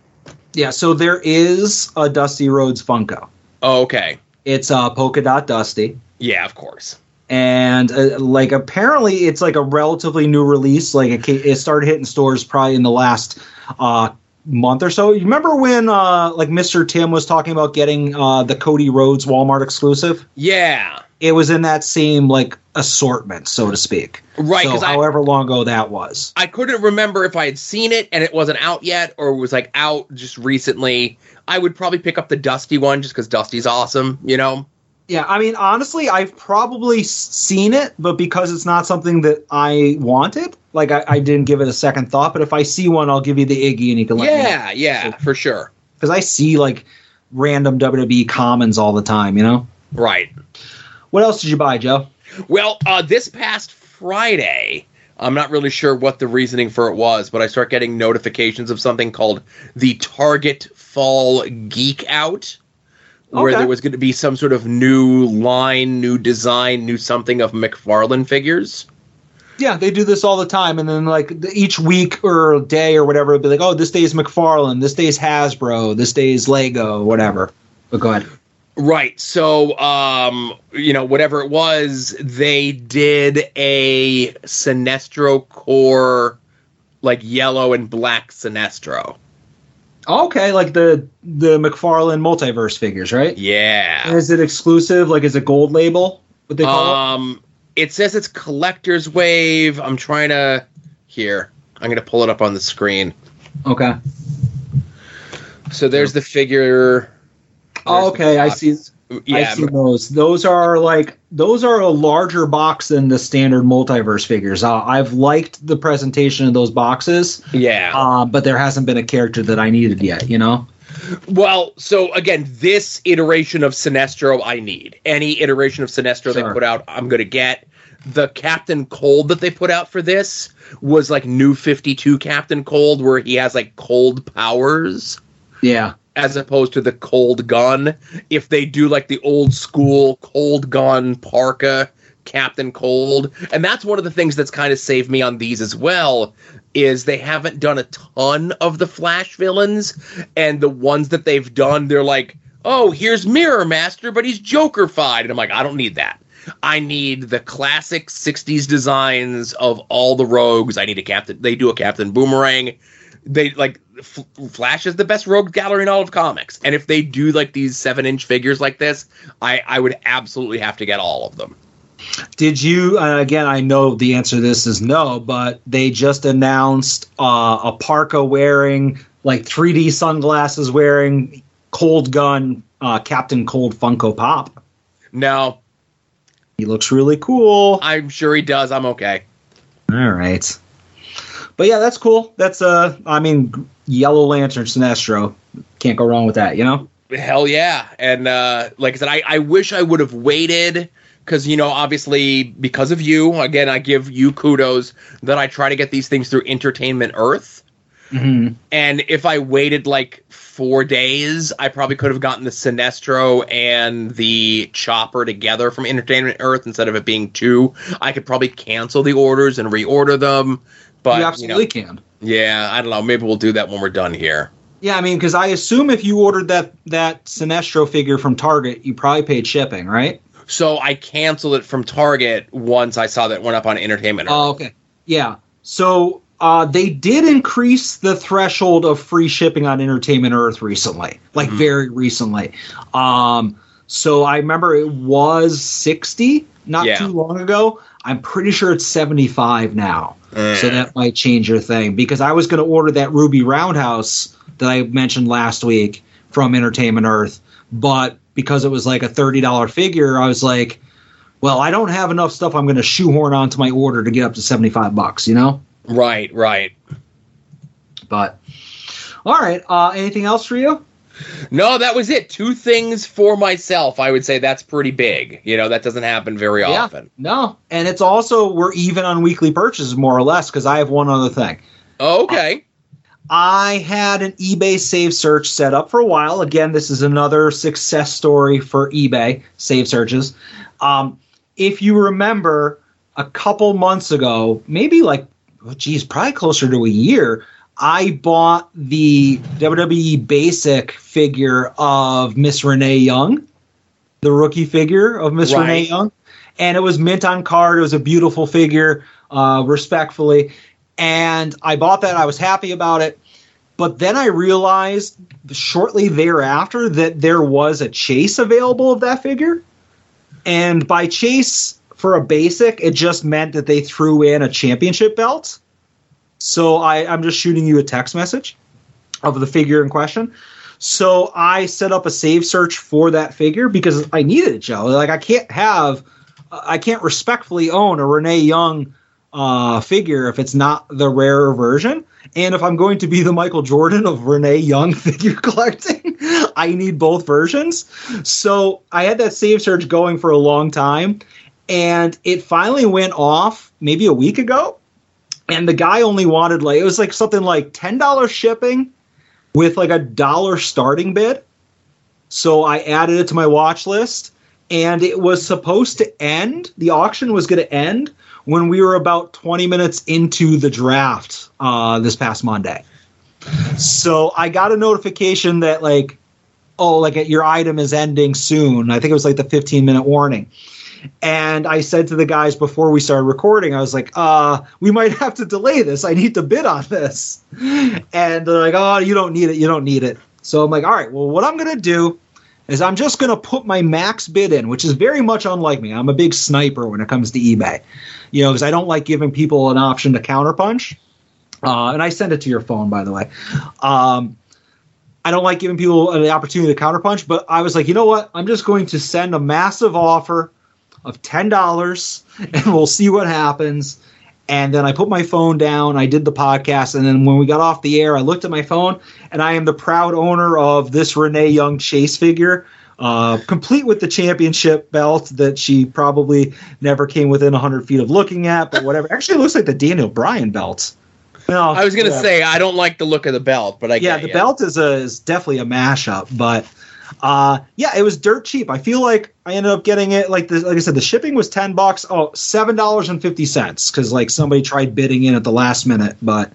Yeah. So there is a Dusty Rhodes Funko. Oh, okay. It's uh, Polka Dot Dusty. Yeah, of course. and uh, like apparently it's like a relatively new release like it, it started hitting stores probably in the last uh month or so you remember when uh like mr tim was talking about getting uh the cody rhodes walmart exclusive Yeah. it was in that same like assortment so to speak Right, so 'cause I- however long ago that was I couldn't remember if I had seen it and it wasn't out yet or it was like out just recently. I would probably pick up the Dusty one just because Dusty's awesome, you know? Yeah, I mean, honestly, I've probably seen it, but because it's not something that I wanted, like I, I didn't give it a second thought. But if I see one, I'll give you the Iggy, and you can let me. Yeah, yeah, for sure. Because I see like random WWE commons all the time. You know. Right. What else did you buy, Joe? Well, uh, this past Friday, I'm not really sure what the reasoning for it was, but I start getting notifications of something called the Target Fall Geek Out, where Okay. there was going to be some sort of new line, new design, new something of McFarlane figures. Yeah, they do this all the time, and then like each week or day or whatever, it'll be like, oh, this day's McFarlane, this day's Hasbro, this day's Lego, whatever. But go ahead. Right. So, um, you know, whatever it was, they did a Sinestro Corps, like yellow and black Sinestro. Okay, like the the McFarlane multiverse figures, right? Yeah. And is it exclusive? Like, is it gold label? What they call it? Um, it says it's collector's wave. I'm trying to here. I'm gonna pull it up on the screen. Okay. So there's the figure. Oh, okay, I see. I Yeah, see those. Those are like those are a larger box than the standard multiverse figures. Uh, I've liked the presentation of those boxes. Yeah. Uh, but there hasn't been a character that I needed yet. You know. Well, so again, this iteration of Sinestro I need. Any iteration of Sinestro they put out, I'm gonna get. The Captain Cold that they put out for this was like new 52 Captain Cold, where he has like cold powers. Yeah. As opposed to the cold gun. If they do like the old school cold gun parka Captain Cold, and that's one of the things that's kind of saved me on these as well is they haven't done a ton of the Flash villains, and the ones that they've done, they're like, oh, here's Mirror Master, but he's Jokerfied, and I'm like, I don't need that. I need the classic '60s designs of all the rogues. I need a Captain. They do a Captain Boomerang they like Flash is the best rogue gallery in all of comics, and if they do like these seven inch figures like this, I I would absolutely have to get all of them. Did you? Uh, again, I know the answer to this is no, but they just announced uh, a parka wearing, like 3D sunglasses wearing, Cold Gun uh, Captain Cold Funko Pop. No, He looks really cool. I'm sure he does. I'm okay. All right. But yeah, that's cool. That's uh, I mean, Yellow Lantern Sinestro. Can't go wrong with that, you know. Hell yeah! And uh, like I said, I, I wish I would have waited because you know obviously because of you again I give you kudos that I try to get these things through Entertainment Earth. Mm-hmm. And if I waited like four days, I probably could have gotten the Sinestro and the Chopper together from Entertainment Earth instead of it being two. I could probably cancel the orders and reorder them. But you absolutely you know, can. Yeah, I don't know. Maybe we'll do that when we're done here. Yeah, I mean, because I assume if you ordered that that Sinestro figure from Target, you probably paid shipping, right? So I canceled it from Target once I saw that it went up on Entertainment Earth. Oh, okay. Yeah. So uh, they did increase the threshold of free shipping on Entertainment Earth recently, like very recently. Um, so I remember it was 60 not Yeah. too long ago. I'm pretty sure it's 75 now. Eh. So that might change your thing because I was going to order that Ruby Roundhouse that I mentioned last week from Entertainment Earth, but because it was like a $30 figure, I was like, well, I don't have enough stuff I'm going to shoehorn onto my order to get up to 75 bucks, you know? Right, right. But all right, uh anything else for you? No, that was it. Two things for myself. I would say that's pretty big. You know, that doesn't happen very Yeah. often. No. And it's also we're even on weekly purchases more or less cuz I have one other thing. Oh, okay. I had an eBay save search set up for a while. Again, this is another success story for eBay save searches. Um, if you remember, a couple months ago, maybe like, oh, geez, probably closer to a year, I bought the WWE Basic figure of Miss Renee Young, the rookie figure of Miss Right. Renee Young, and it was mint on card. It was a beautiful figure, uh, respectfully, and I bought that. I was happy about it, but then I realized shortly thereafter that there was a chase available of that figure, and by chase for a basic, it just meant that they threw in a championship belt. So I, I'm just shooting you a text message of the figure in question. So I set up a save search for that figure because I needed it, Joe. Like I can't have, I can't respectfully own a Renee Young uh, figure if it's not the rarer version. And if I'm going to be the Michael Jordan of Renee Young *laughs* figure collecting, I need both versions. So I had that save search going for a long time, and it finally went off maybe a week ago. And the guy only wanted like it was like something like ten dollars shipping with like a dollar starting bid. So I added it to my watch list, and it was supposed to end. The auction was going to end when we were about 20 minutes into the draft uh, this past Monday. So I got a notification that like, oh, like your item is ending soon. I think it was like the 15 minute warning. And I said to the guys before we started recording, I was like, uh, we might have to delay this. I need to bid on this. And they're like, oh, you don't need it. You don't need it. So I'm like, all right, well, what I'm going to do is I'm just going to put my max bid in, which is very much unlike me. I'm a big sniper when it comes to eBay, you know, because I don't like giving people an option to counterpunch. Uh, and I send it to your phone, by the way. Um, I don't like giving people the opportunity to counterpunch, but I was like, you know what? I'm just going to send a massive offer of ten dollars, *laughs* and we'll see what happens. And then I put my phone down. I did the podcast, and then when we got off the air, I looked at my phone, and I am the proud owner of this Renee Young Chase figure, uh, complete with the championship belt that she probably never came within 100 feet of looking at, but whatever. Actually, it looks like the Daniel Bryan belt. No, I was gonna yeah. say I don't like the look of the belt, but I yeah, the ya. belt is a is definitely a mashup, but uh, yeah, it was dirt cheap. I feel like I ended up getting it like the, like I said, the shipping was ten bucks. Oh, seven dollars and fifty cents because like somebody tried bidding in at the last minute, but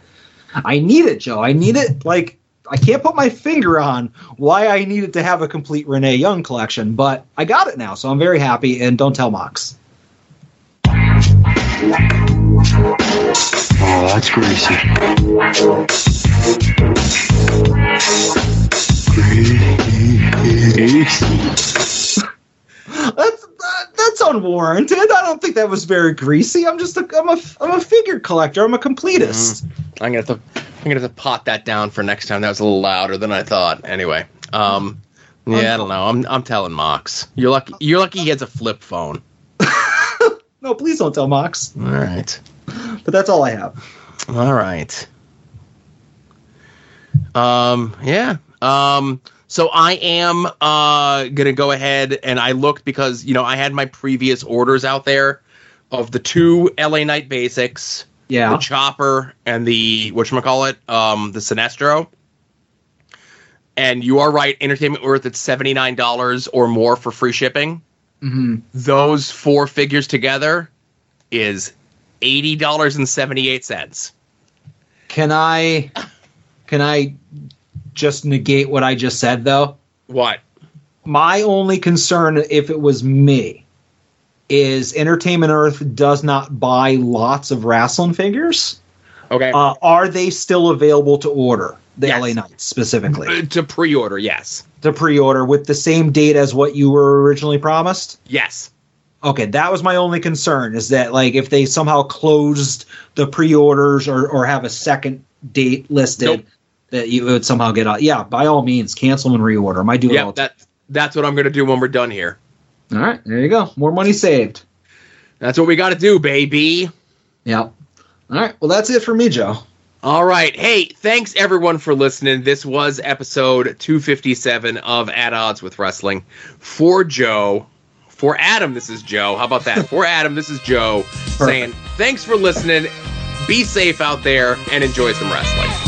I need it, Joe. I need it. Like I can't put my finger on why I needed to have a complete Renee Young collection, but I got it now, so I'm very happy. And don't tell Mox. Oh, that's greasy. That's that, that's unwarranted. I don't think that was very greasy. I'm just a I'm a I'm a figure collector. I'm a completist. I'm gonna have to I'm gonna have to pot that down for next time. That was a little louder than I thought. Anyway, um, yeah, I don't know. I'm I'm telling Mox. You're lucky. You're lucky he has a flip phone. *laughs* No, please don't tell Mox. All right. But that's all I have. All right. Um. Yeah. Um. So I am uh gonna go ahead and I looked because you know I had my previous orders out there of the two LA Knight basics, Yeah. the Chopper and the what call it, um, the Sinestro. And you are right, Entertainment Earth at seventy nine dollars or more for free shipping. Mm-hmm. Those four figures together is eighty dollars and seventy eight cents. Can I can I just negate what I just said though? What? My only concern if it was me is Entertainment Earth does not buy lots of wrestling figures. Okay. Uh, are they still available to order? The Yes. LA Knights specifically. Uh, to pre-order, yes. To pre-order with the same date as what you were originally promised? Yes. Okay, that was my only concern is that like if they somehow closed the pre-orders or, or have a second date listed Nope. That you would somehow get out. Yeah, by all means, cancel and reorder. 'em. I do Yeah, that that's what I'm gonna do when we're done here. All right, there you go. More money saved. That's what we got to do, baby. Yeah. All right. Well, that's it for me, Joe. All right. Hey, thanks everyone for listening. This was episode 257 of At Odds with Wrestling. For Joe, for Adam, this is Joe. How about that? *laughs* for Adam, this is Joe saying thanks for listening. Be safe out there and enjoy some wrestling.